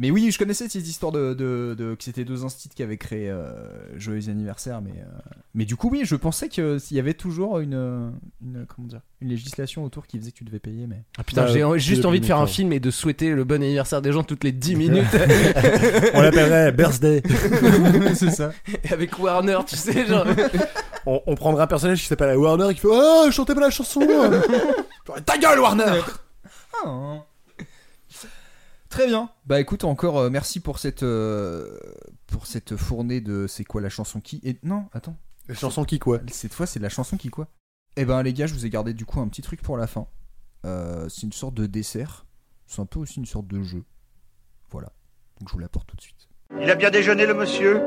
mais oui, je connaissais cette histoire de, de, de- que c'était deux instituts qui avaient créé euh, Joyeux anniversaire, mais euh, mais du coup oui, je pensais que s'il y avait toujours une, une comment dire une législation autour qui faisait que tu devais payer, mais Ah, putain, j'ai euh, juste envie de faire un film et de souhaiter le bon anniversaire des gens toutes les 10 minutes. On l'appellerait Birthday. c'est ça. Et avec Warner, tu sais, genre. on, on prendra un personnage qui s'appelle Warner et qui fait Oh, chantez pas la chanson Ta gueule, Warner Ah. Très bien. Bah écoute, encore euh, merci pour cette euh, pour cette fournée de c'est quoi la chanson qui et non attends La chanson qui quoi? Cette fois c'est la chanson qui quoi? Eh ben les gars, je vous ai gardé du coup un petit truc pour la fin. Euh, c'est une sorte de dessert. C'est un peu aussi une sorte de jeu. Voilà. Donc je vous l'apporte tout de suite. Il a bien déjeuné, le monsieur?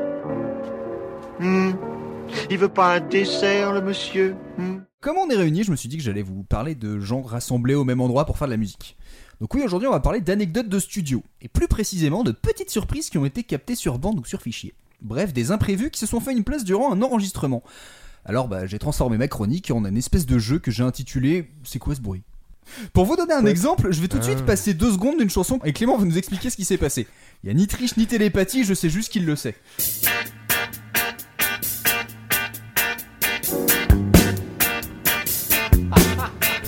Hmm. Il veut pas un dessert, le monsieur? Hmm. Comme on est réunis, je me suis dit que j'allais vous parler de gens rassemblés au même endroit pour faire de la musique. Donc oui, aujourd'hui on va parler d'anecdotes de studio, et plus précisément de petites surprises qui ont été captées sur bande ou sur fichier. Bref, des imprévus qui se sont fait une place durant un enregistrement. Alors bah j'ai transformé ma chronique en un espèce de jeu que j'ai intitulé C'est quoi ce bruit? Pour vous donner un Ouais. exemple, je vais tout de suite Ah. passer deux secondes d'une chanson et Clément va nous expliquer ce qui s'est passé. Il y a ni triche ni télépathie, je sais juste qu'il le sait.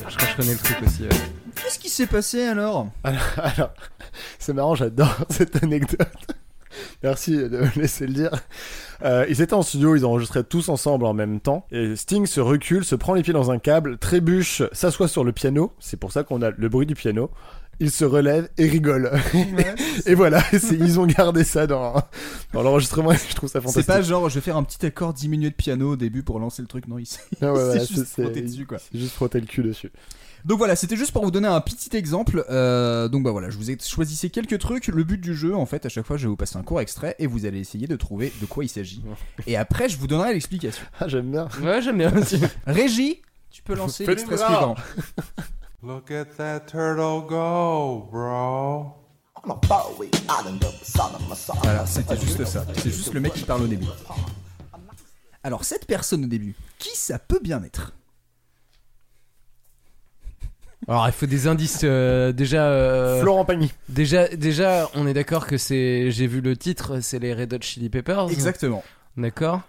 Je crois que je connais le truc aussi. ouais. Qu'est-ce qui s'est passé alors Alors, alors, c'est marrant, j'adore cette anecdote. Merci de me laisser le dire. Euh, ils étaient en studio, ils enregistraient tous ensemble en même temps. Et Sting se recule, se prend les pieds dans un câble, trébuche, s'assoit sur le piano. C'est pour ça qu'on a le bruit du piano. Il se relève et rigole. et voilà, c'est- ils ont gardé ça dans, dans l'enregistrement. Je trouve ça C'est fantastique. pas genre je vais faire un petit accord diminué de piano au début pour lancer le truc, non, il s'est Ah ouais, juste c'est- frotté c'est- dessus quoi. c'est juste frotter le cul dessus. Donc voilà, c'était juste pour vous donner un petit exemple. Euh, donc bah voilà, je vous ai choisi quelques trucs. Le but du jeu, en fait, à chaque fois, je vais vous passer un court extrait et vous allez essayer de trouver de quoi il s'agit. Et après, je vous donnerai l'explication. Ah, j'aime bien. Ouais, j'aime bien aussi. Régie, tu peux lancer l'extrait suivant. Look at that turtle go, bro. Voilà, c'était juste ça. C'est juste le mec qui parle au début. Alors, cette personne au début, qui ça peut bien être? Alors, il faut des indices. euh, déjà. euh, Florent Pagny. Déjà, déjà, on est d'accord que c'est. J'ai vu le titre, c'est les Red Hot Chili Peppers. Exactement. D'accord.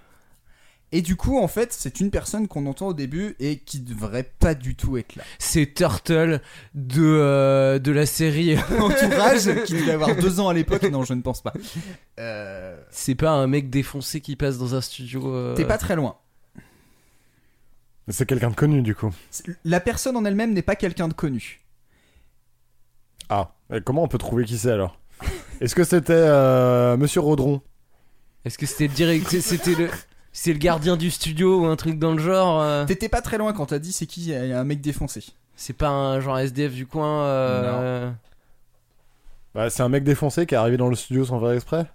Et du coup, en fait, c'est une personne qu'on entend au début et qui devrait pas du tout être là. C'est Turtle de euh, de la série. Entourage, qui devait avoir deux ans à l'époque. Non, je ne pense pas. Euh, C'est pas un mec défoncé qui passe dans un studio. euh, T'es pas très loin. C'est quelqu'un de connu du coup. La personne en elle-même n'est pas quelqu'un de connu. Ah, et comment on peut trouver qui c'est alors? Est-ce que c'était euh, Monsieur Rodron? Est-ce que c'était le direct C'était le. C'est le gardien du studio ou un truc dans le genre. euh, T'étais pas très loin quand t'as dit c'est qui Il y a un mec défoncé. C'est pas un genre SDF du coin. euh, Bah, c'est un mec défoncé qui est arrivé dans le studio sans faire exprès?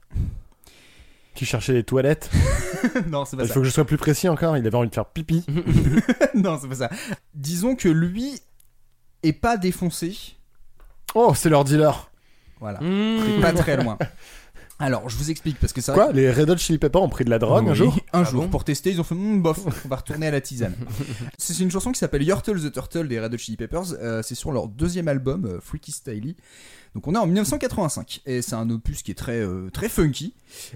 Qui cherchait les toilettes non, c'est pas Il ça. faut que je sois plus précis encore, il avait envie de faire pipi. non, c'est pas ça. Disons que lui est pas défoncé. Oh, c'est leur dealer Voilà. Mmh. Pas très loin. Alors, je vous explique parce que vrai Quoi Les Red Hot Chili Peppers ont pris de la drogue un Oui, jour Un Ah jour, bon pour tester, ils ont fait Hmm, bof, on va retourner à la tisane. c'est une chanson qui s'appelle Yurtle the Turtle des Red Hot Chili Peppers. Euh, c'est sur leur deuxième album, euh, Freaky Styly. Donc on est en 1985 et c'est un opus qui est très euh, très funky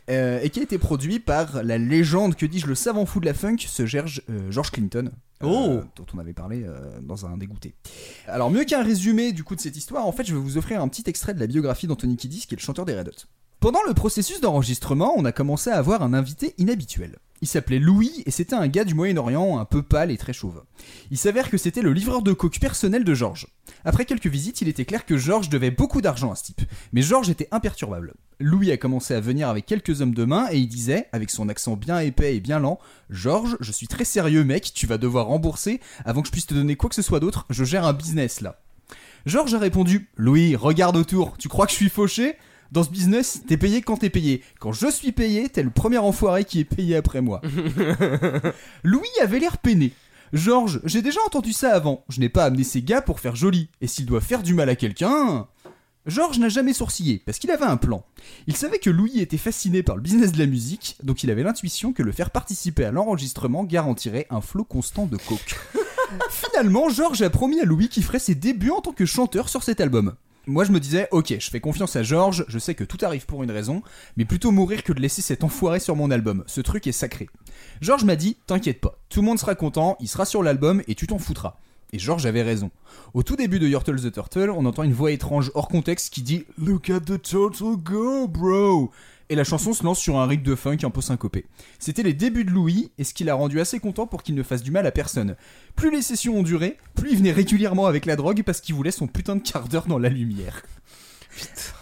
euh, et qui a été produit par la légende que dis-je le savant fou de la funk, ce George, euh, George Clinton. Oh. dont on avait parlé dans un dégoûté. Alors mieux qu'un résumé du coup de cette histoire, en fait je vais vous offrir un petit extrait de la biographie d'Anthony Kiddis qui est le chanteur des Red Hot. Pendant le processus d'enregistrement, on a commencé à avoir un invité inhabituel. Il s'appelait Louis et c'était un gars du Moyen-Orient un peu pâle et très chauve. Il s'avère que c'était le livreur de coke personnel de Georges. Après quelques visites, il était clair que Georges devait beaucoup d'argent à ce type. Mais Georges était imperturbable. Louis a commencé à venir avec quelques hommes de main et il disait, avec son accent bien épais et bien lent, Georges, je suis très sérieux mec, tu vas devoir rembourser avant que je puisse te donner quoi que ce soit d'autre, je gère un business là. Georges a répondu Louis, regarde autour, tu crois que je suis fauché? Dans ce business, t'es payé quand t'es payé. Quand je suis payé, t'es le premier enfoiré qui est payé après moi. Louis avait l'air peiné. Georges, j'ai déjà entendu ça avant. Je n'ai pas amené ces gars pour faire joli. Et s'il doit faire du mal à quelqu'un. Georges n'a jamais sourcillé, parce qu'il avait un plan. Il savait que Louis était fasciné par le business de la musique, donc il avait l'intuition que le faire participer à l'enregistrement garantirait un flot constant de coke. Finalement, Georges a promis à Louis qu'il ferait ses débuts en tant que chanteur sur cet album. Moi je me disais, ok, je fais confiance à Georges, je sais que tout arrive pour une raison, mais plutôt mourir que de laisser cet enfoiré sur mon album, ce truc est sacré. Georges m'a dit, t'inquiète pas, tout le monde sera content, il sera sur l'album et tu t'en foutras. Et Georges avait raison. Au tout début de Yurtle the Turtle, on entend une voix étrange hors contexte qui dit Look at the turtle go, bro! Et la chanson se lance sur un rythme de funk un peu syncopé. C'était les débuts de Louis, et ce qui l'a rendu assez content pour qu'il ne fasse du mal à personne. Plus les sessions ont duré, plus il venait régulièrement avec la drogue parce qu'il voulait son putain de quart d'heure dans la lumière.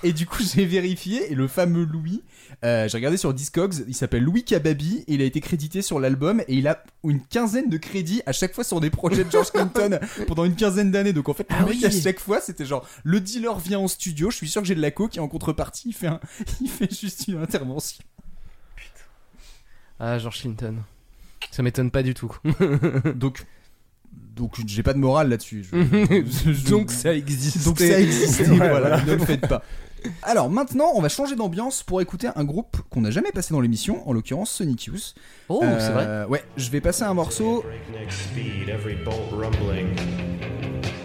Et du coup, j'ai vérifié, et le fameux Louis, euh, j'ai regardé sur Discogs, il s'appelle Louis Kababi, et il a été crédité sur l'album, et il a une quinzaine de crédits à chaque fois sur des projets de George Clinton pendant une quinzaine d'années. Donc en fait, le Ah mec, oui. à chaque fois, c'était genre, le dealer vient en studio, je suis sûr que j'ai de la coke, et en contrepartie, il fait, un- il fait juste une intervention. Ah, George Clinton. Ça m'étonne pas du tout. donc, donc j'ai pas de morale là-dessus. Je- Donc ça existe. Donc ça Ouais, voilà, voilà. ne le faites pas. Alors maintenant, on va changer d'ambiance pour écouter un groupe qu'on n'a jamais passé dans l'émission, en l'occurrence Sonic Youth. Oh, c'est vrai Ouais, je vais passer un morceau.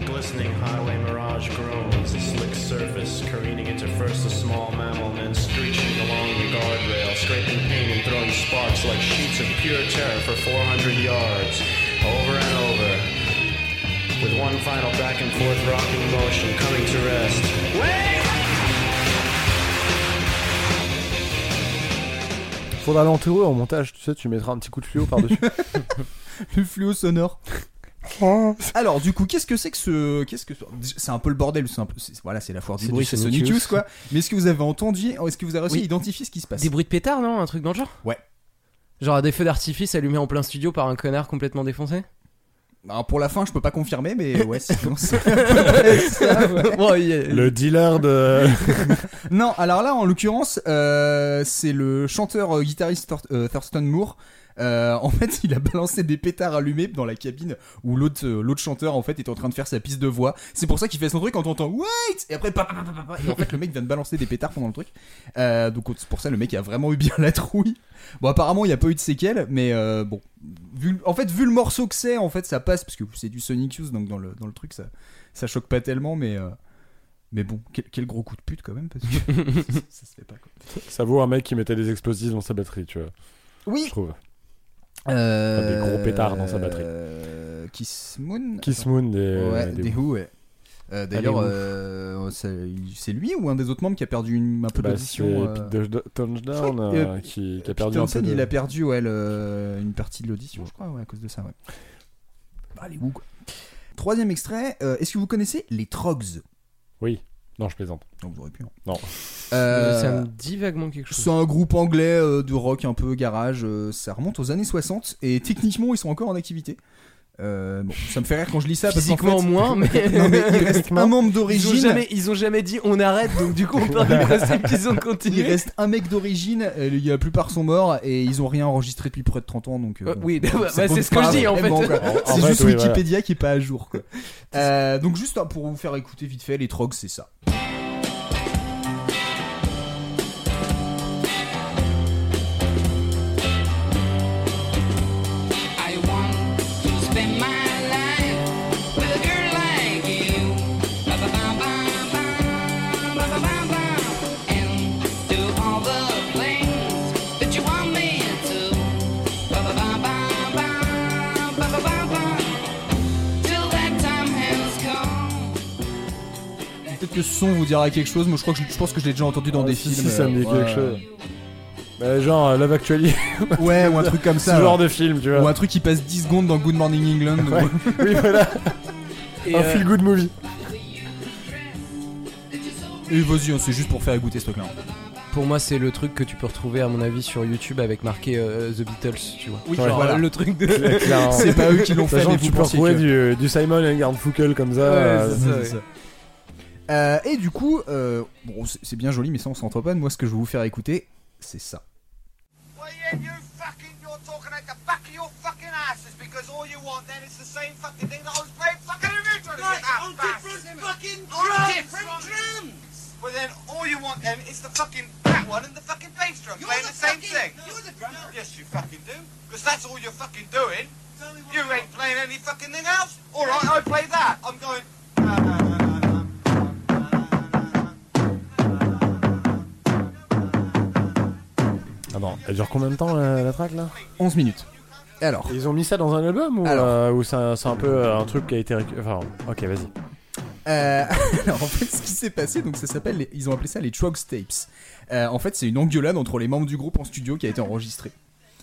glistening highway mirage groans, a slick surface careening into first a small mammal, then screeching along the guardrail, scraping paint and throwing sparks like sheets of pure terror for 400 yards, over and over, with one final back and forth rocking motion coming to rest. Wait! Faudra l'entourer en montage, tu sais, tu mettras un petit coup de fluo par-dessus. le fluo sonore. Alors du coup, qu'est-ce que c'est que ce, qu'est-ce que c'est un peu le bordel, c'est un peu, c'est- voilà, c'est la foire du C'est bruit, du c'est Sonic Youth. Quoi. Mais est-ce que vous avez entendu, est-ce que vous avez réussi Oui. à identifier ce qui se passe? Des bruits de pétard, non? Un truc dans le genre? Ouais. Genre des feux d'artifice allumés en plein studio par un connard complètement défoncé? Alors, pour la fin, je peux pas confirmer, mais ouais, sinon, c'est ça, ouais. Bon, il Le dealer de. Non, alors là, en l'occurrence, euh, c'est le chanteur euh, guitariste Thor- euh, Thurston Moore. Euh, en fait, il a balancé des pétards allumés dans la cabine où l'autre euh, l'autre chanteur en fait est en train de faire sa piste de voix. C'est pour ça qu'il fait son truc quand on entend wait et après pa, pa, pa, et en fait le mec vient de balancer des pétards pendant le truc. Euh, donc c'est pour ça le mec a vraiment eu bien la trouille. Bon apparemment il n'y a pas eu de séquelles, mais euh, bon vu en fait vu le morceau que c'est en fait ça passe parce que c'est du Sonic Youth donc dans le dans le truc ça ça choque pas tellement mais euh, mais bon quel, quel gros coup de pute quand même parce que ça se fait pas quoi. Ça vaut un mec qui mettait des explosifs dans sa batterie, tu vois. Oui. Je trouve. Euh, des gros pétards dans sa batterie. euh, Kiss Moon Kiss. Moon des- Ouais, des des Who. Ouais. Euh, D'ailleurs, Ah, Who. euh, c'est lui ou un des autres membres qui a perdu une, un peu Bah, d'audition c'est euh, Pete Touch- Touchdown euh, euh, qui, qui a Pete perdu un peu de... il a perdu ouais, le- une partie de l'audition, je crois, ouais, à cause de ça. Ouais. Bah, les Who, quoi. Troisième extrait, euh, est-ce que vous connaissez les Trogs? Oui. Non, je plaisante. Non, vous aurez pu. hein. Non. Euh, Ça me dit vaguement quelque chose. C'est un groupe anglais euh, de rock un peu garage. euh, ça remonte aux années 60 et techniquement ils sont encore en activité. Euh, bon, ça me fait rire quand je lis ça parce qu'en Physiquement fait- moins, mais. non mais il reste un membre Ils d'origine. ont, jamais, ils ont jamais dit on arrête, donc du coup on part du principe qu'ils ont Il continué. reste un mec d'origine, euh, la plupart sont morts et ils ont rien enregistré depuis près de 30 ans donc. euh, Euh, bon, oui, bah, compte c'est ce que je dis, en fait. En- en C'est fait, juste oui, Wikipédia qui est pas à jour quoi. Euh, donc juste pour vous faire écouter vite fait, les trogs c'est ça. Que ce son vous dira quelque chose, moi je crois que je, je pense que je l'ai déjà entendu dans Ah, des si, films. si, ça me dit euh, quelque chose. Bah, genre euh, Love Actually. Ouais, ou un truc comme ça. Ce ouais. genre de film, tu vois. Ou un truc qui passe 10 secondes dans Good Morning England. Ouais. oui, voilà. Et, un euh, feel good movie. Et vas-y, hein, c'est juste pour faire écouter ce truc-là. Pour moi, c'est le truc que tu peux retrouver, à mon avis, sur YouTube avec marqué euh, The Beatles, tu vois. Oui, Genre, voilà. le truc de. C'est pas eux qui l'ont fait, mais vous tu peux retrouver que- du, du Simon et Garfunkel comme ça. Ouais, euh, c'est ça, C'est ça. Euh, et du coup, euh, bon, c'est bien joli, mais ça on s'entend pas. Moi, ce que je vais vous faire écouter, c'est ça. Well, yeah, you fucking, you're talking at the back of your fucking asses because all you want then is the same fucking thing that I was playing fucking originally. Right, you on bastards. different fucking On drums. different drums. Well then, all you want then is the fucking that one and the fucking bass drum You're playing the the, same fucking- thing. you're the drummer. Yes, you fucking do. Because that's all you're fucking doing. You ain't playing any fucking thing else? All right, I play that. I'm going. Attends, elle dure combien de temps la, la track là 11 minutes. Et alors Ils ont mis ça dans un album ou, Alors. euh, ou c'est un, c'est un peu euh, un truc qui a été récu- Enfin, ok, vas-y. Euh, alors en fait, ce qui s'est passé, donc ça s'appelle, les- ils ont appelé ça les Trogs Tapes. Euh, en fait, c'est une engueulade entre les membres du groupe en studio qui a été enregistrée.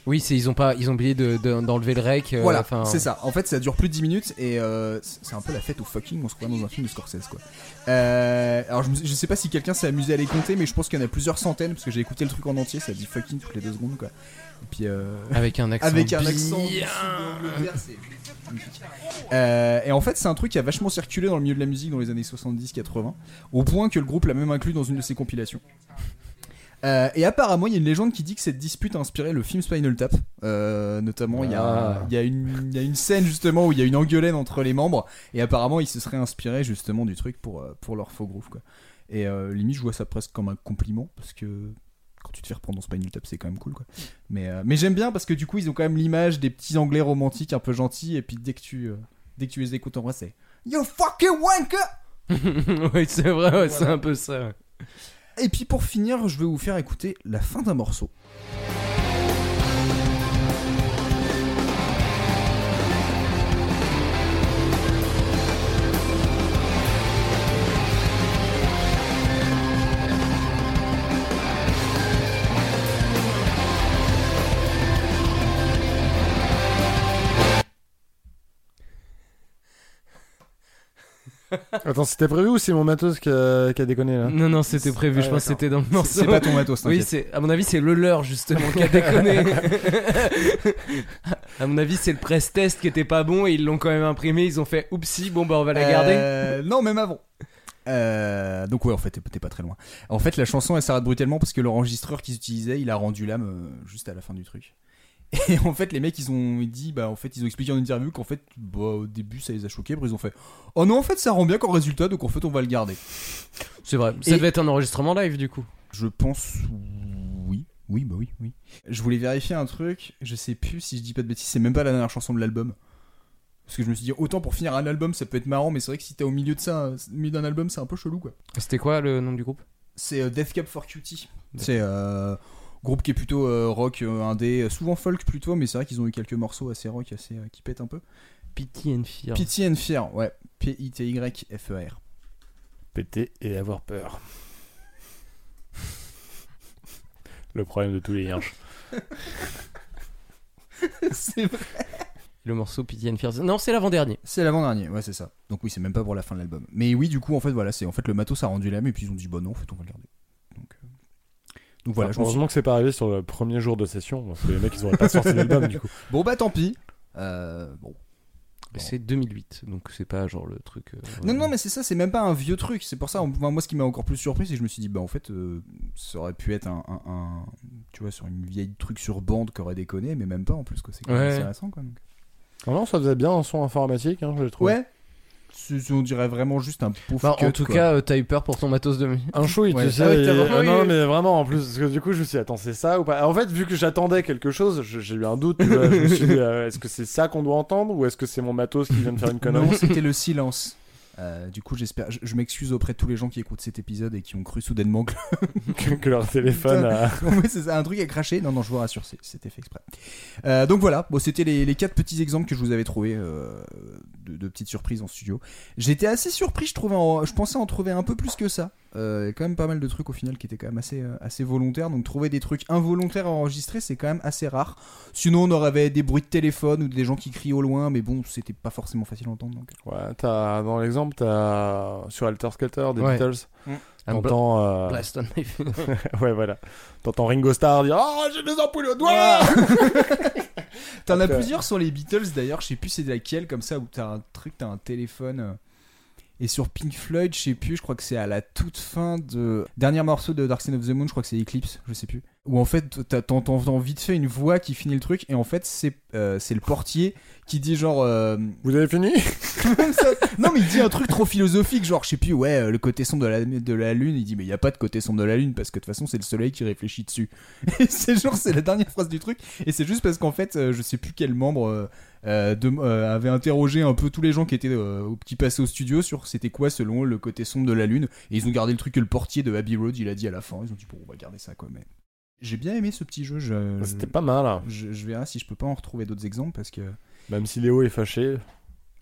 Oui, c'est ils ont pas, ils ont oublié de- de- d'enlever le rec. euh, voilà, enfin, c'est ça. En fait, ça dure plus de 10 minutes et euh, c'est un peu la fête au fucking. On se croit dans un film de Scorsese, quoi. Euh, alors, je, me- je sais pas si quelqu'un s'est amusé à les compter, mais je pense qu'il y en a plusieurs centaines parce que j'ai écouté le truc en entier. Ça dit fucking toutes les deux secondes, quoi. Et puis euh, Avec un accent avec un bien. accent du sud de l'Angleterre, c'est magnifique. Euh, et en fait, c'est un truc qui a vachement circulé dans le milieu de la musique dans les années 70-80, au point que le groupe l'a même inclus dans une de ses compilations. Euh, et apparemment, il y a une légende qui dit que cette dispute a inspiré le film Spinal Tap. Euh, notamment, il y, a, Ah. il y, a une- il y a une scène justement où il y a une engueulade entre les membres. Et apparemment, ils se seraient inspirés justement du truc pour, euh, pour leur faux groove. Quoi. Et euh, limite, je vois ça presque comme un compliment parce que quand tu te fais reprendre dans Spinal Tap, c'est quand même cool. Quoi. Mais, euh, mais j'aime bien parce que du coup, ils ont quand même l'image des petits anglais romantiques un peu gentils. Et puis dès que tu. euh, Dès que tu les écoutes en vrai, c'est You fucking wanker oui, c'est vrai, ouais, c'est un peu ça. Et puis pour finir, je vais vous faire écouter la fin d'un morceau. Attends, c'était prévu ou c'est mon matos qui a, qui a déconné là Non, non, c'était prévu, je Ah, pense que c'était dans le morceau. c'est pas ton matos, Oui, c'est, à mon avis, c'est le leur, justement, qui a déconné. à mon avis, c'est le press test qui était pas bon et ils l'ont quand même imprimé. Ils ont fait, oupsie, bon, bah, on va la garder. Euh, non, même avant. Euh, donc ouais, en fait, t'es- t'es pas très loin. En fait, la chanson, elle s'arrête brutalement parce que l'enregistreur qu'ils utilisaient, il a rendu l'âme euh, juste à la fin du truc. Et en fait, les mecs, ils ont dit, bah, en fait, ils ont expliqué en interview qu'en fait, bah, au début, ça les a choqués. Après, ils ont fait, oh non, en fait, ça rend bien comme résultat, donc en fait, on va le garder. C'est vrai. Ça Et- devait être un enregistrement live, du coup. Je pense, oui, oui, bah oui, oui. Je voulais vérifier un truc. Je sais plus si je dis pas de bêtises. C'est même pas la dernière chanson de l'album. Parce que je me suis dit, autant pour finir un album, ça peut être marrant, mais c'est vrai que si t'es au milieu de ça, au milieu d'un album, c'est un peu chelou, quoi. C'était quoi le nom du groupe? C'est euh, Death Cab for Cutie. C'est euh, groupe qui est plutôt euh, rock euh, indé, euh, souvent folk plutôt, mais c'est vrai qu'ils ont eu quelques morceaux assez rock, assez euh, qui pètent un peu. Pity and Fear. Pity and Fear, ouais. P-I-T-Y-F-E-R. Péter et avoir peur. Le problème de tous les hirsch. c'est vrai. Le morceau Pity and Fear. Non, c'est l'avant-dernier. C'est l'avant-dernier, ouais, c'est ça. Donc oui, c'est même pas pour la fin de l'album. Mais oui, du coup, en fait, voilà, c'est en fait le matos a rendu l'âme et puis ils ont dit, bah non, en fait, on va le garder. Donc, voilà, suis- Heureusement que c'est pas arrivé sur le premier jour de session, parce que les mecs ils auraient pas sorti l'album du coup. Bon bah tant pis. Euh, bon. C'est 2008, donc c'est pas genre le truc. euh, Non, non, mais c'est ça, c'est même pas un vieux truc. C'est pour ça, on- moi, ce qui m'a encore plus surpris, c'est que je me suis dit, bah en fait, euh, ça aurait pu être un, un- un- Tu vois, sur une vieille truc sur bande qui aurait déconné, mais même pas en plus, quoi. C'est quand même Ouais. récent, quoi. donc. Ah non, ça faisait bien un son informatique, hein, je le trouve. Ouais. On dirait vraiment juste un pauvre Bah, en tout quoi. cas, euh, t'as eu peur pour ton matos de Un chouille, Ouais. tu sais. Ouais, et- t'as vraiment euh, eu- non, mais vraiment en plus, parce que du coup, je me suis dit, attends, c'est ça ou pas? En fait, vu que j'attendais quelque chose, j'ai eu un doute. tu vois, je me suis dit, euh, est-ce que c'est ça qu'on doit entendre ou est-ce que c'est mon matos qui vient de faire une connerie? Non, c'était le silence. Euh, du coup, j'espère. Je, je m'excuse auprès de tous les gens qui écoutent cet épisode et qui ont cru soudainement que, que, que leur téléphone a. c'est un truc a craché. Non, non, je vous rassure, c'était fait exprès. Euh, donc voilà, bon, c'était les, les quatre petits exemples que je vous avais trouvés euh, de, de petites surprises en studio. J'étais assez surpris, je trouvais, en- je pensais en trouver un peu plus que ça. Euh, Il y a quand même pas mal de trucs au final qui étaient quand même assez, euh, assez volontaires. Donc trouver des trucs involontaires à enregistrer, c'est quand même assez rare. Sinon, on aurait des bruits de téléphone ou des gens qui crient au loin, mais bon, c'était pas forcément facile à entendre. Donc. Ouais, t'as, dans l'exemple, t'as sur Alter Skelter des Ouais. Beatles. Mm. T'entends. euh, Blast on my finger. ouais, voilà. T'entends Ringo Starr dire Oh, j'ai des ampoules au doigt T'en as euh, plusieurs sur les Beatles d'ailleurs, je sais plus c'est laquelle comme ça où t'as un truc, t'as un téléphone. euh, Et sur Pink Floyd, je sais plus, je crois que c'est à la toute fin de. Dernier morceau de Dark Side of the Moon, je crois que c'est Eclipse, je sais plus. Où en fait, t'entends vite fait une voix qui finit le truc, et en fait, c'est euh, c'est le portier qui dit genre. euh, Vous avez fini? Ça. Non, mais il dit un truc trop philosophique, genre, je sais plus, ouais, euh, le côté sombre de la, de la lune. Il dit, mais il y a pas de côté sombre de la lune parce que de toute façon, c'est le soleil qui réfléchit dessus. Et c'est genre, c'est la dernière phrase du truc. Et c'est juste parce qu'en fait, euh, je sais plus quel membre de- avait interrogé un peu tous les gens qui étaient qui passaient au studio sur c'était quoi selon le côté sombre de la lune. Et ils ont gardé le truc que le portier de Abbey Road il a dit à la fin. Ils ont dit, bon, on va garder ça quand même. J'ai bien aimé ce petit jeu. je- C'était pas mal. hein. Je, je verrai si je peux pas en retrouver d'autres exemples parce que. Même si Léo est fâché.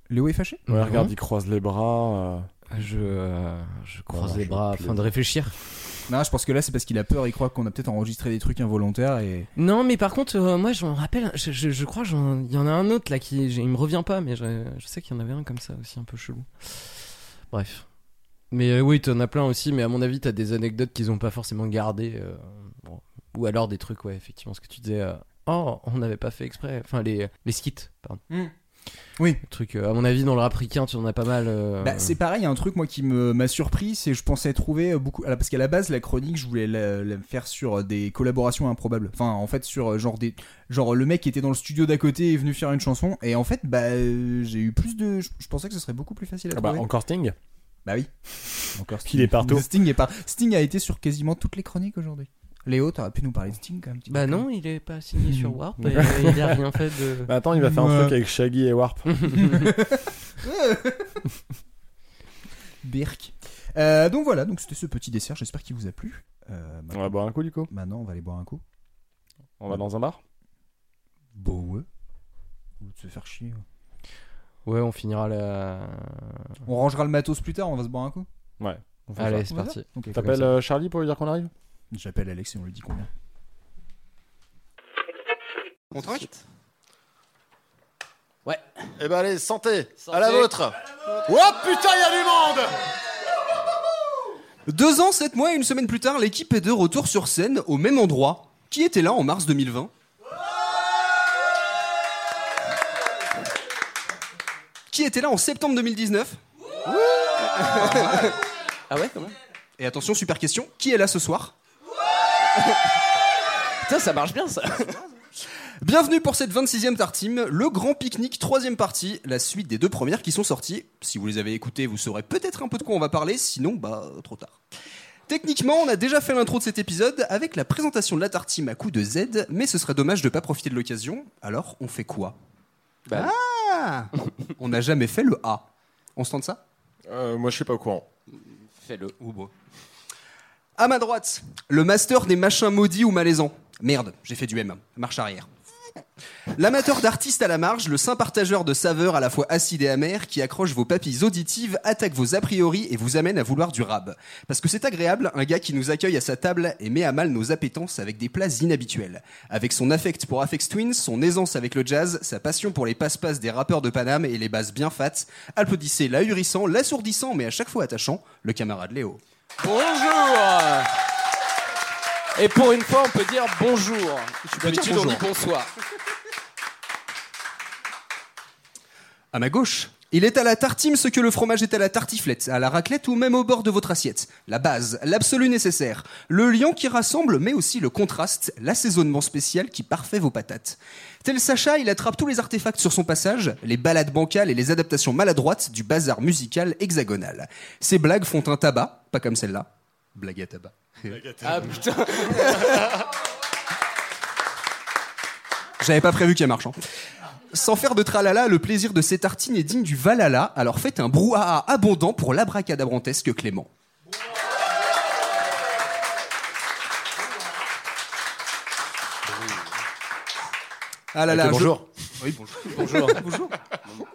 Léo est fâché Ouais, regarde, il croise les bras. euh. Je, euh, je croise Voilà, les je bras afin de réfléchir. Non, je pense que là, c'est parce qu'il a peur. Il croit qu'on a peut-être enregistré des trucs involontaires et. Non, mais par contre, euh, moi, je me rappelle, je, je, je crois, j'en- il y en a un autre là qui, il me revient pas, mais je, je sais qu'il y en avait un comme ça aussi, un peu chelou. Bref. Mais euh, oui, t'en as plein aussi, mais à mon avis, t'as des anecdotes qu'ils ont pas forcément gardées. euh. Ou alors des trucs, ouais, effectivement, ce que tu disais. euh, oh, on n'avait pas fait exprès. Enfin, les, les skits, pardon. Oui. Le truc, euh, à mon avis, dans le rap ricain, tu en as pas mal. euh, Bah, c'est pareil, un truc moi qui me m'a surpris, c'est que je pensais trouver beaucoup. alors, Parce qu'à la base, la chronique, je voulais la, la faire sur des collaborations improbables. Enfin, en fait, sur genre des. Genre, le mec qui était dans le studio d'à côté est venu faire une chanson. Et en fait, bah, j'ai eu plus de. Je, je pensais que ce serait beaucoup plus facile à Ah bah, trouver. encore Sting? Bah oui. Encore Qu'il est partout. Sting, est par... Sting a été sur quasiment toutes les chroniques aujourd'hui. Léo, t'aurais pu nous parler de Sting quand même. Bah non, il est pas signé sur Warp. et, euh, il a rien fait de. Bah attends, il va faire un truc avec Shaggy et Warp. Birk. Euh, donc voilà, donc c'était ce petit dessert, j'espère qu'il vous a plu. Euh, On va boire un coup du coup Maintenant, on va aller boire un coup. On va dans un bar Bon, ouais. Ou de se faire chier. Ouais, on finira la. On rangera le matos plus tard, on va se boire un coup Ouais. on fait Allez, c'est parti. T'appelles euh, Charlie pour lui dire qu'on arrive J'appelle Alex et on lui dit combien. On trinque Ouais. Eh ben allez, santé, Santé. À la vôtre Oh putain, il y a du monde Deux ans, sept mois et une semaine plus tard, l'équipe est de retour sur scène au même endroit. Qui était là en mars 2020 Qui était là en septembre 2019 Ah ouais, quand même Et attention, super question, qui est là ce soir? Putain, ça marche bien ça. Bienvenue pour cette 26e Tartime, le grand pique-nique, troisième partie, la suite des deux premières qui sont sorties. Si vous les avez écoutées, vous saurez peut-être un peu de quoi on va parler, sinon, bah, trop tard. Techniquement, on a déjà fait l'intro de cet épisode avec la présentation de la Tartime à coup de Z, mais ce serait dommage de pas profiter de l'occasion. Alors, on fait quoi? Bah, Ah On n'a jamais fait le A. On se tente ça? Euh, Moi je suis pas au courant. fais-le. Ou bon. À ma droite, le master des machins maudits ou malaisants. Merde, j'ai fait du M. Marche arrière. L'amateur d'artistes à la marge, le saint partageur de saveurs à la fois acides et amères qui accroche vos papilles auditives, attaque vos a priori et vous amène à vouloir du rab. Parce que c'est agréable, un gars qui nous accueille à sa table et met à mal nos appétences avec des plats inhabituels. Avec son affect pour Afex Twins, son aisance avec le jazz, sa passion pour les passe-passe des rappeurs de Paname et les basses bien fat, applaudissez l'ahurissant, l'assourdissant mais à chaque fois attachant, le camarade Léo. Bonjour Et pour une fois, on peut dire bonjour. D'habitude, on dit bonsoir. À ma gauche, il est à la tartime ce que le fromage est à la tartiflette, à la raclette ou même au bord de votre assiette. La base, l'absolu nécessaire, le lion qui rassemble mais aussi le contraste, l'assaisonnement spécial qui parfait vos patates. Tel Sacha, il attrape tous les artefacts sur son passage, les balades bancales et les adaptations maladroites du bazar musical hexagonal. Ces blagues font un tabac, pas comme celle-là. Blague à tabac. Ah putain J'avais pas prévu qu'elle marche. hein. Sans faire de tralala, le plaisir de ces tartines est digne du Valhalla, alors faites un brouhaha abondant pour l'abracadabrantesque Clément. Ah là là, je- bonjour. Oui, bonjour. Bonjour. bonjour.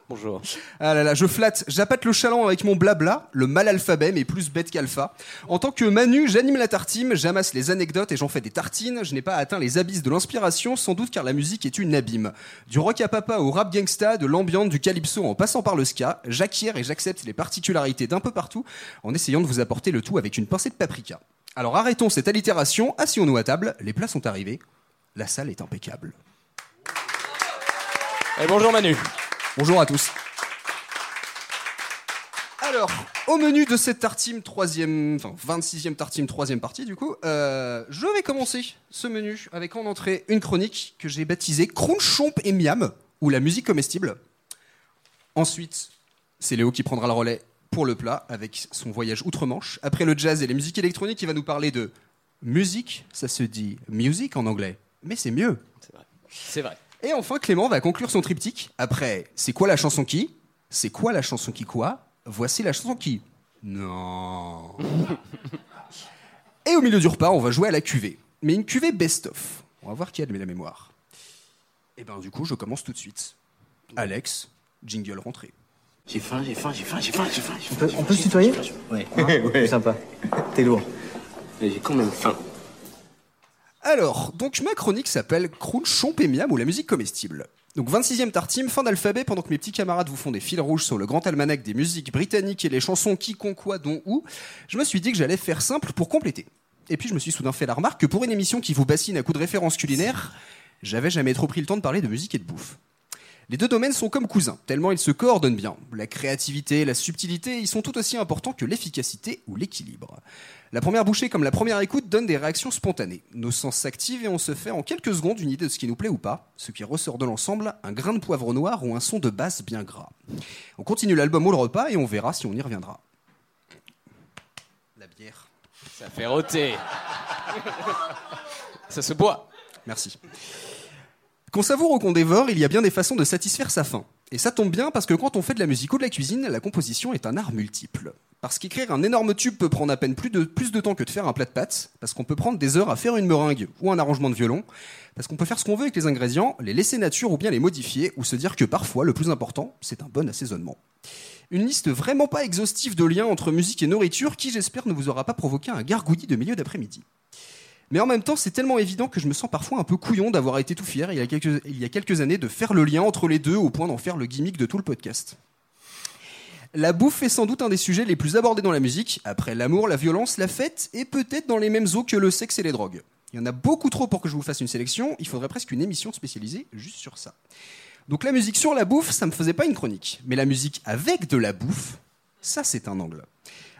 Bonjour. Ah là là, je flatte, j'appâte le chaland avec mon blabla, le mal alphabet mais plus bête qu'alpha. En tant que Manu, j'anime la tartime, j'amasse les anecdotes et j'en fais des tartines. Je n'ai pas atteint les abysses de l'inspiration, sans doute car la musique est une abîme. Du rock à papa au rap gangsta, de l'ambiance, du calypso en passant par le ska, j'acquiers et j'accepte les particularités d'un peu partout en essayant de vous apporter le tout avec une pincée de paprika. Alors arrêtons cette allitération, asseyons-nous à table, les plats sont arrivés, la salle est impeccable. Et bonjour Manu. Bonjour à tous. Alors, au menu de cette tartime troisième, enfin 26e tartime troisième partie du coup, euh, je vais commencer ce menu avec en entrée une chronique que j'ai baptisée Crunch, Chomp et Miam, ou la musique comestible. Ensuite, c'est Léo qui prendra le relais pour le plat avec son voyage outre-Manche. Après le jazz et les musiques électroniques, il va nous parler de musique, ça se dit music en anglais, mais c'est mieux. C'est vrai. Et enfin, Clément va conclure son triptyque. Après, c'est quoi la chanson qui? C'est quoi la chanson qui quoi? Voici la chanson qui Non. Et au milieu du repas, on va jouer à la cuvée. Mais une cuvée best-of. On va voir qui a de la mémoire. Et ben du coup, je commence tout de suite. Alex, jingle rentrée. J'ai faim, j'ai faim, j'ai faim, j'ai faim, j'ai faim. On peut, on peut se tutoyer? Ouais. C'est sympa. T'es lourd. Mais j'ai quand même faim. Alors, donc ma chronique s'appelle Crunch, et ou la musique comestible. Donc 26e tartime, fin d'alphabet, pendant que mes petits camarades vous font des fils rouges sur le grand almanach des musiques britanniques et les chansons qui, con, quoi, dont, où, je me suis dit que j'allais faire simple pour compléter. Et puis je me suis soudain fait la remarque que pour une émission qui vous bassine à coups de références culinaires, j'avais jamais trop pris le temps de parler de musique et de bouffe. Les deux domaines sont comme cousins, tellement ils se coordonnent bien. La créativité, la subtilité, ils sont tout aussi importants que l'efficacité ou l'équilibre. La première bouchée comme la première écoute donne des réactions spontanées. Nos sens s'activent et on se fait en quelques secondes une idée de ce qui nous plaît ou pas, ce qui ressort de l'ensemble, un grain de poivre noir ou un son de basse bien gras. On continue l'album ou le repas et on verra si on y reviendra. La bière. Ça fait rôter. Ça se boit. Merci. Qu'on savoure ou qu'on dévore, il y a bien des façons de satisfaire sa faim. Et ça tombe bien parce que quand on fait de la musique ou de la cuisine, la composition est un art multiple. Parce qu'écrire un énorme tube peut prendre à peine plus de, plus de temps que de faire un plat de pâtes, parce qu'on peut prendre des heures à faire une meringue ou un arrangement de violon, parce qu'on peut faire ce qu'on veut avec les ingrédients, les laisser nature ou bien les modifier, ou se dire que parfois le plus important, c'est un bon assaisonnement. Une liste vraiment pas exhaustive de liens entre musique et nourriture qui, j'espère, ne vous aura pas provoqué un gargouillis de milieu d'après-midi. Mais en même temps, c'est tellement évident que je me sens parfois un peu couillon d'avoir été tout fier il y, a quelques, années de faire le lien entre les deux au point d'en faire le gimmick de tout le podcast. La bouffe est sans doute un des sujets les plus abordés dans la musique, après l'amour, la violence, la fête, et peut-être dans les mêmes eaux que le sexe et les drogues. Il y en a beaucoup trop pour que je vous fasse une sélection, il faudrait presque une émission spécialisée juste sur ça. Donc la musique sur la bouffe, ça me faisait pas une chronique, mais la musique avec de la bouffe, ça c'est un angle.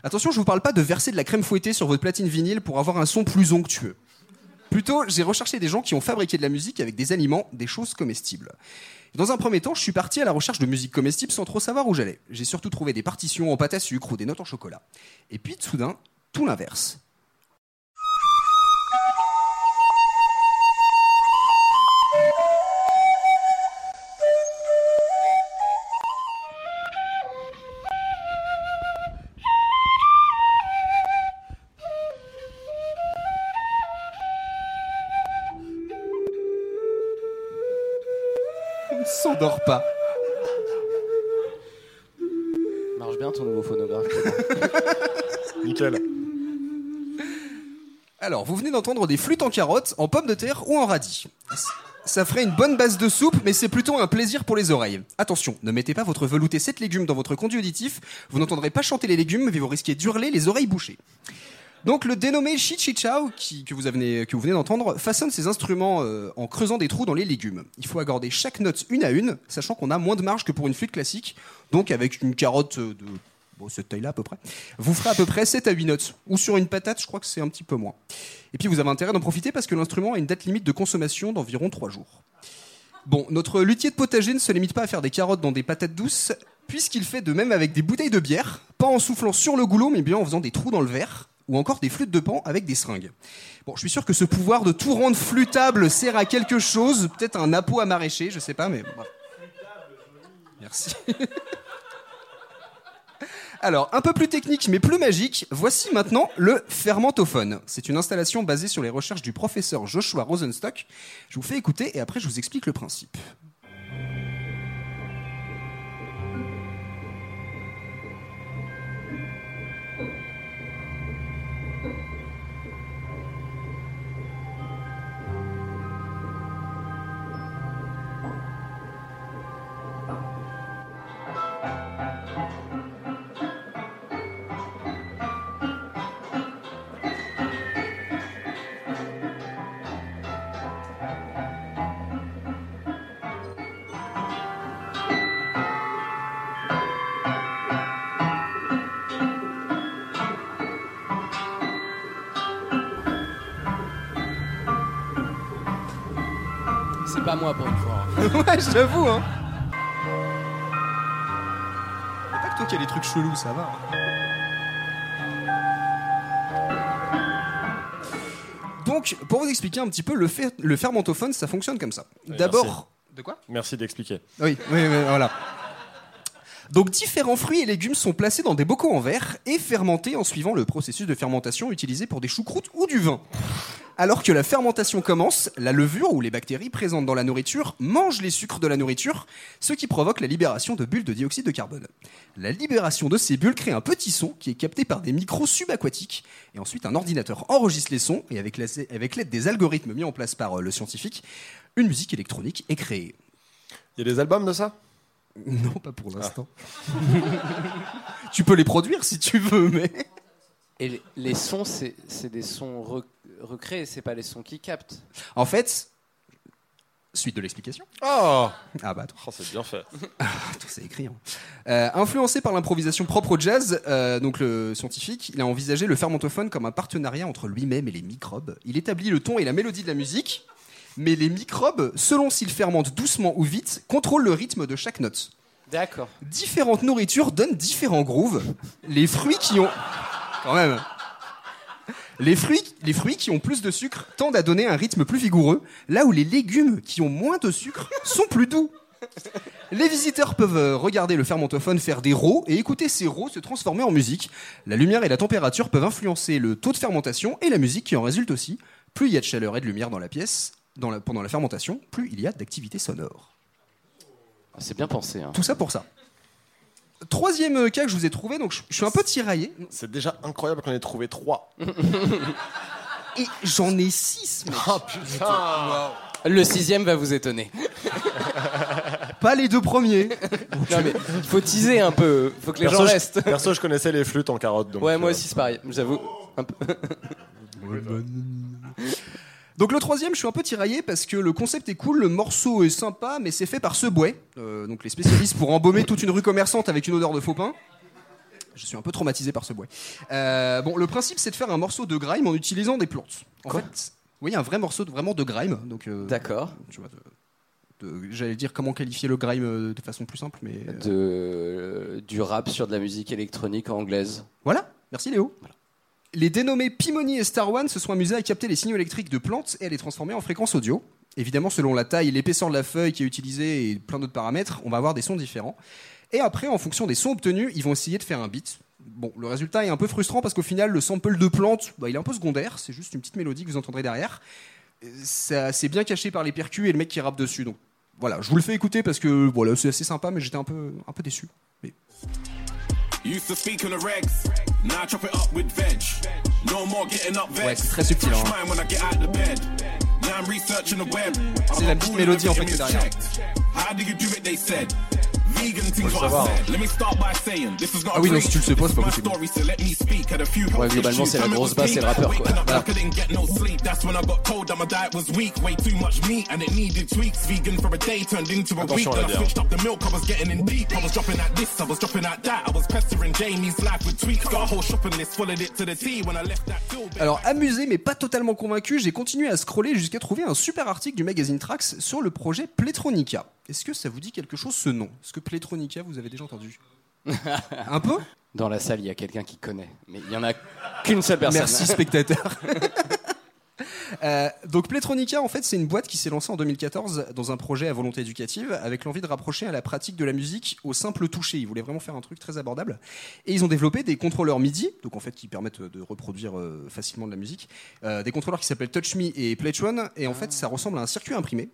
Attention, je vous parle pas de verser de la crème fouettée sur votre platine vinyle pour avoir un son plus onctueux. Plutôt, j'ai recherché des gens qui ont fabriqué de la musique avec des aliments, des choses comestibles. Dans un premier temps, je suis parti à la recherche de musique comestible sans trop savoir où j'allais. J'ai surtout trouvé des partitions en pâte à sucre ou des notes en chocolat. Et puis, soudain, tout l'inverse. S'endort pas. Marche bien ton nouveau phonographe. Nickel. Alors, vous venez d'entendre des flûtes en carottes, en pommes de terre ou en radis. Ça ferait une bonne base de soupe, mais c'est plutôt un plaisir pour les oreilles. Attention, ne mettez pas votre velouté 7 légumes dans votre conduit auditif, vous n'entendrez pas chanter les légumes, mais vous risquez d'hurler les oreilles bouchées. Donc le dénommé Chichichao, qui, que, vous que vous venez d'entendre, façonne ses instruments euh, en creusant des trous dans les légumes. Il faut accorder chaque note une à une, sachant qu'on a moins de marge que pour une flûte classique, donc avec une carotte euh, de cette taille-là à peu près, vous ferez à peu près 7 à 8 notes. Ou sur une patate, je crois que c'est un petit peu moins. Et puis vous avez intérêt d'en profiter parce que l'instrument a une date limite de consommation d'environ 3 jours. Bon, notre luthier de potager ne se limite pas à faire des carottes dans des patates douces, puisqu'il fait de même avec des bouteilles de bière, pas en soufflant sur le goulot, mais bien en faisant des trous dans le verre, ou encore des flûtes de pan avec des seringues. Bon, je suis sûr que ce pouvoir de tout rendre flûtable sert à quelque chose, peut-être un appôt à maraîcher, je sais pas, mais... Merci. Alors, un peu plus technique mais plus magique, voici maintenant le fermentophone. C'est une installation basée sur les recherches du professeur Joshua Rosenstock. Je vous fais écouter et après je vous explique le principe. Moi pour une fois. ouais, je t'avoue, hein. Y'a pas que toi qui as des trucs chelous, ça va. hein. Donc, pour vous expliquer un petit peu, le, fer- le fermentophone, ça fonctionne comme ça. D'abord. merci. De quoi? Merci d'expliquer. Oui, oui, oui, voilà. Donc différents fruits et légumes sont placés dans des bocaux en verre et fermentés en suivant le processus de fermentation utilisé pour des choucroutes ou du vin. Alors que la fermentation commence, la levure ou les bactéries présentes dans la nourriture mangent les sucres de la nourriture, ce qui provoque la libération de bulles de dioxyde de carbone. La libération de ces bulles crée un petit son qui est capté par des micros subaquatiques et ensuite un ordinateur enregistre les sons et avec la- avec l'aide des algorithmes mis en place par euh, le scientifique, une musique électronique est créée. Il y a des albums de ça? Non, pas pour l'instant. tu peux les produire si tu veux, mais. Et les, sons, c'est c'est des sons re- recréés, c'est pas les sons qui captent. En fait, suite de l'explication. Oh Ah bah attends. Oh, c'est bien fait. Tout c'est écrit. hein. Euh, influencé par l'improvisation propre au jazz, euh, donc le scientifique, il a envisagé le fermentophone comme un partenariat entre lui-même et les microbes. Il établit le ton et la mélodie de la musique, mais les microbes, selon s'ils fermentent doucement ou vite, contrôlent le rythme de chaque note. D'accord. Différentes nourritures donnent différents grooves. Les fruits qui ont. Quand même. Les fruits, les fruits qui ont plus de sucre tendent à donner un rythme plus vigoureux, là où les légumes qui ont moins de sucre sont plus doux. Les visiteurs peuvent euh, regarder le fermentophone faire des rots et écouter ces rots se transformer en musique. La lumière et la température peuvent influencer le taux de fermentation et la musique qui en résulte aussi. Plus il y a de chaleur et de lumière dans la pièce dans la- pendant la fermentation, plus il y a d'activité sonore. C'est bien pensé. hein. Tout ça pour ça. Troisième euh, cas que je vous ai trouvé, donc je, je suis un peu tiraillé. C'est déjà incroyable qu'on ait trouvé trois. Et j'en ai six, mec. Oh putain Le sixième va vous étonner. Pas les deux premiers. non mais faut teaser un peu, faut que les perso, gens je- restent. perso, je connaissais les flûtes en carotte. Donc, ouais, moi euh, aussi c'est pareil, j'avoue. Un peu. Donc le troisième, je suis un peu tiraillé parce que le concept est cool, le morceau est sympa, mais c'est fait par Subway, euh, donc les spécialistes pour embaumer toute une rue commerçante avec une odeur de faux pain. Je suis un peu traumatisé par Subway. Euh, bon, le principe, c'est de faire un morceau de grime en utilisant des plantes. En fait, oui, un vrai morceau de, vraiment de grime. Donc, D'accord. Tu vois, de- de- j'allais dire comment qualifier le grime euh, de façon plus simple, mais euh, De, euh, du rap sur de la musique électronique anglaise. Voilà, merci Léo. Les dénommés Pimoni et Star One se sont amusés à capter les signaux électriques de plantes et à les transformer en fréquences audio. Évidemment, selon la taille l'épaisseur de la feuille qui est utilisée et plein d'autres paramètres, on va avoir des sons différents. Et après, en fonction des sons obtenus, ils vont essayer de faire un beat. Bon, le résultat est un peu frustrant parce qu'au final, le sample de plante, bah, il est un peu secondaire. C'est juste une petite mélodie que vous entendrez derrière. Ça, c'est bien caché par les percus et le mec qui rappe dessus. Donc voilà, je vous le fais écouter parce que voilà, c'est assez sympa, mais j'étais un peu, un peu déçu. Used to speak on the regs, now I chop it up with veg. No more getting up Ouais, vexed. c'est très subtil, hein. when I get out the bed. Now I'm researching the web. C'est la petite mélodie en fait qui est derrière. How do you do it? They said. Faut le savoir. not Ah oui, non, si tu le sais pas, c'est pas possible. Ouais, globalement, c'est la grosse basse et le rappeur, quoi. Waking up like I didn't get no sleep. That's when I got told that my diet was weak. Way too much meat and it needed tweaks. Vegan for a day turned into a week. Attention à Then la I bière. switched up the milk. I was getting in deep. I was dropping at this. I was dropping at that. I was pestering Jamie's life with tweaks. Got a whole shopping list. Followed it to the T when I left that field. Alors amusé mais pas totalement convaincu, j'ai continué à scroller jusqu'à trouver un super article du magazine Trax sur le projet Plétronica. Est-ce que ça vous dit quelque chose ce nom? Est-ce que Plétronica vous avez déjà entendu? Un peu? Dans la salle, il y a quelqu'un qui connaît, mais il y en a qu'une seule personne. Merci spectateur. Euh, donc Plétronica, en fait, c'est une boîte qui s'est lancée en 2014 dans un projet à volonté éducative avec l'envie de rapprocher à la pratique de la musique au simple toucher. Ils voulaient vraiment faire un truc très abordable. Et ils ont développé des contrôleurs MIDI, donc en fait qui permettent de reproduire euh, facilement de la musique. Euh, des contrôleurs qui s'appellent Touch Me et Playtron. Et en fait, ça ressemble à un circuit imprimé.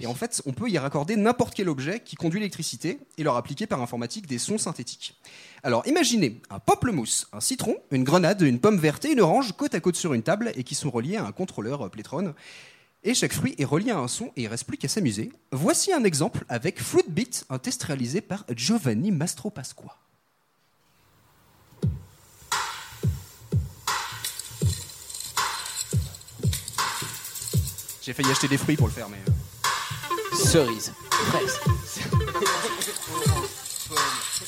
Et en fait, on peut y raccorder n'importe quel objet qui conduit l'électricité et leur appliquer par informatique des sons synthétiques. Alors imaginez un pamplemousse, un citron, une grenade, une pomme verte et une orange côte à côte sur une table et qui sont reliés à un contrôleur euh, Plétron. Et chaque fruit est relié à un son et il reste plus qu'à s'amuser. Voici un exemple avec Fruit Beat, un test réalisé par Giovanni Mastro Pasqua. J'ai failli acheter des fruits pour le faire, mais. euh, Cerise, fraise.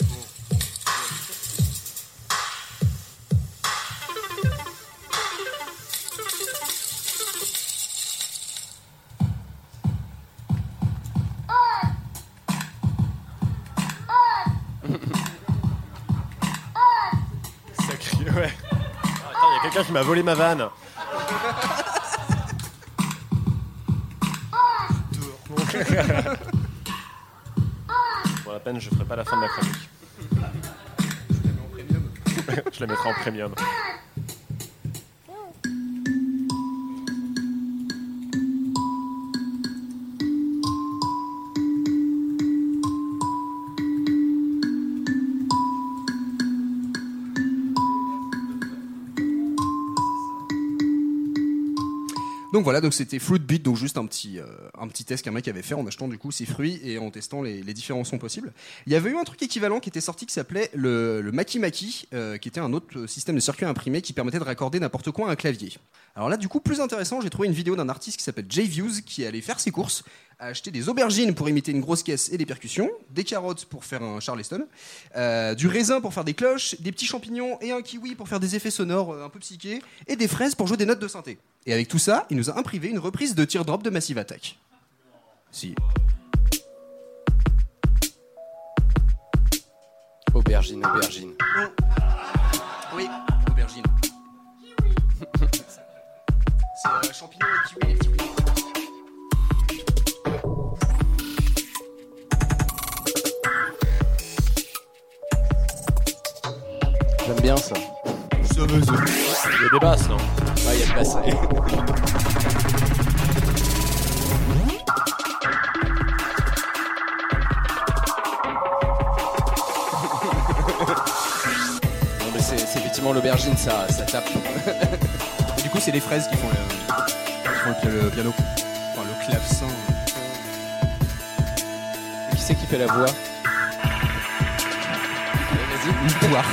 quelqu'un qui m'a volé ma vanne. Pour la peine, je ferai pas la fin de ma chronique. je la mettrai en premium. Donc voilà, donc c'était Fruit Beat, donc juste un petit, euh, un petit test qu'un mec avait fait en achetant du coup ses fruits et en testant les, différents sons possibles. Il y avait eu un truc équivalent qui était sorti qui s'appelait le, le Maki Maki, euh, qui était un autre système de circuit imprimé qui permettait de raccorder n'importe quoi à un clavier. Alors là, du coup, plus intéressant, j'ai trouvé une vidéo d'un artiste qui s'appelle Jay Views qui allait faire ses courses, a acheté des aubergines pour imiter une grosse caisse et des percussions, des carottes pour faire un Charleston, euh, du raisin pour faire des cloches, des petits champignons et un kiwi pour faire des effets sonores euh, un peu psychés, et des fraises pour jouer des notes de synthé. Et avec tout ça, il nous a imprivé une reprise de Teardrop de Massive Attack. Si. Aubergine, aubergine. Oui, aubergine. C'est champignons et kiwi, les petits coups. J'aime bien ça. Il y a des basses, non? Ouais, il y a des basses. Non, mais c'est c'est effectivement l'aubergine, ça, ça tape. C'est les fraises qui font le, le le piano. Enfin, le clavecin. Qui c'est qui fait la voix Vas-y. Une poire.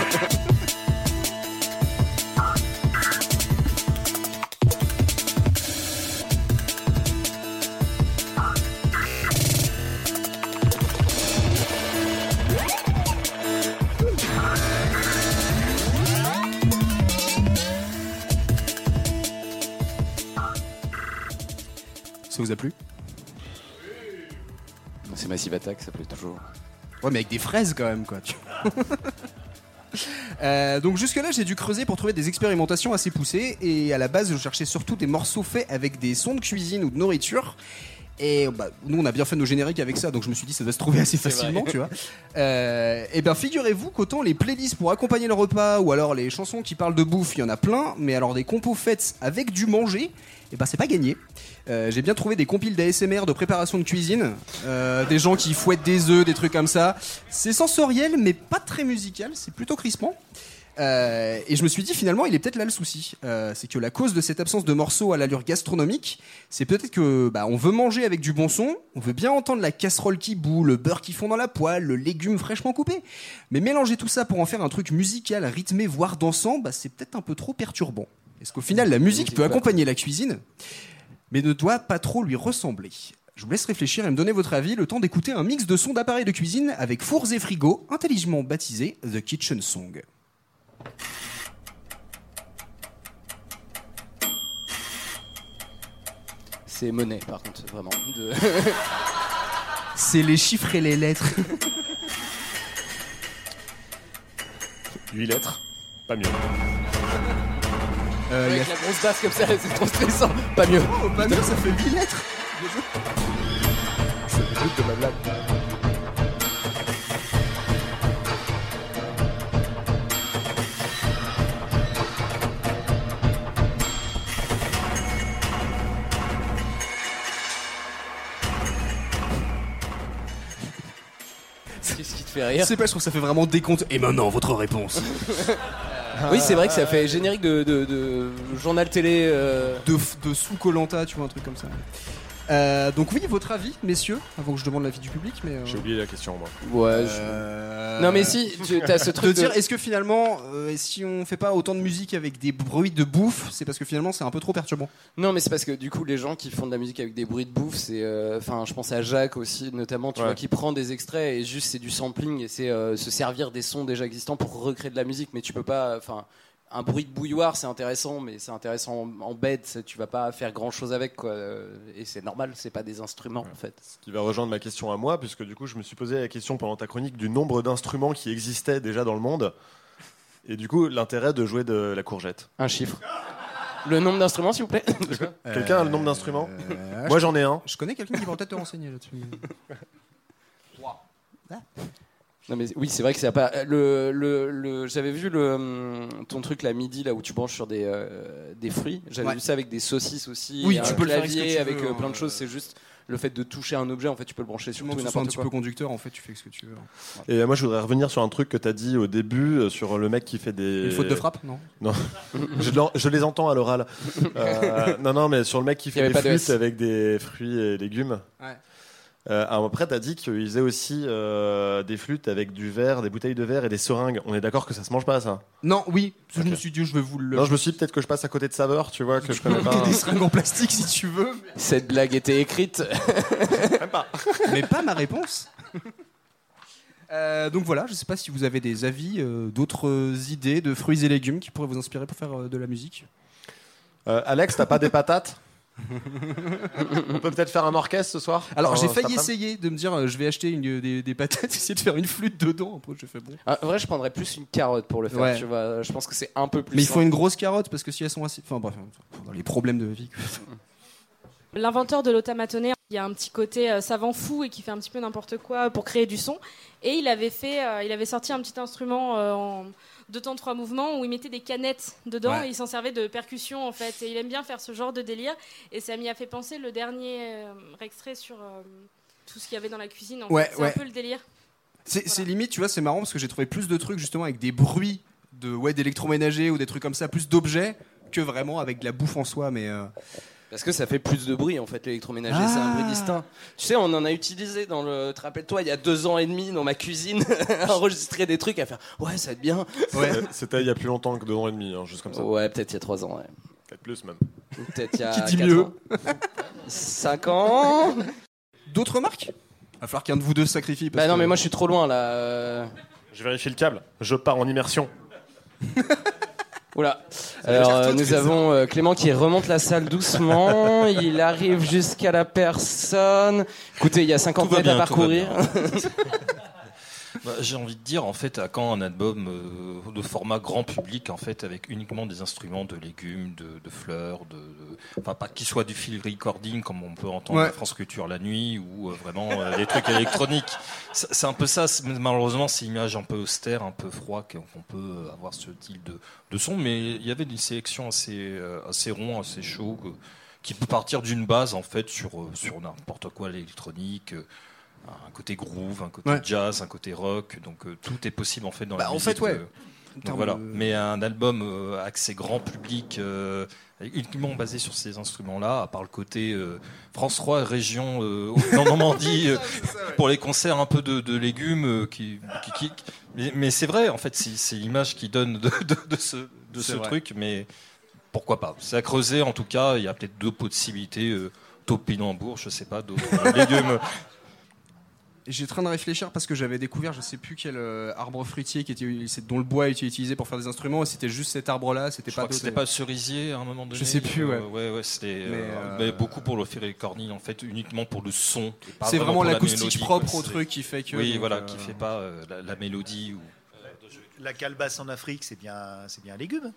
Vous a plu C'est Massive Attack, ça plaît toujours. Ouais, mais avec des fraises quand même, quoi. Euh, donc jusque-là, j'ai dû creuser pour trouver des expérimentations assez poussées. Et à la base, je cherchais surtout des morceaux faits avec des sons de cuisine ou de nourriture. Et bah, nous, on a bien fait nos génériques avec ça, donc je me suis dit ça doit se trouver assez facilement, tu vois. Euh, et bien, figurez-vous qu'autant les playlists pour accompagner le repas ou alors les chansons qui parlent de bouffe, il y en a plein. Mais alors des compos faites avec du manger, et ben c'est pas gagné. Euh, j'ai bien trouvé des compiles d'ASMR de préparation de cuisine, euh, des gens qui fouettent des œufs, des trucs comme ça. C'est sensoriel, mais pas très musical, c'est plutôt crispant. Euh, et je me suis dit finalement, il est peut-être là le souci. Euh, c'est que la cause de cette absence de morceaux à l'allure gastronomique, c'est peut-être que bah, on veut manger avec du bon son, on veut bien entendre la casserole qui bout, le beurre qui fond dans la poêle, le légume fraîchement coupé. Mais mélanger tout ça pour en faire un truc musical, rythmé, voire dansant, bah, c'est peut-être un peu trop perturbant. Est-ce qu'au final, la musique peut accompagner la cuisine, mais ne doit pas trop lui ressembler? Je vous laisse réfléchir et me donner votre avis, le temps d'écouter un mix de sons d'appareils de cuisine avec fours et frigos, intelligemment baptisé The Kitchen Song. C'est monnaie, par contre, vraiment. De- C'est les chiffres et les lettres. 8 lettres, pas mieux. Euh, Avec la grosse basse comme ça, c'est trop stressant. Pas mieux. Oh, pas mieux, ça fait 8 lettres. C'est le but de ma blague. Fait rire sais pas, je trouve que ça fait vraiment décompte. Et maintenant, votre réponse. Oui, c'est vrai que ça fait générique de, de- de journal télé. euh, de, de sous Colanta, tu vois, un truc comme ça. Euh, donc oui, votre avis, messieurs, avant que je demande l'avis du public, mais euh, J'ai oublié la question, moi. Ouais. je- euh, Non, mais si, tu as ce truc de de- dire, est-ce que finalement, euh, si on fait pas autant de musique avec des bruits de bouffe, c'est parce que finalement c'est un peu trop perturbant? Non, mais c'est parce que du coup, les gens qui font de la musique avec des bruits de bouffe, c'est. euh, Enfin, je pense à Jacques aussi, notamment, tu Ouais. vois, qui prend des extraits et juste c'est du sampling et c'est euh, se servir des sons déjà existants pour recréer de la musique. Mais tu peux pas. Enfin, un bruit de bouilloire, c'est intéressant, mais c'est intéressant en, en bed. c'est- Tu vas pas faire grand chose avec, quoi. euh, Et c'est normal, c'est pas des instruments, en fait. qui va rejoindre ma question à moi, puisque du coup, je me suis posé la question pendant ta chronique du nombre d'instruments qui existaient déjà dans le monde. Et du coup, l'intérêt de jouer de la courgette. Un chiffre. Le nombre d'instruments, s'il vous plaît Quelqu'un a le nombre d'instruments Euh, Moi, je- j'en ai un. Je connais quelqu'un qui va peut-être te renseigner là-dessus. Non mais oui c'est vrai que c'est pas le, le, le- j'avais vu le hum, ton truc la midi là où tu branches sur des euh, des fruits j'avais Ouais. vu ça avec des saucisses aussi Oui, tu peux le faire avec euh, plein hein. de choses c'est juste le fait de toucher un objet en fait tu peux le brancher sur tout et soit un n'importe petit peu conducteur, en fait, tu fais ce que tu veux. Et moi, je voudrais revenir sur un truc que tu as dit au début, euh, sur le mec qui fait des. Une faute de frappe, non? Non. je, les entends à l'oral. Euh, non, non, mais sur le mec qui fait des pas de avec des fruits et légumes. Ouais. Euh, après, tu as dit qu'il faisait aussi euh, des flûtes avec du verre, des bouteilles de verre et des seringues. On est d'accord que ça se mange pas, ça? Non, oui, je me suis dit, je vais vous le. Non, je me suis dit peut-être que je passe à côté de saveurs, tu vois, que je connais pas. des seringues en plastique si tu veux. cette blague était écrite mais pas ma réponse. Euh, donc voilà, je sais pas si vous avez des avis, euh, d'autres idées de fruits et légumes qui pourraient vous inspirer pour faire euh, de la musique. Euh, Alex, t'as pas des patates? On peut peut-être faire un orchestre ce soir Alors Euh, j'ai failli essayer de me dire euh, je vais acheter une- des, des patates, essayer de faire une flûte dedans. Après j'ai fait bon. Ah, En vrai, je prendrais plus une carotte pour le faire. Ouais. Tu vois, je pense que c'est un peu plus. Mais il faut une grosse carotte parce que si elles sont assez. Enfin bref, dans les problèmes de vie. L'inventeur de l'automatonné, il y a un petit côté euh, savant fou et qui fait un petit peu n'importe quoi pour créer du son. Et il avait fait, euh, il avait sorti un petit instrument euh, en deux temps trois mouvements où il mettait des canettes dedans Ouais. et il s'en servait de percussion en fait. Et il aime bien faire ce genre de délire. Et ça m'y a fait penser le dernier euh, extrait sur euh, tout ce qu'il y avait dans la cuisine. En Ouais, fait. C'est ouais. un peu le délire. C'est c'est limite, tu vois, c'est marrant parce que j'ai trouvé plus de trucs justement avec des bruits de ouais d'électroménager ou des trucs comme ça, plus d'objets que vraiment avec de la bouffe en soi. Mais euh, Parce que ça fait plus de bruit en fait, l'électroménager, c'est un bruit Ah. distinct. Tu sais, on en a utilisé dans le. Te rappelles-toi, il y a deux ans et demi dans ma cuisine, enregistrer des trucs à faire. Ouais, ça va être bien. Euh, C'était il y a plus longtemps que deux ans et demi, hein, juste comme ça. Ouais, peut-être il y a trois ans, ouais. Peut-être plus même. Peut-être il y a. Qui dit mieux ans. Cinq ans d'autres marques? Va falloir qu'un de vous deux se sacrifie. parce Bah non, que- mais moi je suis trop loin là. euh. Je vérifie le câble. Je pars en immersion. Oula. Alors euh, nous avons euh, Clément qui remonte la salle doucement. il arrive jusqu'à la personne. Écoutez, il y a 50 Tout va mètres à parcourir. Bah, J'ai envie de dire, en fait, à quand un album euh, de format grand public, en fait, avec uniquement des instruments de légumes, de, de fleurs, de, de- enfin pas qu'il soit du field recording comme on peut entendre Ouais. à France Culture la nuit ou euh, vraiment euh, des trucs électroniques. C'est un peu ça. Malheureusement, c'est une image un peu austère, un peu froid qu'on peut avoir ce type de, de son, mais il y avait une sélection assez assez rond, assez chaud. qui peut partir d'une base en fait sur sur n'importe quoi l'électronique un côté groove un côté Ouais. jazz un côté rock donc euh, tout est possible en fait dans Bah, la en musique fait, ouais. euh, donc voilà de- mais un album euh, accès grand public euh, uniquement basé sur ces instruments là à part le côté euh, France 3 région euh, en Normandie pour les concerts un peu de, de légumes euh, qui, qui- qui- mais, mais c'est vrai en fait c'est l'image qui donne de, de- de ce, de C'est ce vrai. truc mais pourquoi pas C'est à creuser en tout cas. Il y a peut-être d'autres possibilités. Euh, topinambour, je sais pas, d'autres légumes. J'ai en train de réfléchir parce que j'avais découvert, je sais plus quel euh, arbre fruitier qui était, dont le bois était utilisé pour faire des instruments, et c'était juste cet arbre-là, c'était Je pas crois que d'autres- c'était pas le cerisier à un moment donné. Je sais plus, ouais. Euh, ouais, ouais, c'était. Mais, euh, euh, mais beaucoup pour le faire et cornille, en fait, uniquement pour le son. C'est vraiment la l'acoustique propre quoi. au truc qui fait que, Oui, donc, voilà, euh, qui fait pas euh, la, la mélodie ou. La calebasse en Afrique, c'est bien, c'est bien un légume.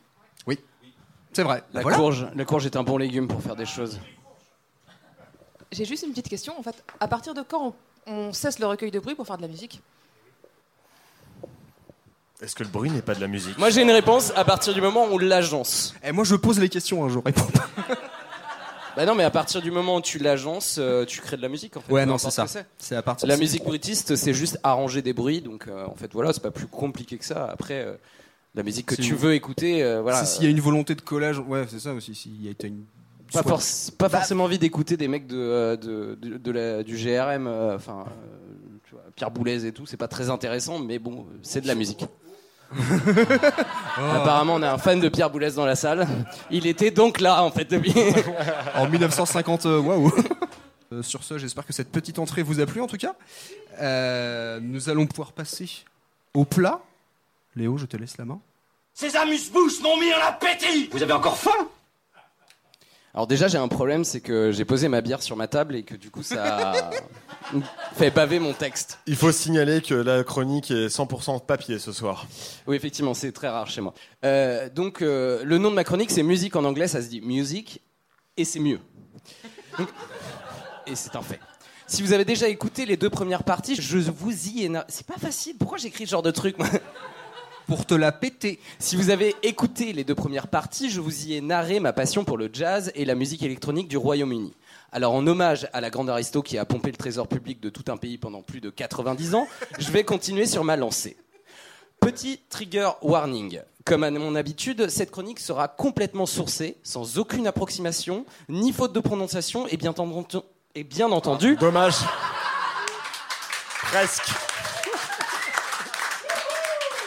Oui, c'est vrai. La Voilà. courge, la courge est un bon légume pour faire des choses. J'ai juste une petite question. En fait, à partir de quand on, on cesse le recueil de bruit pour faire de la musique Est-ce que le bruit n'est pas de la musique? Moi j'ai une réponse à partir du moment où on l'agence. Et moi je pose les questions, hein, je réponds pas. Bah non, mais à partir du moment où tu l'agences, euh, tu crées de la musique en fait. Ouais, non, c'est ce ça. C'est à partir La musique brutiste, c'est juste arranger des bruits, donc euh, en fait voilà, c'est pas plus compliqué que ça. Après, euh, la musique que tu veux écouter, euh, voilà. S'il y a une volonté de collage, ouais, c'est ça aussi. S'il y a une. Pas, forc- pas forcément envie d'écouter des mecs de, euh, de, de- de la- du GRM, euh, enfin, euh, tu vois, Pierre Boulez et tout, c'est pas très intéressant, mais bon, c'est de la musique. Apparemment, on a un fan de Pierre Boulez dans la salle. Il était donc là, en fait, depuis. en 1950, euh, waouh. Sur ce, j'espère que cette petite entrée vous a plu en tout cas. Euh, nous allons pouvoir passer au plat. Léo, je te laisse la main. Ces amuse-bouches m'ont mis en appétit Vous avez encore faim? Alors déjà, j'ai un problème, c'est que j'ai posé ma bière sur ma table et que du coup, ça fait baver mon texte. Il faut signaler que la chronique est 100% papier ce soir. Oui, effectivement, c'est très rare chez moi. Euh, donc, euh, le nom de ma chronique, c'est musique en anglais, ça se dit music, et c'est mieux. Donc- et c'est un fait. Si vous avez déjà écouté les deux premières parties, je vous y. C'est pas facile, pourquoi j'écris ce genre de truc moi? Pour te la péter. Si vous avez écouté les deux premières parties, je vous y ai narré ma passion pour le jazz et la musique électronique du Royaume-Uni. Alors, en hommage à la grande aristo qui a pompé le trésor public de tout un pays pendant plus de 90 ans, je vais continuer sur ma lancée. Petit trigger warning. Comme à mon habitude, cette chronique sera complètement sourcée, sans aucune approximation, ni faute de prononciation, et bien, et bien entendu. dommage. Presque.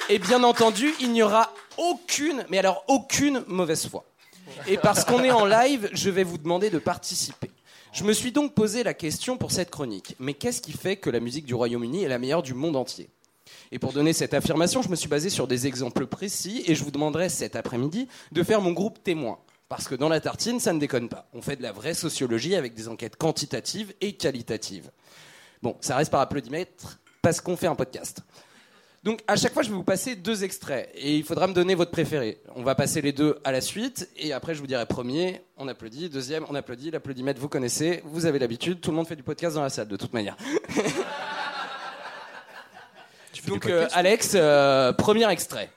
Et bien entendu, il n'y aura aucune, mais alors aucune mauvaise foi. Et parce qu'on est en live, je vais vous demander de participer. Je me suis donc posé la question pour cette chronique. Mais qu'est-ce qui fait que la musique du Royaume-Uni est la meilleure du monde entier? Et pour donner cette affirmation, je me suis basé sur des exemples précis et je vous demanderai cet après-midi de faire mon groupe témoin. Parce que dans la tartine, ça ne déconne pas. On fait de la vraie sociologie avec des enquêtes quantitatives et qualitatives. Bon, ça reste par applaudimètre parce qu'on fait un podcast. Donc à chaque fois, je vais vous passer deux extraits. Et il faudra me donner votre préféré. On va passer les deux à la suite. Et après je vous dirai premier, on applaudit, deuxième, on applaudit, l'applaudimètre vous connaissez, vous avez l'habitude, tout le monde fait du podcast dans la salle de toute manière. Donc euh, Alex, euh, premier extrait.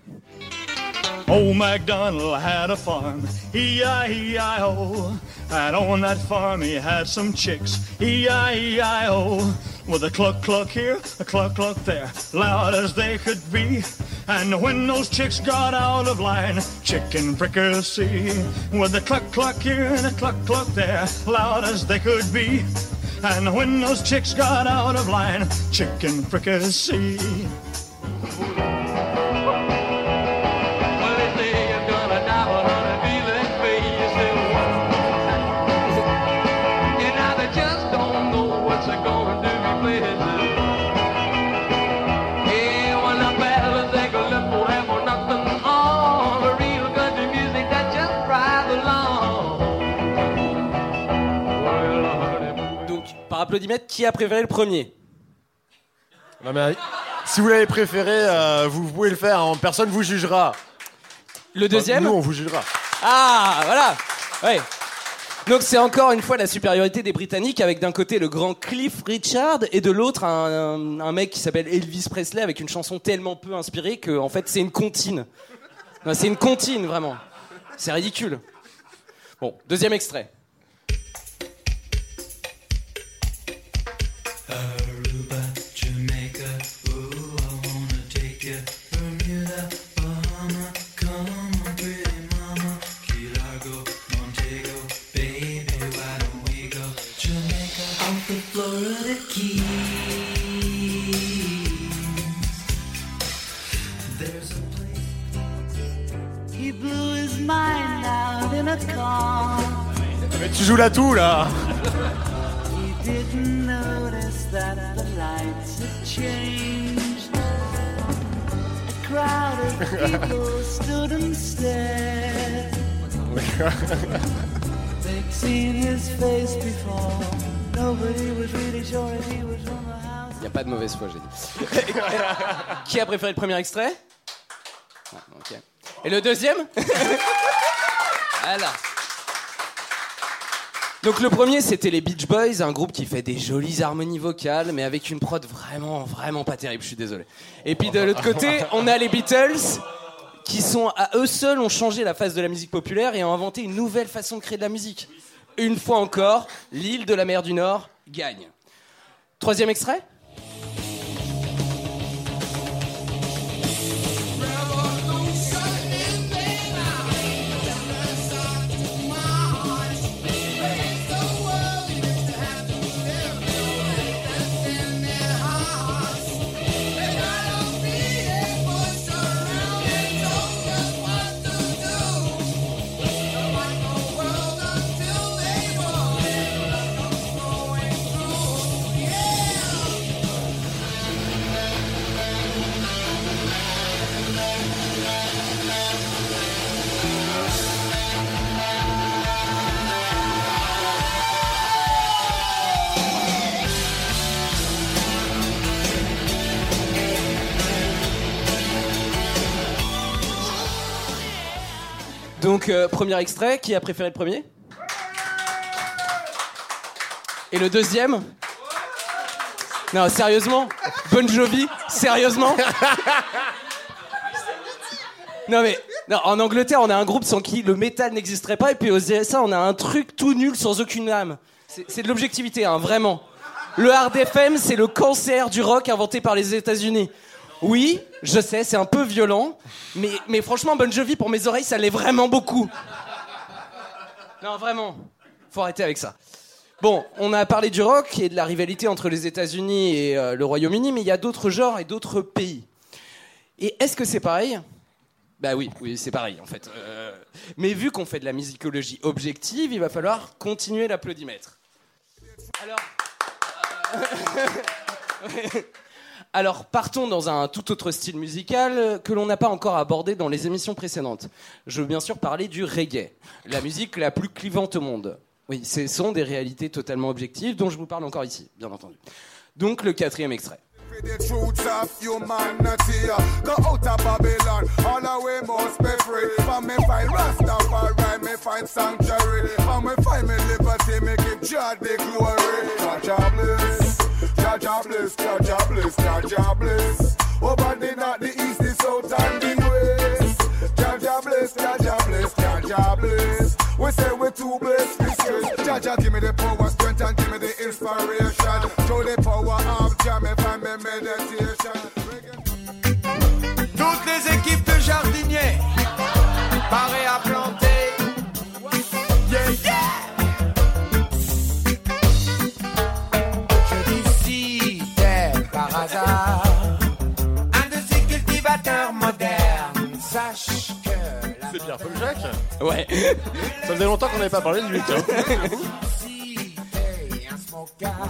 Old MacDonald had a farm, E-I-E-I-O. And on that farm he had some chicks, E-I-E-I-O. With a cluck cluck here, a cluck cluck there, loud as they could be. And when those chicks got out of line, chicken fricassee. With a cluck cluck here and a cluck cluck there, loud as they could be. And when those chicks got out of line, chicken fricassee. Applaudimètre, qui a préféré le premier Non, mais, si vous l'avez préféré, euh, vous pouvez le faire. hein. Personne vous jugera. Le deuxième Nous, on vous jugera. Ah, voilà. Ouais. Donc c'est encore une fois la supériorité des Britanniques avec d'un côté le grand Cliff Richard et de l'autre un, un- un mec qui s'appelle Elvis Presley avec une chanson tellement peu inspirée que en fait c'est une comptine. C'est une comptine vraiment. C'est ridicule. Bon, deuxième extrait. Mais tu joues là tout, là He didn't notice that the lights had changed. A crowd of people stood and stared. They'd seen his face before. Nobody was really sure if he was from the house. Il n'y a pas de mauvaise foi, j'ai dit. Qui a préféré le premier extrait? Ah. Et le deuxième? Voilà. Donc le premier c'était les Beach Boys, un groupe qui fait des jolies harmonies vocales, mais avec une prod vraiment, vraiment pas terrible, je suis désolé. Et puis de l'autre côté, on a les Beatles, qui sont à eux seuls ont changé la face de la musique populaire et ont inventé une nouvelle façon de créer de la musique. Une fois encore, l'île de la mer du Nord gagne. Troisième extrait? Euh, premier extrait, qui a préféré le premier Et le deuxième Non, sérieusement Bon Jovi Sérieusement Non mais, en Angleterre, on a un groupe sans qui le métal n'existerait pas, et puis aux USA, on a un truc tout nul sans aucune âme. C'est c'est de l'objectivité, hein, vraiment. Le hard FM, c'est le cancer du rock inventé par les États-Unis. Oui, je sais, c'est un peu violent, mais, franchement, Bon Jovi, pour mes oreilles, ça l'est vraiment beaucoup. Non, vraiment, faut arrêter avec ça. Bon, on a parlé du rock et de la rivalité entre les États-Unis et euh, le Royaume-Uni, mais il y a d'autres genres et d'autres pays. Et est-ce que c'est pareil? Bah oui, oui, c'est pareil en fait. Euh, mais vu qu'on fait de la musicologie objective, il va falloir continuer l'applaudimètre. Alors. Alors partons dans un tout autre style musical euh, que l'on n'a pas encore abordé dans les émissions précédentes. Je veux bien sûr parler du reggae, la musique la plus clivante au monde. Oui, ce sont des réalités totalement objectives dont je vous parle encore ici, bien entendu. Donc le quatrième extrait. Jah bless, Jah bless, Jah bless. Over the north, the east, the south, and the west. Jah bless, Jah bless, Jah bless. We say we're too blessed, stress. Jah Jah give me the power, strength, and give me the inspiration. Through the power of Jah, me find me meditation. Toutes les équipes de jardiniers Ouais. Ça faisait longtemps qu'on n'avait pas parlé de lui, tiens.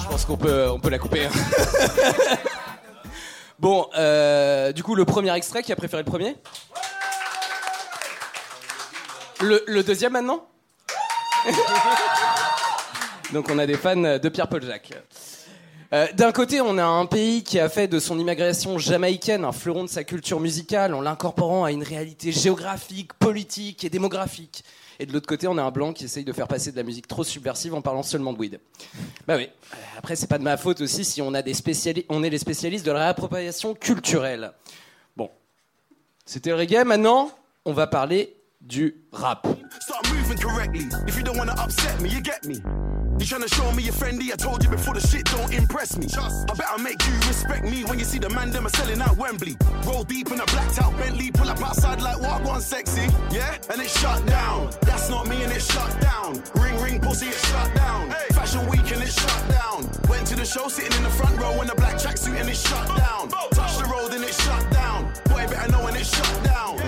Je pense qu'on peut, on peut la couper. hein. bon, euh, du coup, le premier extrait, qui a préféré le premier? Le, le deuxième maintenant? Donc on a des fans de Pierre-Paul Jacques. Euh, D'un côté, on a un pays qui a fait de son immigration jamaïcaine un fleuron de sa culture musicale en l'incorporant à une réalité géographique, politique et démographique. Et de l'autre côté, on a un blanc qui essaye de faire passer de la musique trop subversive en parlant seulement de weed. Bah oui. Euh, Après, c'est pas de ma faute aussi si on, a des spéciali- on est les spécialistes de la réappropriation culturelle. Bon. C'était le reggae. Maintenant, on va parler du rap. Start moving correctly. If you don't wanna upset me, you get me. You tryna show me you're friendly? I told you before the shit don't impress me. I better make you respect me when you see the man them are selling out Wembley. Roll deep in a blacked out Bentley, pull up outside like what one sexy, yeah? And it's shut down. That's not me and it's shut down. Ring ring pussy, it's shut down. Fashion week and it's shut down. Went to the show sitting in the front row in a black tracksuit and it's shut down. Touch the road and it's shut down. Boy better know when it's shut down.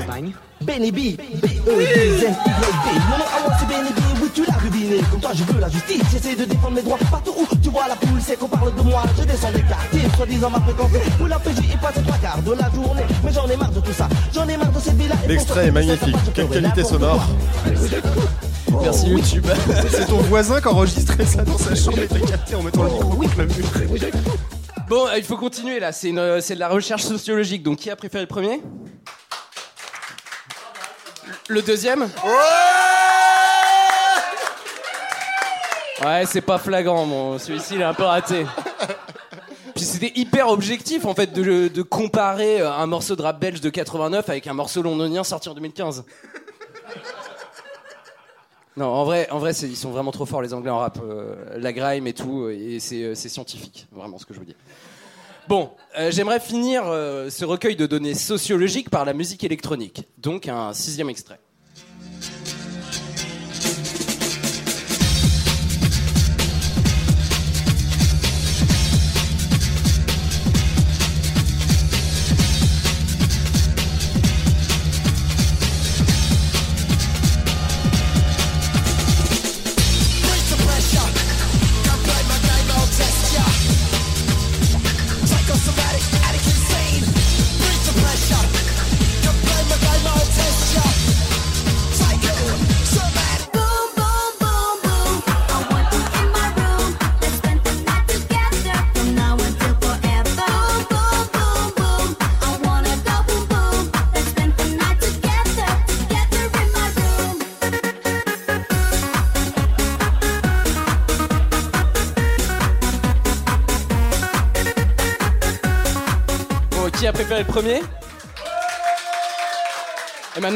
Benny B, B-E-Z-Y-B. Non, non, à moi c'est Benny B, oui tu l'as rubiné. Comme toi je veux la justice, j'essaie de défendre mes droits. Partout où tu vois la poule, c'est qu'on parle de moi. Je descends des quartiers, soi-disant ma fréquence. Où la PJ est passée trois quarts de la journée. Mais j'en ai marre de tout ça, j'en ai marre de cette vie-là. L'extrait est magnifique. Quelle qualité sonore. Merci YouTube. C'est ton voisin qui a enregistré ça dans sa chambre et t'a capté en mettant le micro contre la mur. Bon, euh, il faut continuer là. C'est une- c'est de la recherche sociologique. Donc, qui a préféré le premier? Le deuxième Ouais, c'est pas flagrant, mon. Celui-ci, il est un peu raté. Puis c'était hyper objectif en fait de, de comparer euh, un morceau de rap belge de 89 avec un morceau londonien sorti en 2015. Non, en vrai, en vrai ils sont vraiment trop forts les Anglais en rap. euh, la grime et tout, et c'est euh, c'est scientifique, vraiment ce que je vous dis. Bon, euh, j'aimerais finir euh, ce recueil de données sociologiques par la musique électronique. Donc un sixième extrait.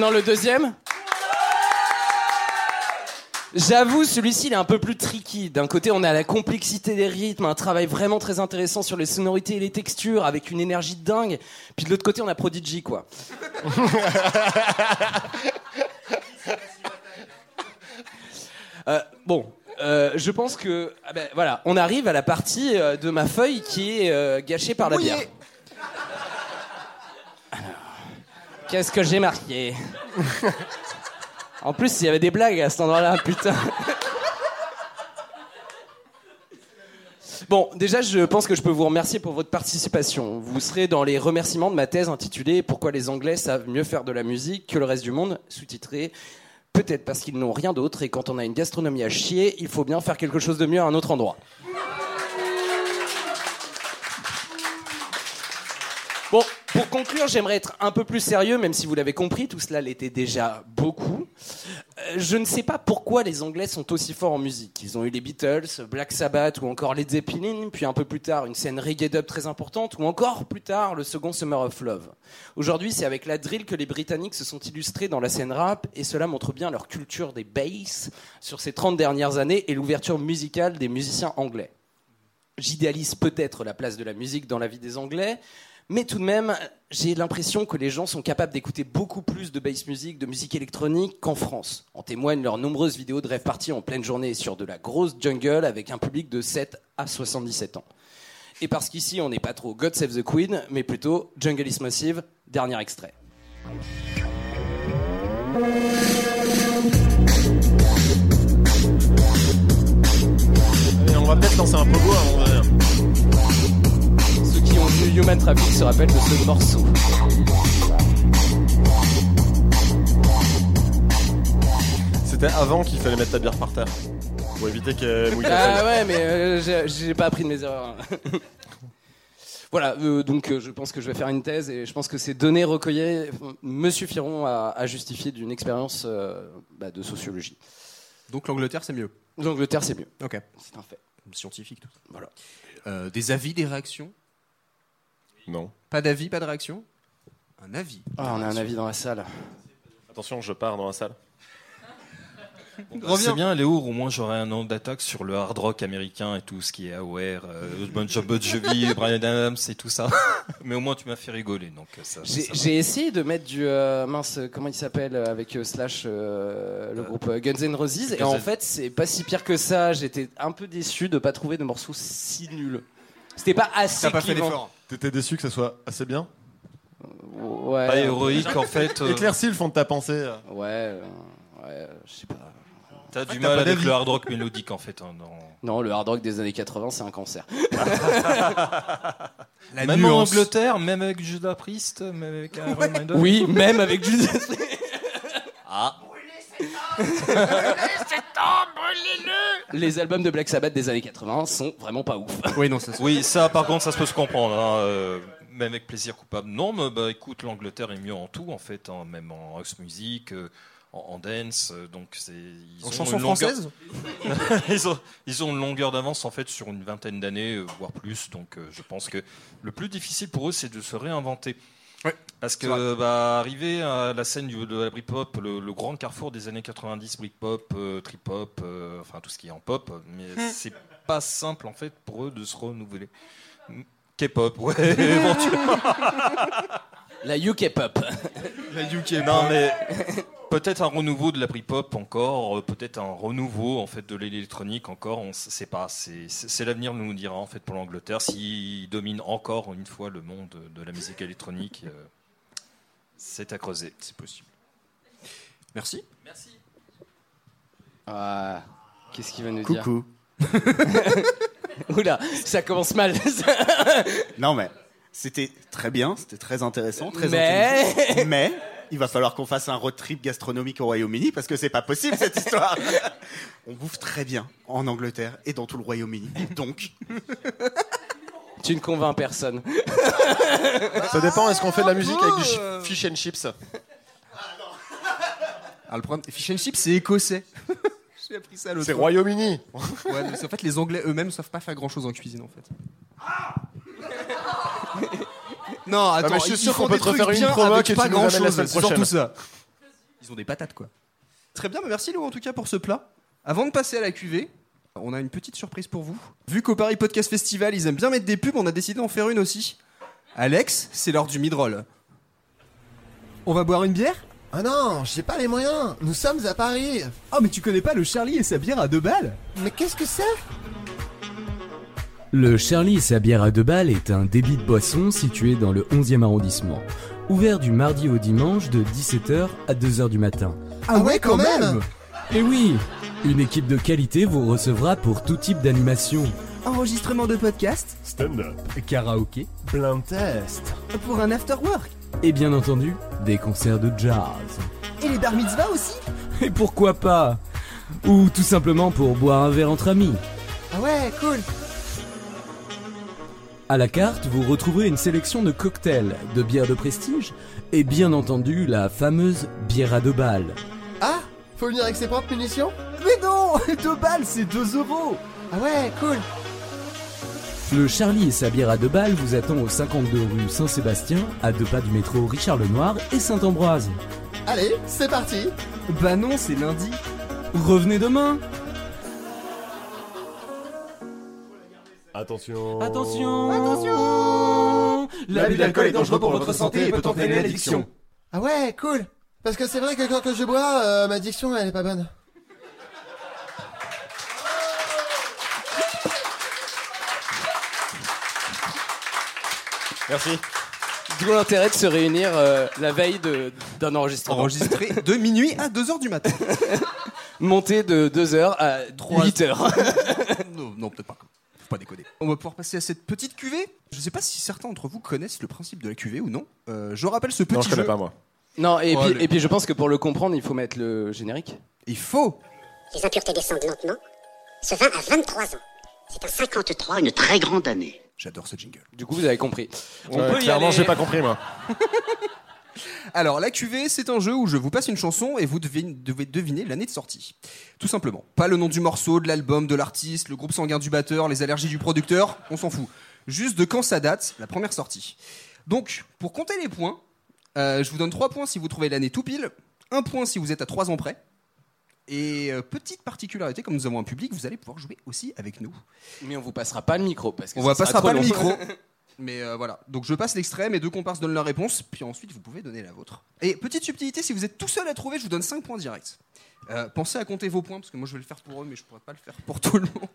Maintenant le deuxième J'avoue, celui-ci il est un peu plus tricky. D'un côté, on a la complexité des rythmes, un travail vraiment très intéressant sur les sonorités et les textures, avec une énergie de dingue. Puis de l'autre côté, on a Prodigy, quoi. Euh, bon, euh, je pense que ah ben, voilà, on arrive à la partie euh, de ma feuille qui est euh, gâchée par la Mouillé. bière. Alors, Qu'est-ce que j'ai marqué En plus, il y avait des blagues à cet endroit-là, putain. Bon, déjà, je pense que je peux vous remercier pour votre participation. Vous serez dans les remerciements de ma thèse intitulée Pourquoi les Anglais savent mieux faire de la musique que le reste du monde, sous-titré Peut-être parce qu'ils n'ont rien d'autre et quand on a une gastronomie à chier, il faut bien faire quelque chose de mieux à un autre endroit. Bon, pour conclure, j'aimerais être un peu plus sérieux, même si vous l'avez compris, tout cela l'était déjà beaucoup. Euh, je ne sais pas pourquoi les Anglais sont aussi forts en musique. Ils ont eu les Beatles, Black Sabbath ou encore Led Zeppelin, puis un peu plus tard une scène reggae dub très importante, ou encore plus tard le second Summer of Love. Aujourd'hui, c'est avec la drill que les Britanniques se sont illustrés dans la scène rap, et cela montre bien leur culture des basses sur ces 30 dernières années et l'ouverture musicale des musiciens anglais j'idéalise peut-être la place de la musique dans la vie des Anglais, mais tout de même, j'ai l'impression que les gens sont capables d'écouter beaucoup plus de bass music, de musique électronique qu'en France. En témoignent leurs nombreuses vidéos de rêve party en pleine journée sur de la grosse jungle avec un public de 7 à 77 ans. Et parce qu'ici, on n'est pas trop God Save the Queen, mais plutôt Jungle is Massive, dernier extrait. On va peut-être lancer un pogo avant vu Human Traffic se rappellent de ce morceau. C'était avant qu'il fallait mettre ta bière par terre. Pour éviter qu'elle mouille Ah ouais, mais euh, j'ai- pas appris de mes erreurs. voilà, euh, donc euh, je pense que je vais faire une thèse et je pense que ces données recueillies, Monsieur Firon a, a justifié d'une expérience euh, bah, de sociologie. Donc l'Angleterre, c'est mieux. L'Angleterre, c'est mieux. Ok. C'est un fait. Scientifique, tout ça. Voilà. Euh, des avis, des réactions? Non. Pas d'avis, pas de réaction? Un avis. Ah, on a un avis dans la salle. Attention, je pars dans la salle. C'est bien, Léo, au moins j'aurai un nom d'attaque sur le hard rock américain et tout ce qui est Aware, euh, Bon Jovi, Brian Adams et tout ça. Mais au moins tu m'as fait rigoler, donc euh, ça. J'ai ça va. j'ai essayé de mettre du euh, mince, comment il s'appelle euh, avec euh, Slash, euh, le groupe Guns N' Roses, et en fait c'est pas si pire que ça. J'étais un peu déçu de pas trouver de morceaux si nuls. C'était pas assez. clivant. T'étais déçu que ça soit assez bien Ouais. Pas héroïque, en fait, euh. Éclaircis le fond de ta pensée. Ouais, euh, ouais, je sais pas. T'as du t'as mal pas avec d'avis. le hard rock mélodique en fait. hein, dans- Non, le hard rock des années 80, c'est un cancer. même en nuance. Angleterre, même avec Judas Priest, même avec Iron Maiden. Oui, même avec Judas Ah. Les albums de Black Sabbath des années 80 sont vraiment pas ouf. Oui, non, ça Oui, ça par contre, ça se peut se comprendre. hein, euh, même avec plaisir coupable. Non, mais bah écoute, l'Angleterre est mieux en tout en fait, hein, même en house music, euh, en, en dance. euh, donc c'est. ils En ont chanson une longueur- française ils, ont, ils ont une longueur d'avance en fait sur une vingtaine d'années, euh, voire plus. Donc euh, je pense que le plus difficile pour eux, c'est de se réinventer. Parce que bah, arriver à la scène du- de la Britpop, le, le grand carrefour des années 90, Britpop, euh, trip-hop, euh, enfin tout ce qui est en pop, mais c'est pas simple en fait pour eux de se renouveler. K-pop, ouais, éventuellement. La UK pop. La UK Non mais peut-être un renouveau de la Britpop encore, euh, peut-être un renouveau en fait de l'électronique encore, on ne sait pas. C'est l'avenir nous dira en fait pour l'Angleterre s'il domine encore une fois le monde de la musique électronique. euh, c'est à creuser. C'est possible. Merci. Merci. Ah, qu'est-ce qu'il va nous Coucou. dire? Oula, ça commence mal. Non mais c'était très bien, c'était très intéressant, très Mais-. Mais il va falloir qu'on fasse un road trip gastronomique au Royaume-Uni parce que c'est pas possible cette histoire. On bouffe très bien en Angleterre et dans tout le Royaume-Uni. Donc tu ne convaincs personne. Ça dépend, est-ce qu'on fait de la musique avec du chi- fish and chips Ah, le problème, fish and chips, c'est écossais. J'ai appris ça l'autre C'est. Royaume-Uni Ouais, mais en fait, les Anglais eux-mêmes savent pas faire grand-chose en cuisine, en fait. non, attends, Ah, mais je suis ils sûr qu'on peut des te refaire trucs une promo pas grand-chose, semaine c'est surtout ça. Ils ont des patates, quoi. Très bien, mais merci Léo en tout cas pour ce plat. Avant de passer à la cuvée, on a une petite surprise pour vous. Vu qu'au Paris Podcast Festival, ils aiment bien mettre des pubs, on a décidé d'en faire une aussi. Alex, c'est l'heure du midroll. On va boire une bière? Ah non, j'ai pas les moyens. Nous sommes à Paris. Oh, mais tu connais pas le Charlie et sa bière à deux balles? Mais qu'est-ce que c'est? Le Charlie et sa bière à deux balles est un débit de boisson situé dans le 11e arrondissement. Ouvert du mardi au dimanche de 17h à 2h du matin. Ah ouais, quand même Et oui Une équipe de qualité vous recevra pour tout type d'animation. Enregistrement de podcast Stand-up. Karaoké Blind test. Pour un after work Et bien entendu, des concerts de jazz. Et les bar mitzvahs aussi Et pourquoi pas? Ou tout simplement pour boire un verre entre amis. Ah ouais, cool À la carte, vous retrouverez une sélection de cocktails, de bières de prestige et bien entendu la fameuse bière à deux balles. Ah Faut venir avec ses propres munitions? Mais non Deux balles, c'est 2 euros Ah ouais, cool. Le Charlie et sa bière à deux balles vous attend au 52 rue Saint-Sébastien, à deux pas du métro Richard Lenoir et Saint-Ambroise. Allez, c'est parti. Bah non, c'est lundi. Revenez demain Attention. Attention Attention L'abus d'alcool est dangereux pour votre santé et peut entraîner l'addiction. Ah ouais, cool. Parce que c'est vrai que quand je bois, euh, ma diction elle est pas bonne. Merci. D'où l'intérêt de se réunir euh, la veille de- d'un enregistrement. Enregistré de minuit à 2h du matin. Monté de 2h à 8h. non, non, peut-être pas. Faut pas déconner. On va pouvoir passer à cette petite cuvée. Je sais pas si certains d'entre vous connaissent le principe de la cuvée ou non. Euh, je rappelle ce petit Non, je connais jeu. pas moi. Non, et, Oh, puis, allez. et puis je pense que pour le comprendre, il faut mettre le générique. Il faut Les impuretés descendent lentement. Ce vin a 23 ans. C'est un 53, une très grande année. J'adore ce jingle. Du coup, vous avez compris. On Ouais, peut y clairement, aller. j'ai pas compris moi. Alors, la cuvée, c'est un jeu où je vous passe une chanson et vous devez, devez deviner l'année de sortie. Tout simplement. Pas le nom du morceau, de l'album, de l'artiste, le groupe sanguin du batteur, les allergies du producteur, on s'en fout. Juste de quand ça date, la première sortie. Donc, pour compter les points, euh, je vous donne 3 points si vous trouvez l'année tout pile, un point si vous êtes à 3 ans près. Et euh, petite particularité, comme nous avons un public, vous allez pouvoir jouer aussi avec nous. Mais on vous passera pas le micro parce que On sera passera pas le micro. Mais euh, voilà. Donc je passe l'extrait, mes deux comparses donnent leur réponse, puis ensuite vous pouvez donner la vôtre. Et petite subtilité, si vous êtes tout seul à trouver, je vous donne 5 points directs. Euh, pensez à compter vos points, parce que moi je vais le faire pour eux, mais je pourrais pas le faire pour tout le monde.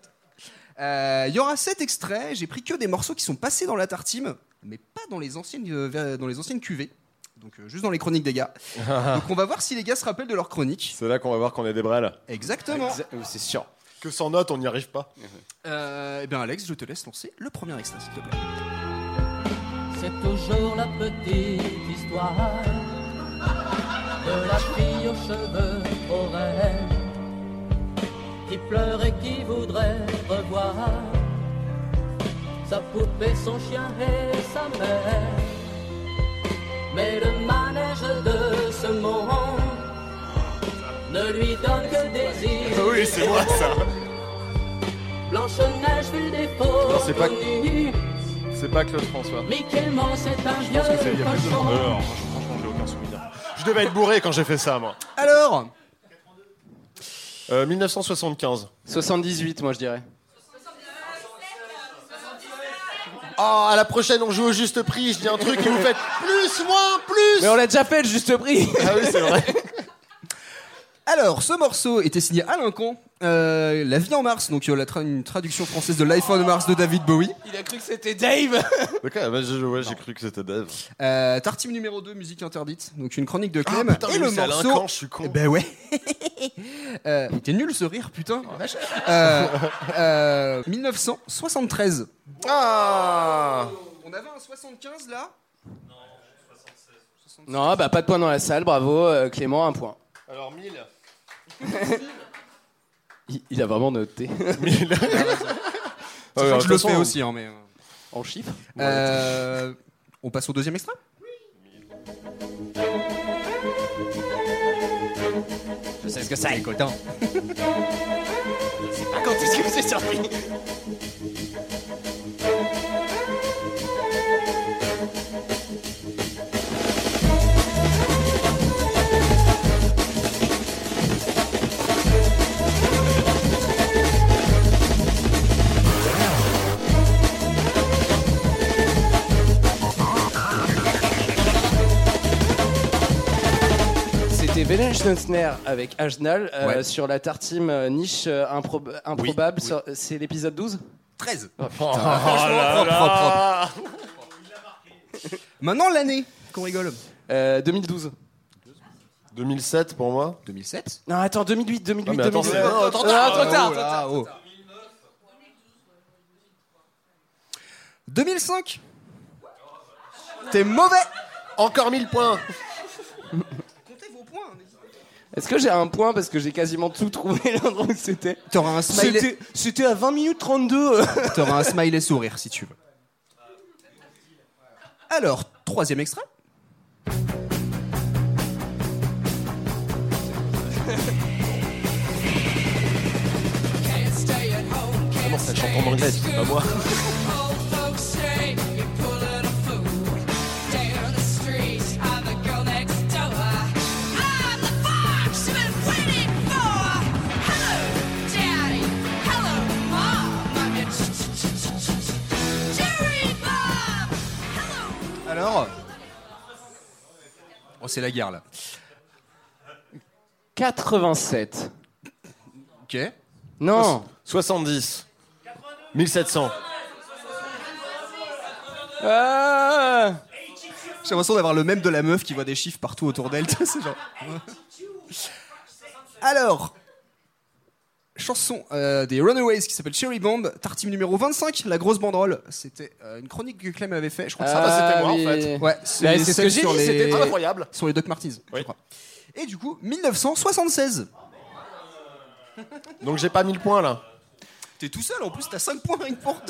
Euh, Il y aura 7 extraits, j'ai pris que des morceaux qui sont passés dans la tartime, mais pas dans les anciennes, euh, dans les anciennes cuvées. Donc euh, juste dans les chroniques des gars. Donc on va voir si les gars se rappellent de leurs chroniques. C'est là qu'on va voir qu'on est des brels. Exactement. C'est sûr. Que sans notes, on n'y arrive pas. Eh bien Alex, je te laisse lancer le premier extrait, s'il te plaît. C'est toujours la petite histoire de la fille aux cheveux raides qui pleure et qui voudrait revoir sa poupée, son chien et sa mère. Mais le manège de ce monde ne lui donne que des îles. Ah oui, c'est moi, ça. Blanche-Neige fut des faux Non, c'est pas-. C'est pas Claude François. Mickey Mouse est un Je vieux pense que c'est il y a plus de. Euh, franchement, j'ai aucun souvenir. Je devais être bourré quand j'ai fait ça, moi. Alors Euh, 1975. 78, moi je dirais. Oh, à la prochaine, on joue au juste prix. Je dis un truc et vous faites plus, moins, plus. Mais on l'a déjà fait, le juste prix. Ah oui, c'est vrai. Alors, ce morceau était signé Alain Camp, euh, La vie en Mars, donc euh, la tra- une traduction française de Life on Mars de David Bowie. Il a cru que c'était Dave. Ok, bah, j'ai ouais, j'ai cru que c'était Dave. Euh, Tartime numéro 2, musique interdite, donc une chronique de Clem. Ah, putain, et le morceau. Camp, je suis con. Eh Ben ouais. euh, il était nul ce rire, putain. la vache. Euh, euh, 1973. Ah On avait un 75 là? Non, bah pas de point dans la salle, bravo. euh, Clément, un point. Alors, 1000. Il, il a vraiment noté. 1000. Sachant que je le fais aussi, hein, mais. euh, En chiffres Euh, on passe au deuxième extrait? Je sais ce que c'est. Pas quand est-ce que c'est sorti. Belen Schnetzner avec Agenal euh, Ouais. sur la tartime euh, niche euh, improb- improbable. sur- C'est l'épisode 12 13. Oh, putain. Oh Franchement, là propre, là. propre, propre. Maintenant l'année qu'on rigole. Euh, 2012. 2007 pour moi. 2007 Non, attends, 2008, 2008, Ah, mais attends, 2008. c'est- non, trop tard. trop tard. Oh là, oh. 2005 T'es mauvais Encore 1000 points Est-ce que j'ai un point parce que j'ai quasiment tout trouvé l'endroit où c'était T'auras un smiley. C'était- C'était à 20 minutes 32 T'auras un smiley sourire si tu veux. Alors, troisième extrait. Comment ça chante en anglais, c'est pas moi Alors Oh, c'est la guerre là. 87. Ok. Non. 70. 1700. Ah J'ai l'impression d'avoir le même de la meuf qui voit des chiffres partout autour d'elle. genre- Alors, chanson euh, des Runaways qui s'appelle Cherry Bomb, tartime numéro 25, la grosse banderole. C'était euh, une chronique que Clem avait fait. Je crois que ça Ah, c'était moi, en oui. fait. Ouais, Bah, c'est ce que j'ai sur dit, les- c'était incroyable. Sur les Doc Martens, je Oui. crois. Et du coup, 1976. Donc j'ai pas 1000 points là. T'es tout seul, en plus t'as 5 points rien que pour.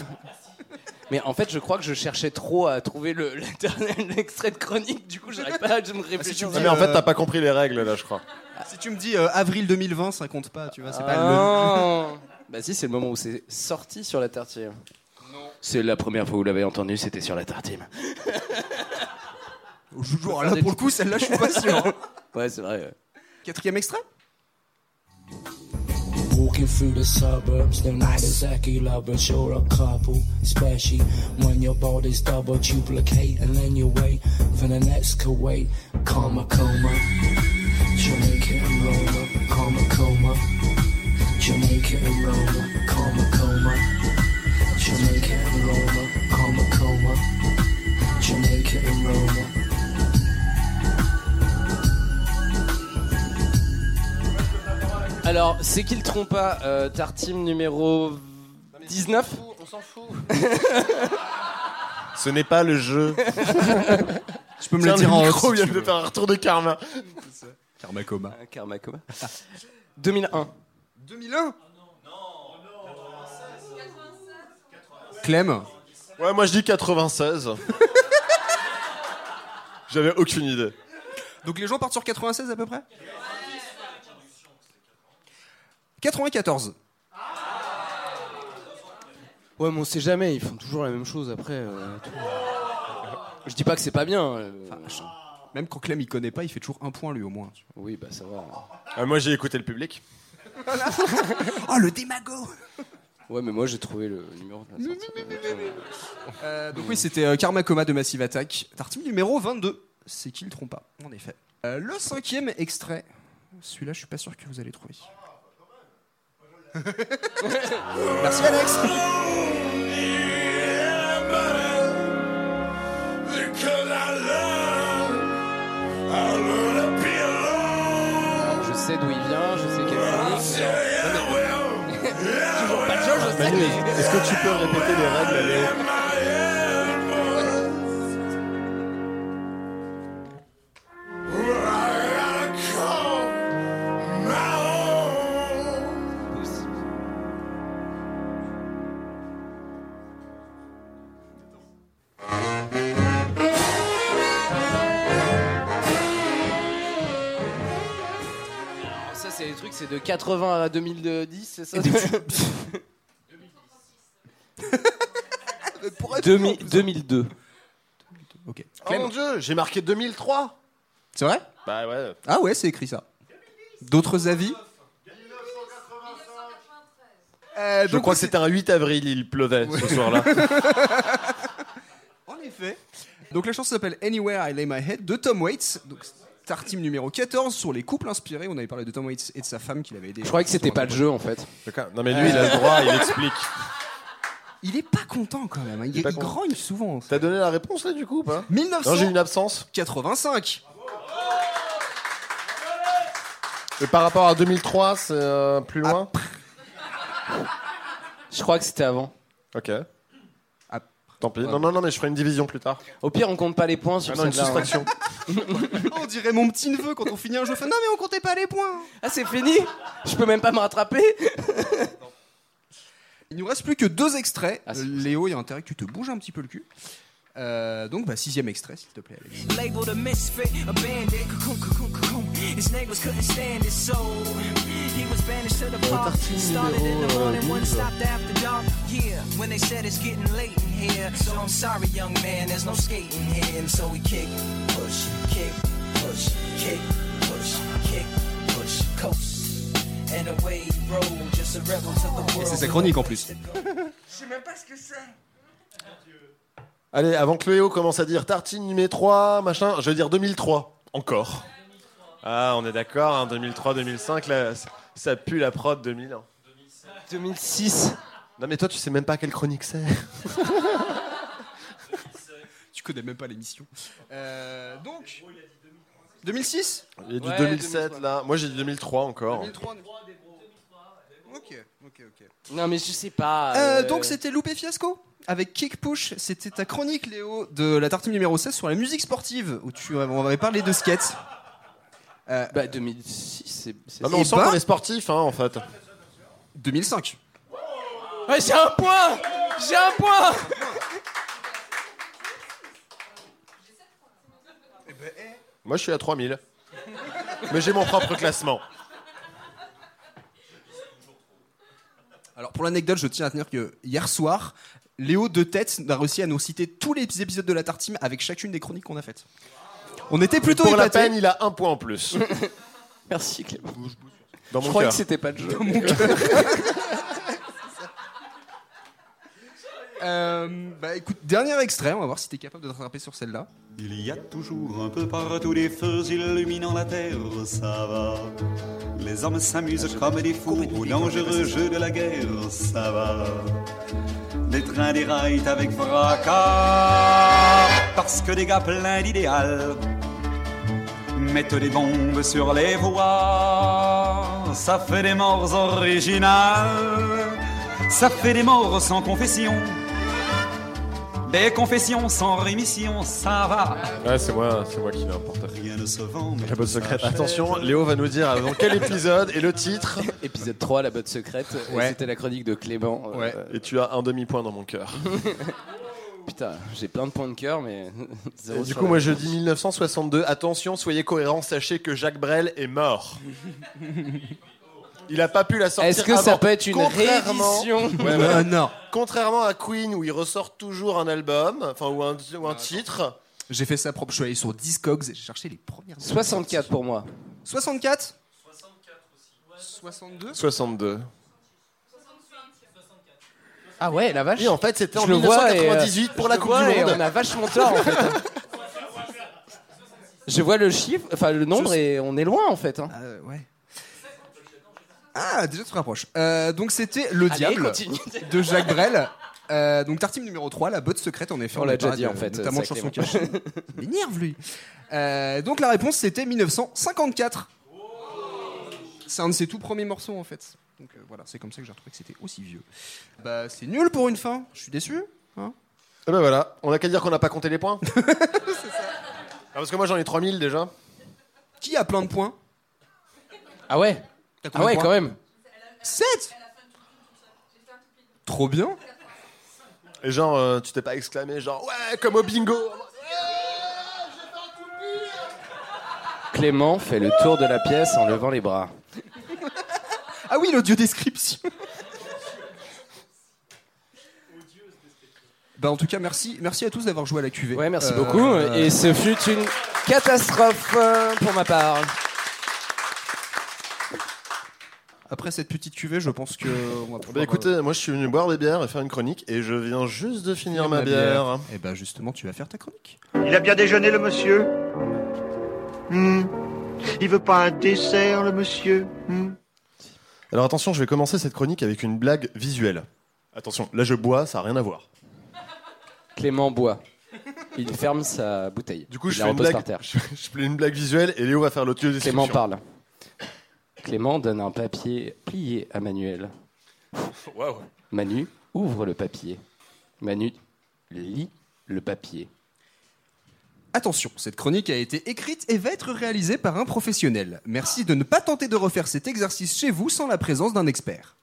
Mais en fait, je crois que je cherchais trop à trouver le- l'éternel extrait de chronique. Du coup, j'arrive pas à me réfléchir. Non, mais en fait, t'as pas compris les règles là, je crois. Si tu me dis euh, avril 2020, ça compte pas, tu vois, c'est pas le. Ah. Bah si, c'est le moment où c'est sorti sur la tartine. C'est la première fois où vous l'avez entendu, c'était sur la tartine. Genre, là, pour le coup, celle-là, je suis pas sûr. ouais, c'est vrai. ouais. Quatrième extrait? Walking through the suburbs, they're not exactly lovers. You're a couple, especially when your body's double duplicate, and then you wait for the next Kuwait. Karma coma, and Roma, karma coma, Jamaica and Roma, karma coma, Jamaica and Roma, karma coma, Jamaica and Roma. Alors, c'est qui le trompe pas euh, Tartime numéro 19 On s'en fout. Ce n'est pas le jeu. Je peux me le dire en micro off, si vient de faire un retour de karma. Karma coma. Ah, Karma coma. 2001. 2001 Clem Ouais, moi je dis 96. J'avais aucune idée. Donc les gens partent sur 96 à peu près? 94. Ouais, mais on sait jamais, ils font toujours la même chose après. euh, tout. Je dis pas que c'est pas bien. euh, Même quand Clem il connaît pas, il fait toujours un point lui au moins. Oui, bah ça va. Ah, moi j'ai écouté le public. oh le démago Ouais, mais moi j'ai trouvé le numéro de la sortie. Euh, Donc oui, c'était euh, Karma Coma de Massive Attack. Tartine numéro 22. C'est qui le trompe pas, en effet. Euh, le cinquième extrait. Celui-là, je suis pas sûr que vous allez trouver. Merci Alex. Je sais d'où il vient, je sais quelle chronique. Toujours pas de jeu, je sais. Manu, est-ce que tu peux répéter les règles de 80 à 2010, c'est ça 2000 2002. Ok. Oh mon dieu, j'ai marqué 2003. C'est vrai? Bah ouais. Ah ouais, c'est écrit ça. D'autres avis? Euh, Je donc, crois que c'était un 8 avril, il pleuvait ce soir-là. En effet. Donc la chanson s'appelle Anywhere I Lay My Head de Tom Waits. Donc Tartime numéro 14 sur les couples inspirés. On avait parlé de Tom Waits et de sa femme qu'il avait aidé. Je croyais que c'était pas le jeu en fait. Non mais lui, il a le droit, il explique. Il est pas content quand même. hein. Il, Il grogne souvent. T'as donné la réponse là du coup ou pas? 1900. Non, j'ai une absence. 85. Et par rapport à 2003, c'est euh, plus loin? Je crois que c'était avant. Ok. Tant pis. Non, non, non, mais je ferai une division plus tard. Au pire, on compte pas les points sur Ah non, une hein. soustraction. On dirait mon petit neveu quand on finit un jeu. fait, Non, mais on comptait pas les points. Ah, c'est fini Je peux même pas me rattraper Il nous reste plus que deux extraits. Ah, Léo, il y a intérêt que tu te bouges un petit peu le cul. Euh, donc, bah, sixième extrait, s'il te plaît. Alex. Et world. c'est sa chronique en plus. Je sais même pas ce que c'est. Allez, avant que Léo commence à dire tartine numéro 3, machin, je vais dire 2003. Encore. Ah, on est d'accord, hein, 2003, 2005, là, ça- pue la prod 2001. 2006. Non, mais toi, tu sais même pas quelle chronique c'est. Tu connais même pas l'émission. Euh, donc, 2006 Il y a du Ouais, 2007 là. Moi, j'ai dit 2003 encore. 2003. Ok, ok, ok. Non, mais je sais pas. Euh, euh, donc c'était Loupé Fiasco avec Kick Push. C'était ta chronique, Léo, de la tartine numéro 16 sur la musique sportive, où tu on avait parlé de skate. Euh, Bah, 2006, c'est. c'est- Ah, mais on Et sent bah- qu'on est sportif, hein, en fait. 2005. Ouais, j'ai un point J'ai un point Moi, je suis à 3000. Mais j'ai mon propre classement. Alors pour l'anecdote, je tiens à tenir que hier soir, Léo de tête a réussi à nous citer tous les épisodes de la tartine avec chacune des chroniques qu'on a faites. On était plutôt Pour la épatés. peine, il a un point en plus. Merci Clément. Dans Je mon croyais cœur. que c'était pas le jeu. Euh, bah écoute, dernier extrait, on va voir si t'es capable de te rattraper sur celle-là. Il y a toujours un peu partout des feux illuminant la terre, ça va. Les hommes s'amusent comme des fous au dangereux jeu de la guerre, ça va. Les trains déraillent avec fracas, parce que des gars pleins d'idéal mettent des bombes sur les voies. Ça fait des morts originales, ça fait des morts sans confession. Des confessions sans rémission, ça va. Ouais, c'est moi, c'est moi qui l'importe. Rien ne se vend. mais La botte secrète. Attention, Léo va nous dire dans quel épisode et le titre. Épisode 3, la botte secrète. et Ouais. C'était la chronique de Clément. euh, Ouais. Et tu as un demi-point dans mon cœur. Putain, j'ai plein de points de cœur, mais. zéro du coup, moi je dis 1962. Attention, soyez cohérents, sachez que Jacques Brel est mort. Il a pas pu la sortir. Est-ce que ça avant. peut être une Contrairement- réédition Ouais, ouais. Ah, non. Contrairement à Queen où il ressort toujours un album, enfin ou un, ou un titre. J'ai fait ça propre, je suis allé sur Discogs et j'ai cherché les premières. 64 pour moi. 64 62 62. Ah ouais, la vache. Et en fait, c'était en Je le vois et, euh, 1998 pour la je le Coupe du et Monde. On a vachement tort en fait. Je vois le chiffre, enfin le nombre et on est loin en fait. hein. Euh, ouais. Ah, déjà tu te rapproches. Euh, donc c'était Le Allez, Diable continue. de Jacques Brel. Euh, donc tartime numéro 3, la botte secrète en effet. On l'a a déjà dit, en fait, Notamment ça, Clément. cachées. Il m'énerve lui. Euh, donc la réponse c'était 1954. C'est un de ses tout premiers morceaux en fait. Donc euh, voilà, c'est comme ça que j'ai retrouvé que c'était aussi vieux. Bah c'est nul pour une fin, je suis déçu. Hein Et ben voilà, on a qu'à dire qu'on n'a pas compté les points. Ah, parce que moi j'en ai 3000 déjà. Qui a plein de points? Ah ouais? T'as Ah ouais, quand même. 7 Trop bien. Et genre, euh, tu t'es pas exclamé, genre, ouais, comme au bingo. Clément fait le tour de la pièce en levant les bras. Ah oui, l'audio description. Bah en tout cas, merci, merci à tous d'avoir joué à la cuvée. Ouais, merci Euh, beaucoup. Et ce fut une catastrophe euh, pour ma part. Après cette petite cuvée, je pense que on va pouvoir, Bah écoutez, moi je suis venu boire des bières et faire une chronique et je viens juste de finir ma bière. Et bah justement, tu vas faire ta chronique. Il a bien déjeuné, le monsieur Hmm. Il veut pas un dessert, le monsieur Hmm. Alors attention, je vais commencer cette chronique avec une blague visuelle. Attention, là je bois, ça a rien à voir. Clément boit. Il ferme sa bouteille. Du coup, Il je la fais, une blague, par terre. je, je fais une blague visuelle et Léo va faire l'audio. Clément parle. Clément donne un papier plié à Manuel. Manu ouvre le papier. Manu lis le papier. Attention, cette chronique a été écrite et va être réalisée par un professionnel. Merci de ne pas tenter de refaire cet exercice chez vous sans la présence d'un expert.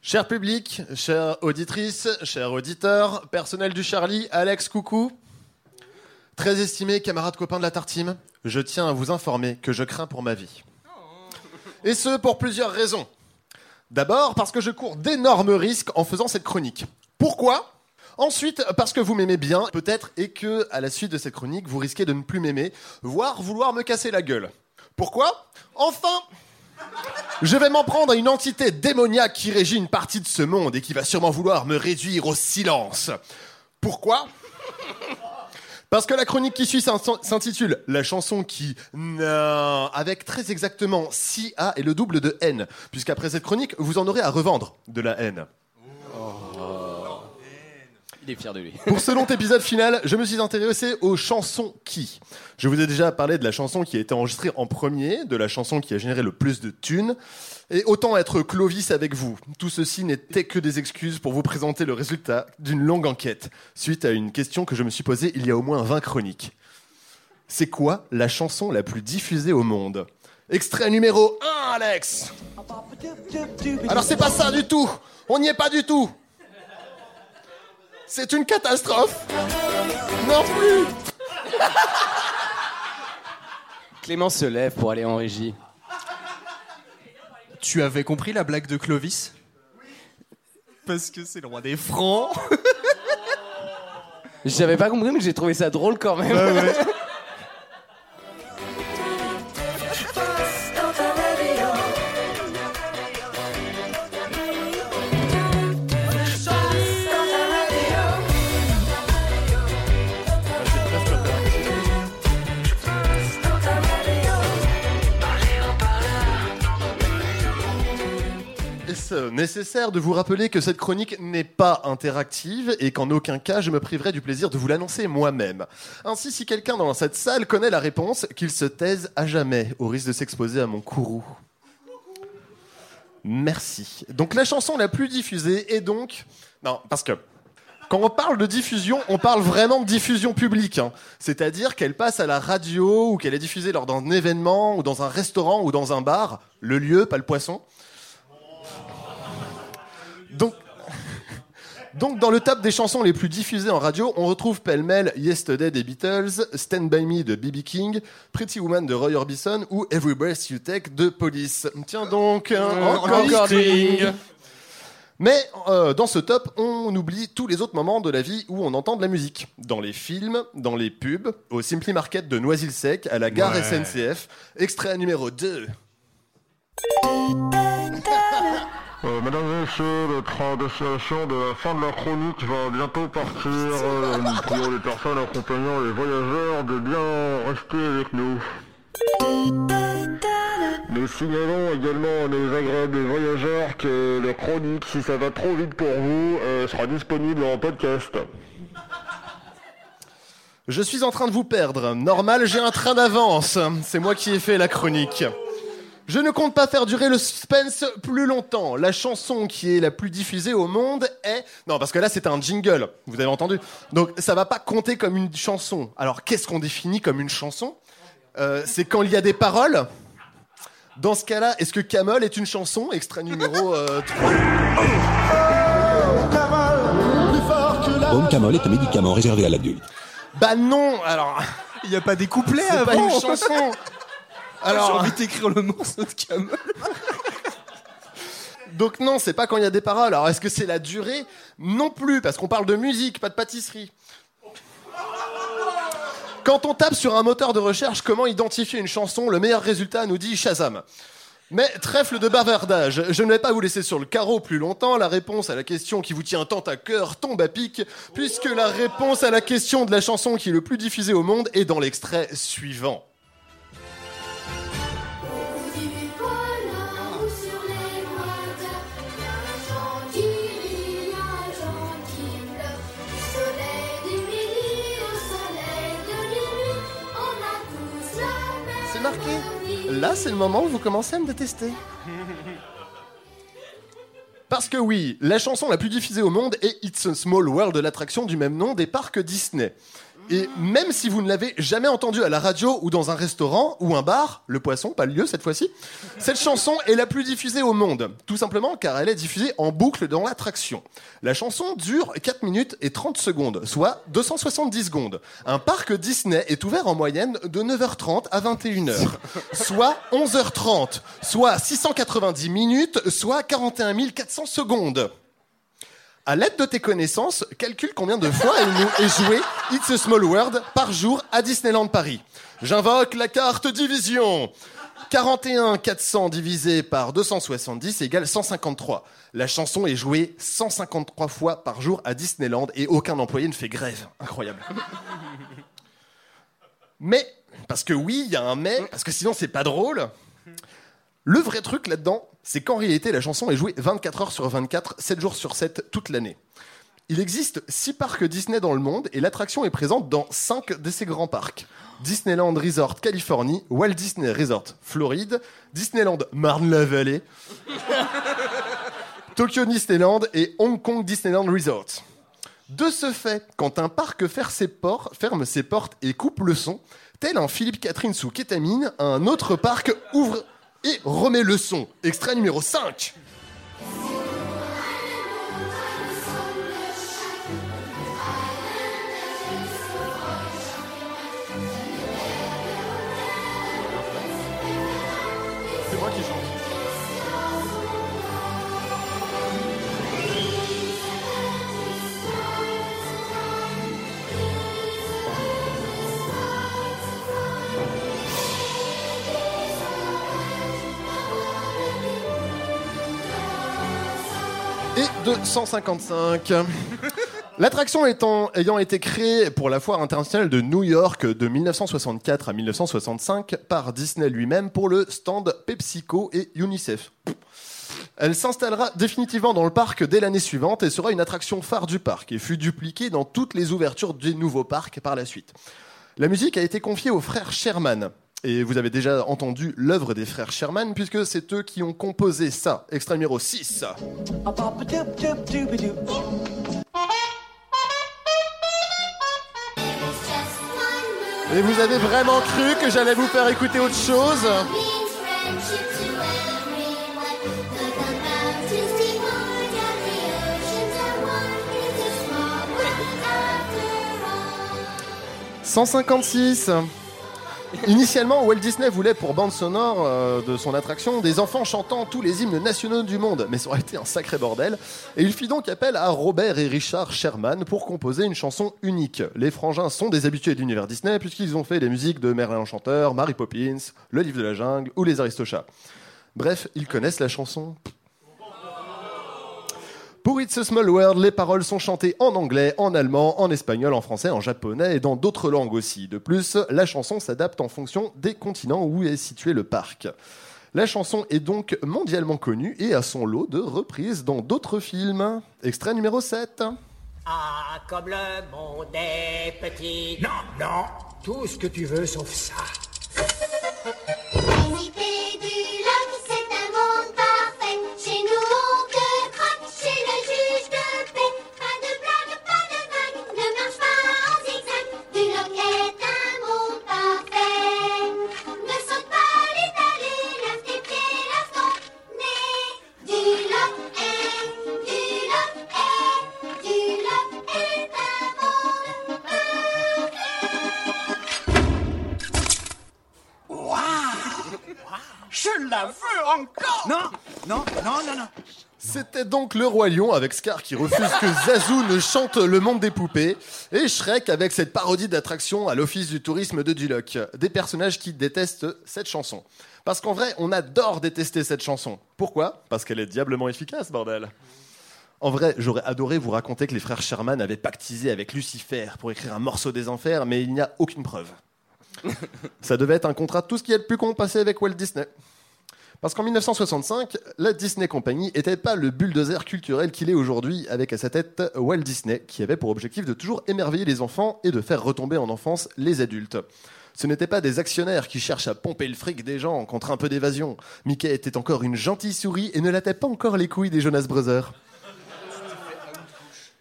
Cher public, chère auditrice, cher auditeur, personnel du Charlie, Alex, coucou. Très estimé camarade copain de la Tartime, je tiens à vous informer que je crains pour ma vie. Et ce, pour plusieurs raisons. D'abord, parce que je cours d'énormes risques en faisant cette chronique. Pourquoi? Ensuite, parce que vous m'aimez bien, peut-être, et que, à la suite de cette chronique, vous risquez de ne plus m'aimer, voire vouloir me casser la gueule. Pourquoi? Enfin, je vais m'en prendre à une entité démoniaque qui régit une partie de ce monde et qui va sûrement vouloir me réduire au silence. Pourquoi? Parce que la chronique qui suit s'in- s'intitule La chanson qui. Avec très exactement 6 A et le double de N. Puisqu'après cette chronique, vous en aurez à revendre de la haine. Il est fier de lui. Pour ce long épisode final, je me suis intéressé aux chansons qui. Je vous ai déjà parlé de la chanson qui a été enregistrée en premier, de la chanson qui a généré le plus de thunes. Et autant être Clovis avec vous. Tout ceci n'était que des excuses pour vous présenter le résultat d'une longue enquête, suite à une question que je me suis posée il y a au moins 20 chroniques. C'est quoi la chanson la plus diffusée au monde? Extrait numéro 1, Alex Alors c'est pas ça du tout On n'y est pas du tout C'est une catastrophe Non plus Clément se lève pour aller en régie. Tu avais compris la blague de Clovis? Parce que c'est le roi des francs. J'avais pas compris, mais j'ai trouvé ça drôle quand même. Est-ce nécessaire de vous rappeler que cette chronique n'est pas interactive et qu'en aucun cas je me priverai du plaisir de vous l'annoncer moi-même? Ainsi, si quelqu'un dans cette salle connaît la réponse, qu'il se taise à jamais, au risque de s'exposer à mon courroux. Merci. Donc la chanson la plus diffusée est donc... Non, parce que... Quand on parle de diffusion, on parle vraiment de diffusion publique. hein. C'est-à-dire qu'elle passe à la radio ou qu'elle est diffusée lors d'un événement ou dans un restaurant ou dans un bar. Le lieu, pas le poisson. Donc, donc, dans le top des chansons les plus diffusées en radio, on retrouve pêle-mêle Yesterday des Beatles, Stand By Me de B.B. King, Pretty Woman de Roy Orbison ou Every Breath You Take de Police. Tiens donc, hein, encore, encore. Sting. Mais euh, dans ce top, on oublie tous les autres moments de la vie où on entend de la musique. Dans les films, dans les pubs, au Simply Market de Noisy-le-Sec, à la gare Ouais. SNCF. Extrait numéro 2. Euh, mesdames et messieurs, le train destination de la fin de la chronique va bientôt partir. Euh, nous prions les personnes accompagnant les voyageurs de bien rester avec nous. Nous signalons également à nos agréables voyageurs que la chronique, si ça va trop vite pour vous, euh, sera disponible en podcast. Je suis en train de vous perdre. Normal, j'ai un train d'avance. C'est moi qui ai fait la chronique. Je ne compte pas faire durer le suspense plus longtemps. La chanson qui est la plus diffusée au monde est... Non, parce que là, c'est un jingle. Vous avez entendu Donc, ça va pas compter comme une chanson. Alors, qu'est-ce qu'on définit comme une chanson Euh, C'est quand il y a des paroles Dans ce cas-là, est-ce que Camel est une chanson? Extrait numéro euh, 3. Baume Camol est un médicament réservé à l'adulte. Bah non, alors... Il n'y a pas des couplets C'est avant pas une chanson Alors... J'ai envie d'écrire le morceau de Camel. Donc non, c'est pas quand il y a des paroles. Alors est-ce que c'est la durée? Non plus, parce qu'on parle de musique, pas de pâtisserie. Quand on tape sur un moteur de recherche comment identifier une chanson, le meilleur résultat nous dit Shazam. Mais trèfle de bavardage, je ne vais pas vous laisser sur le carreau plus longtemps. La réponse à la question qui vous tient tant à cœur tombe à pic, puisque la réponse à la question de la chanson qui est le plus diffusée au monde est dans l'extrait suivant. Là, c'est le moment où vous commencez à me détester. Parce que oui, la chanson la plus diffusée au monde est It's a Small World de l'attraction du même nom des parcs Disney. Et même si vous ne l'avez jamais entendue à la radio ou dans un restaurant ou un bar, le poisson, pas le lieu cette fois-ci, cette chanson est la plus diffusée au monde. Tout simplement car elle est diffusée en boucle dans l'attraction. La chanson dure 4 minutes et 30 secondes, soit 270 secondes. Un parc Disney est ouvert en moyenne de 9h30 à 21h, soit 11h30, soit 690 minutes, soit 41 400 secondes. À l'aide de tes connaissances, calcule combien de fois il nous est joué It's a Small World par jour à Disneyland Paris. J'invoque la carte division. 41 400 divisé par 270 égale 153. La chanson est jouée 153 fois par jour à Disneyland et aucun employé ne fait grève. Incroyable. Mais, parce que oui, il y a un mais, parce que sinon c'est pas drôle. Le vrai truc là-dedans, c'est qu'en réalité, la chanson est jouée 24 heures sur 24, 7 jours sur 7, toute l'année. Il existe 6 parcs Disney dans le monde et l'attraction est présente dans 5 de ces grands parcs. Disneyland Resort Californie, Walt Disney Resort Floride, Disneyland Marne-la-Vallée, Tokyo Disneyland et Hong Kong Disneyland Resort. De ce fait, quand un parc ferme ses, ports- ferme ses portes et coupe le son, tel un Philippe Catherine sous kétamine, un autre parc ouvre et remet le son. Extrait numéro 5. Et de 155. L'attraction ayant été créée pour la foire internationale de New York de 1964 à 1965 par Disney lui-même pour le stand PepsiCo et UNICEF. Elle s'installera définitivement dans le parc dès l'année suivante et sera une attraction phare du parc et fut dupliquée dans toutes les ouvertures des nouveaux parcs par la suite. La musique a été confiée aux frères Sherman. Et vous avez déjà entendu l'œuvre des frères Sherman puisque c'est eux qui ont composé ça. Extrait numéro 6. Et vous avez vraiment cru que j'allais vous faire écouter autre chose « 156 Initialement, Walt Disney voulait pour bande sonore euh, de son attraction des enfants chantant tous les hymnes nationaux du monde, mais ça aurait été un sacré bordel. Et il fit donc appel à Robert et Richard Sherman pour composer une chanson unique. Les frangins sont des habitués de l'univers Disney puisqu'ils ont fait les musiques de Merlin l'Enchanteur, Mary Poppins, Le Livre de la Jungle ou Les Aristochats. Bref, ils connaissent la chanson. Pour It's a Small World, les paroles sont chantées en anglais, en allemand, en espagnol, en français, en japonais et dans d'autres langues aussi. De plus, la chanson s'adapte en fonction des continents où est situé le parc. La chanson est donc mondialement connue et a son lot de reprises dans d'autres films. Extrait numéro 7. Ah, comme le monde est petit. Non, non, tout ce que tu veux sauf ça. La veux encore Non, non, non, non, non. C'était donc le Roi Lion avec Scar qui refuse que Zazu ne chante le monde des poupées et Shrek avec cette parodie d'attraction à l'office du tourisme de Duloc. Des personnages qui détestent cette chanson. Parce qu'en vrai, on adore détester cette chanson. Pourquoi? Parce qu'elle est diablement efficace, bordel. En vrai, j'aurais adoré vous raconter que les frères Sherman avaient pactisé avec Lucifer pour écrire un morceau des enfers, mais il n'y a aucune preuve. Ça devait être un contrat tout ce qui est le plus con passé avec Walt Disney. Parce qu'en 1965, la Disney Company n'était pas le bulldozer culturel qu'il est aujourd'hui, avec à sa tête Walt Disney, qui avait pour objectif de toujours émerveiller les enfants et de faire retomber en enfance les adultes. Ce n'étaient pas des actionnaires qui cherchent à pomper le fric des gens contre un peu d'évasion. Mickey était encore une gentille souris et ne latait pas encore les couilles des Jonas Brothers.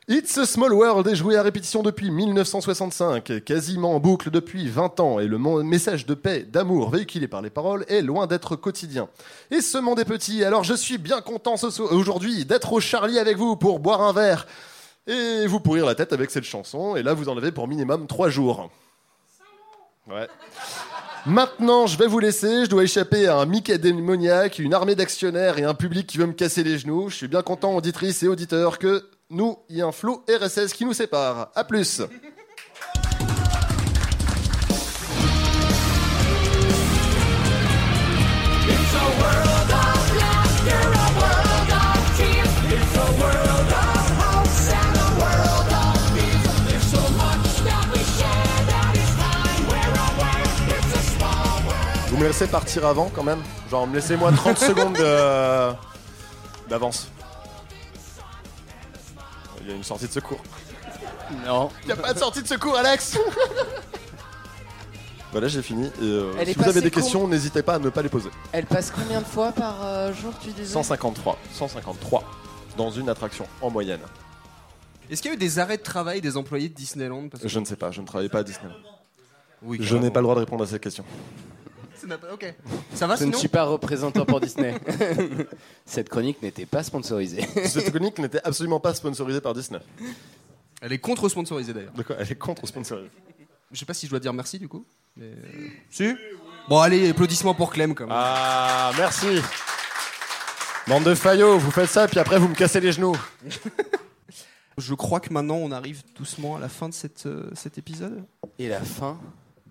It's a Small World est joué à répétition depuis 1965, quasiment en boucle depuis 20 ans, et le message de paix, d'amour véhiculé par les paroles est loin d'être quotidien. Et ce monde est petit, alors je suis bien content aujourd'hui d'être au Charlie avec vous pour boire un verre et vous pourrir la tête avec cette chanson, et là vous en avez pour minimum 3 jours. Ouais. Maintenant, je vais vous laisser. Je dois échapper à un Mickey démoniaque, une armée d'actionnaires et un public qui veut me casser les genoux. Je suis bien content, auditrices et auditeurs, que nous, il y a un flot RSS qui nous sépare. Plus. A world. Vous me laissez partir avant quand même Genre, me laissez-moi 30 secondes de- d'avance. Il y a une sortie de secours. Non. Il n'y a pas de sortie de secours, Alex Voilà, j'ai fini. Et, euh, Elle est si vous avez passée des questions, n'hésitez pas à ne pas les poser. Elle passe combien de fois par euh, jour, tu disais? 153. 153. Dans une attraction, en moyenne. Est-ce qu'il y a eu des arrêts de travail des employés de Disneyland? Parce que- Je ne sais pas, je ne travaille pas à Disneyland. Oui, je carrément. n'ai pas le droit de répondre à cette question. Ça n'a pas- Ok. Ça va Je ne suis pas représentant pour Disney. Cette chronique n'était pas sponsorisée. Cette chronique n'était absolument pas sponsorisée par Disney. Elle est contre sponsorisée d'ailleurs. De quoi? Elle est contre sponsorisée. Je sais pas si je dois dire merci du coup. Mais... euh, Si Bon allez, applaudissements pour Clem quand même. Ah, merci. Bande de faillots, vous faites ça, puis après vous me cassez les genoux. Je crois que maintenant on arrive doucement à la fin de cette, euh, cet épisode. Et la fin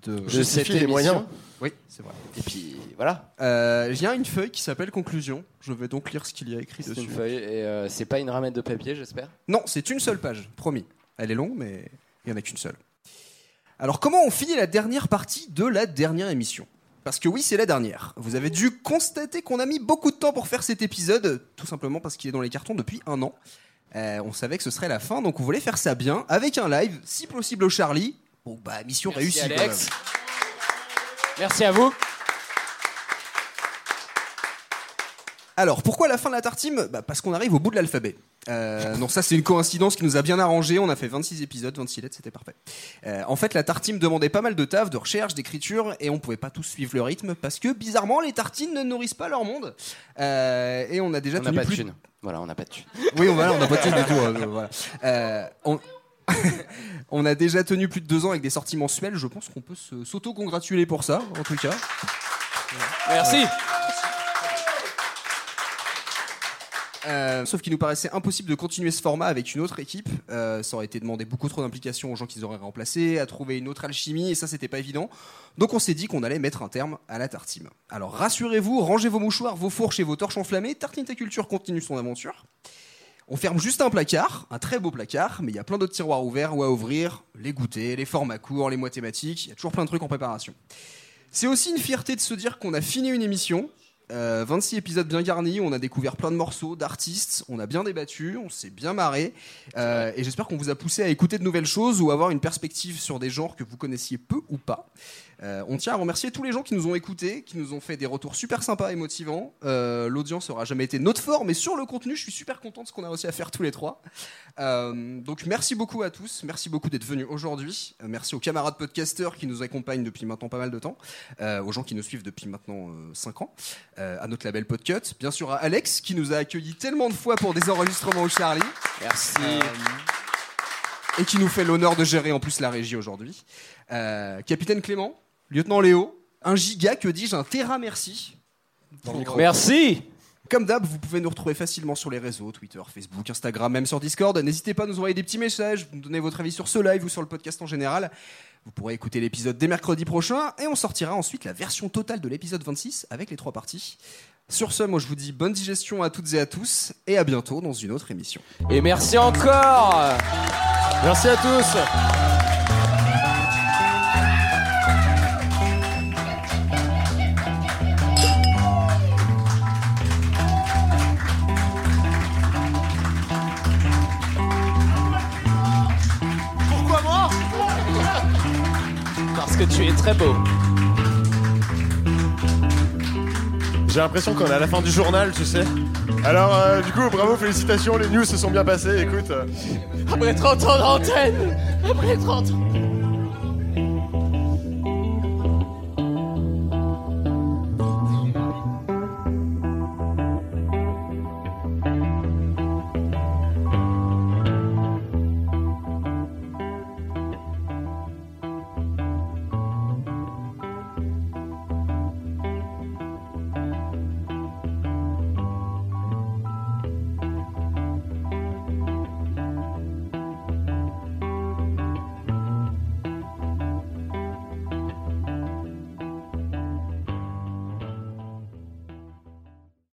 de, de cette les moyens. Oui, c'est vrai. Et puis voilà. Euh, Il y a une feuille qui s'appelle Conclusion. Je vais donc lire ce qu'il y a écrit C'est dessus. une feuille et euh, c'est pas une ramette de papier, j'espère? Non, c'est une seule page, promis. Elle est longue, mais il y en a qu'une seule. Alors, comment on finit la dernière partie de la dernière émission? Parce que oui, c'est la dernière. Vous avez dû constater qu'on a mis beaucoup de temps pour faire cet épisode, tout simplement parce qu'il est dans les cartons depuis un an. Euh, on savait que ce serait la fin, donc on voulait faire ça bien, avec un live, si possible au Charlie. Bon, bah, mission Merci, réussie. quand Alex. même. Merci à vous. Alors, pourquoi la fin de la tartine? Bah, Parce qu'on arrive au bout de l'alphabet. Euh, non, ça c'est une coïncidence qui nous a bien arrangé. On a fait 26 épisodes, 26 lettres, c'était parfait. Euh, en fait, la tartine demandait pas mal de taf, de recherche, d'écriture, et on pouvait pas tous suivre le rythme parce que bizarrement, les tartines ne nourrissent pas leur monde. Euh, et on a déjà On n'a tenu pas de plus. thunes. Voilà, on n'a pas de thunes. Oui, on, voilà, on n'a pas de thunes du tout. euh, voilà. Euh, on... on a déjà tenu plus de deux ans avec des sorties mensuelles. Je pense qu'on peut s'auto-congratuler pour ça, en tout cas. Merci. Euh, sauf qu'il nous paraissait impossible de continuer ce format avec une autre équipe. Euh, ça aurait été demandé beaucoup trop d'implication aux gens qu'ils auraient remplacés, à trouver une autre alchimie, et ça, c'était pas évident. Donc, on s'est dit qu'on allait mettre un terme à la tartime. Alors, rassurez-vous, rangez vos mouchoirs, vos fourches et vos torches enflammées. Tartine Ta Culture continue son aventure. On ferme juste un placard, un très beau placard, mais il y a plein d'autres tiroirs ouverts ou à ouvrir, les goûters, les formats courts, les mois thématiques, il y a toujours plein de trucs en préparation. C'est aussi une fierté de se dire qu'on a fini une émission. Euh, 26 épisodes bien garnis, on a découvert plein de morceaux, d'artistes, on a bien débattu, on s'est bien marré. Euh, et j'espère qu'on vous a poussé à écouter de nouvelles choses ou avoir une perspective sur des genres que vous connaissiez peu ou pas. Euh, on tient à remercier tous les gens qui nous ont écoutés, qui nous ont fait des retours super sympas et motivants. Euh, L'audience aura jamais été notre fort, mais sur le contenu, je suis super content de ce qu'on a réussi à faire tous les trois. Euh, donc merci beaucoup à tous, merci beaucoup d'être venus aujourd'hui. Merci aux camarades podcasteurs qui nous accompagnent depuis maintenant pas mal de temps, aux gens qui nous suivent depuis maintenant 5 ans, à notre label Podcut, bien sûr à Alex qui nous a accueillis tellement de fois pour des enregistrements au Charlie. Merci. Et qui nous fait l'honneur de gérer en plus la régie aujourd'hui. Euh, Capitaine Clément, lieutenant Léo, un giga, que dis-je, un terra merci. Merci. Comme d'hab, vous pouvez nous retrouver facilement sur les réseaux, Twitter, Facebook, Instagram, même sur Discord. N'hésitez pas à nous envoyer des petits messages, nous donner votre avis sur ce live ou sur le podcast en général. Vous pourrez écouter l'épisode dès mercredi prochain et on sortira ensuite la version totale de l'épisode 26 avec les trois parties. Sur ce, moi je vous dis bonne digestion à toutes et à tous et à bientôt dans une autre émission. Et merci encore. Merci à tous. Que tu es très beau. J'ai l'impression qu'on est à la fin du journal, tu sais. Alors, euh, du coup, bravo, félicitations, les news se sont bien passées. Écoute, Après 30 ans d'antenne Après 30 ans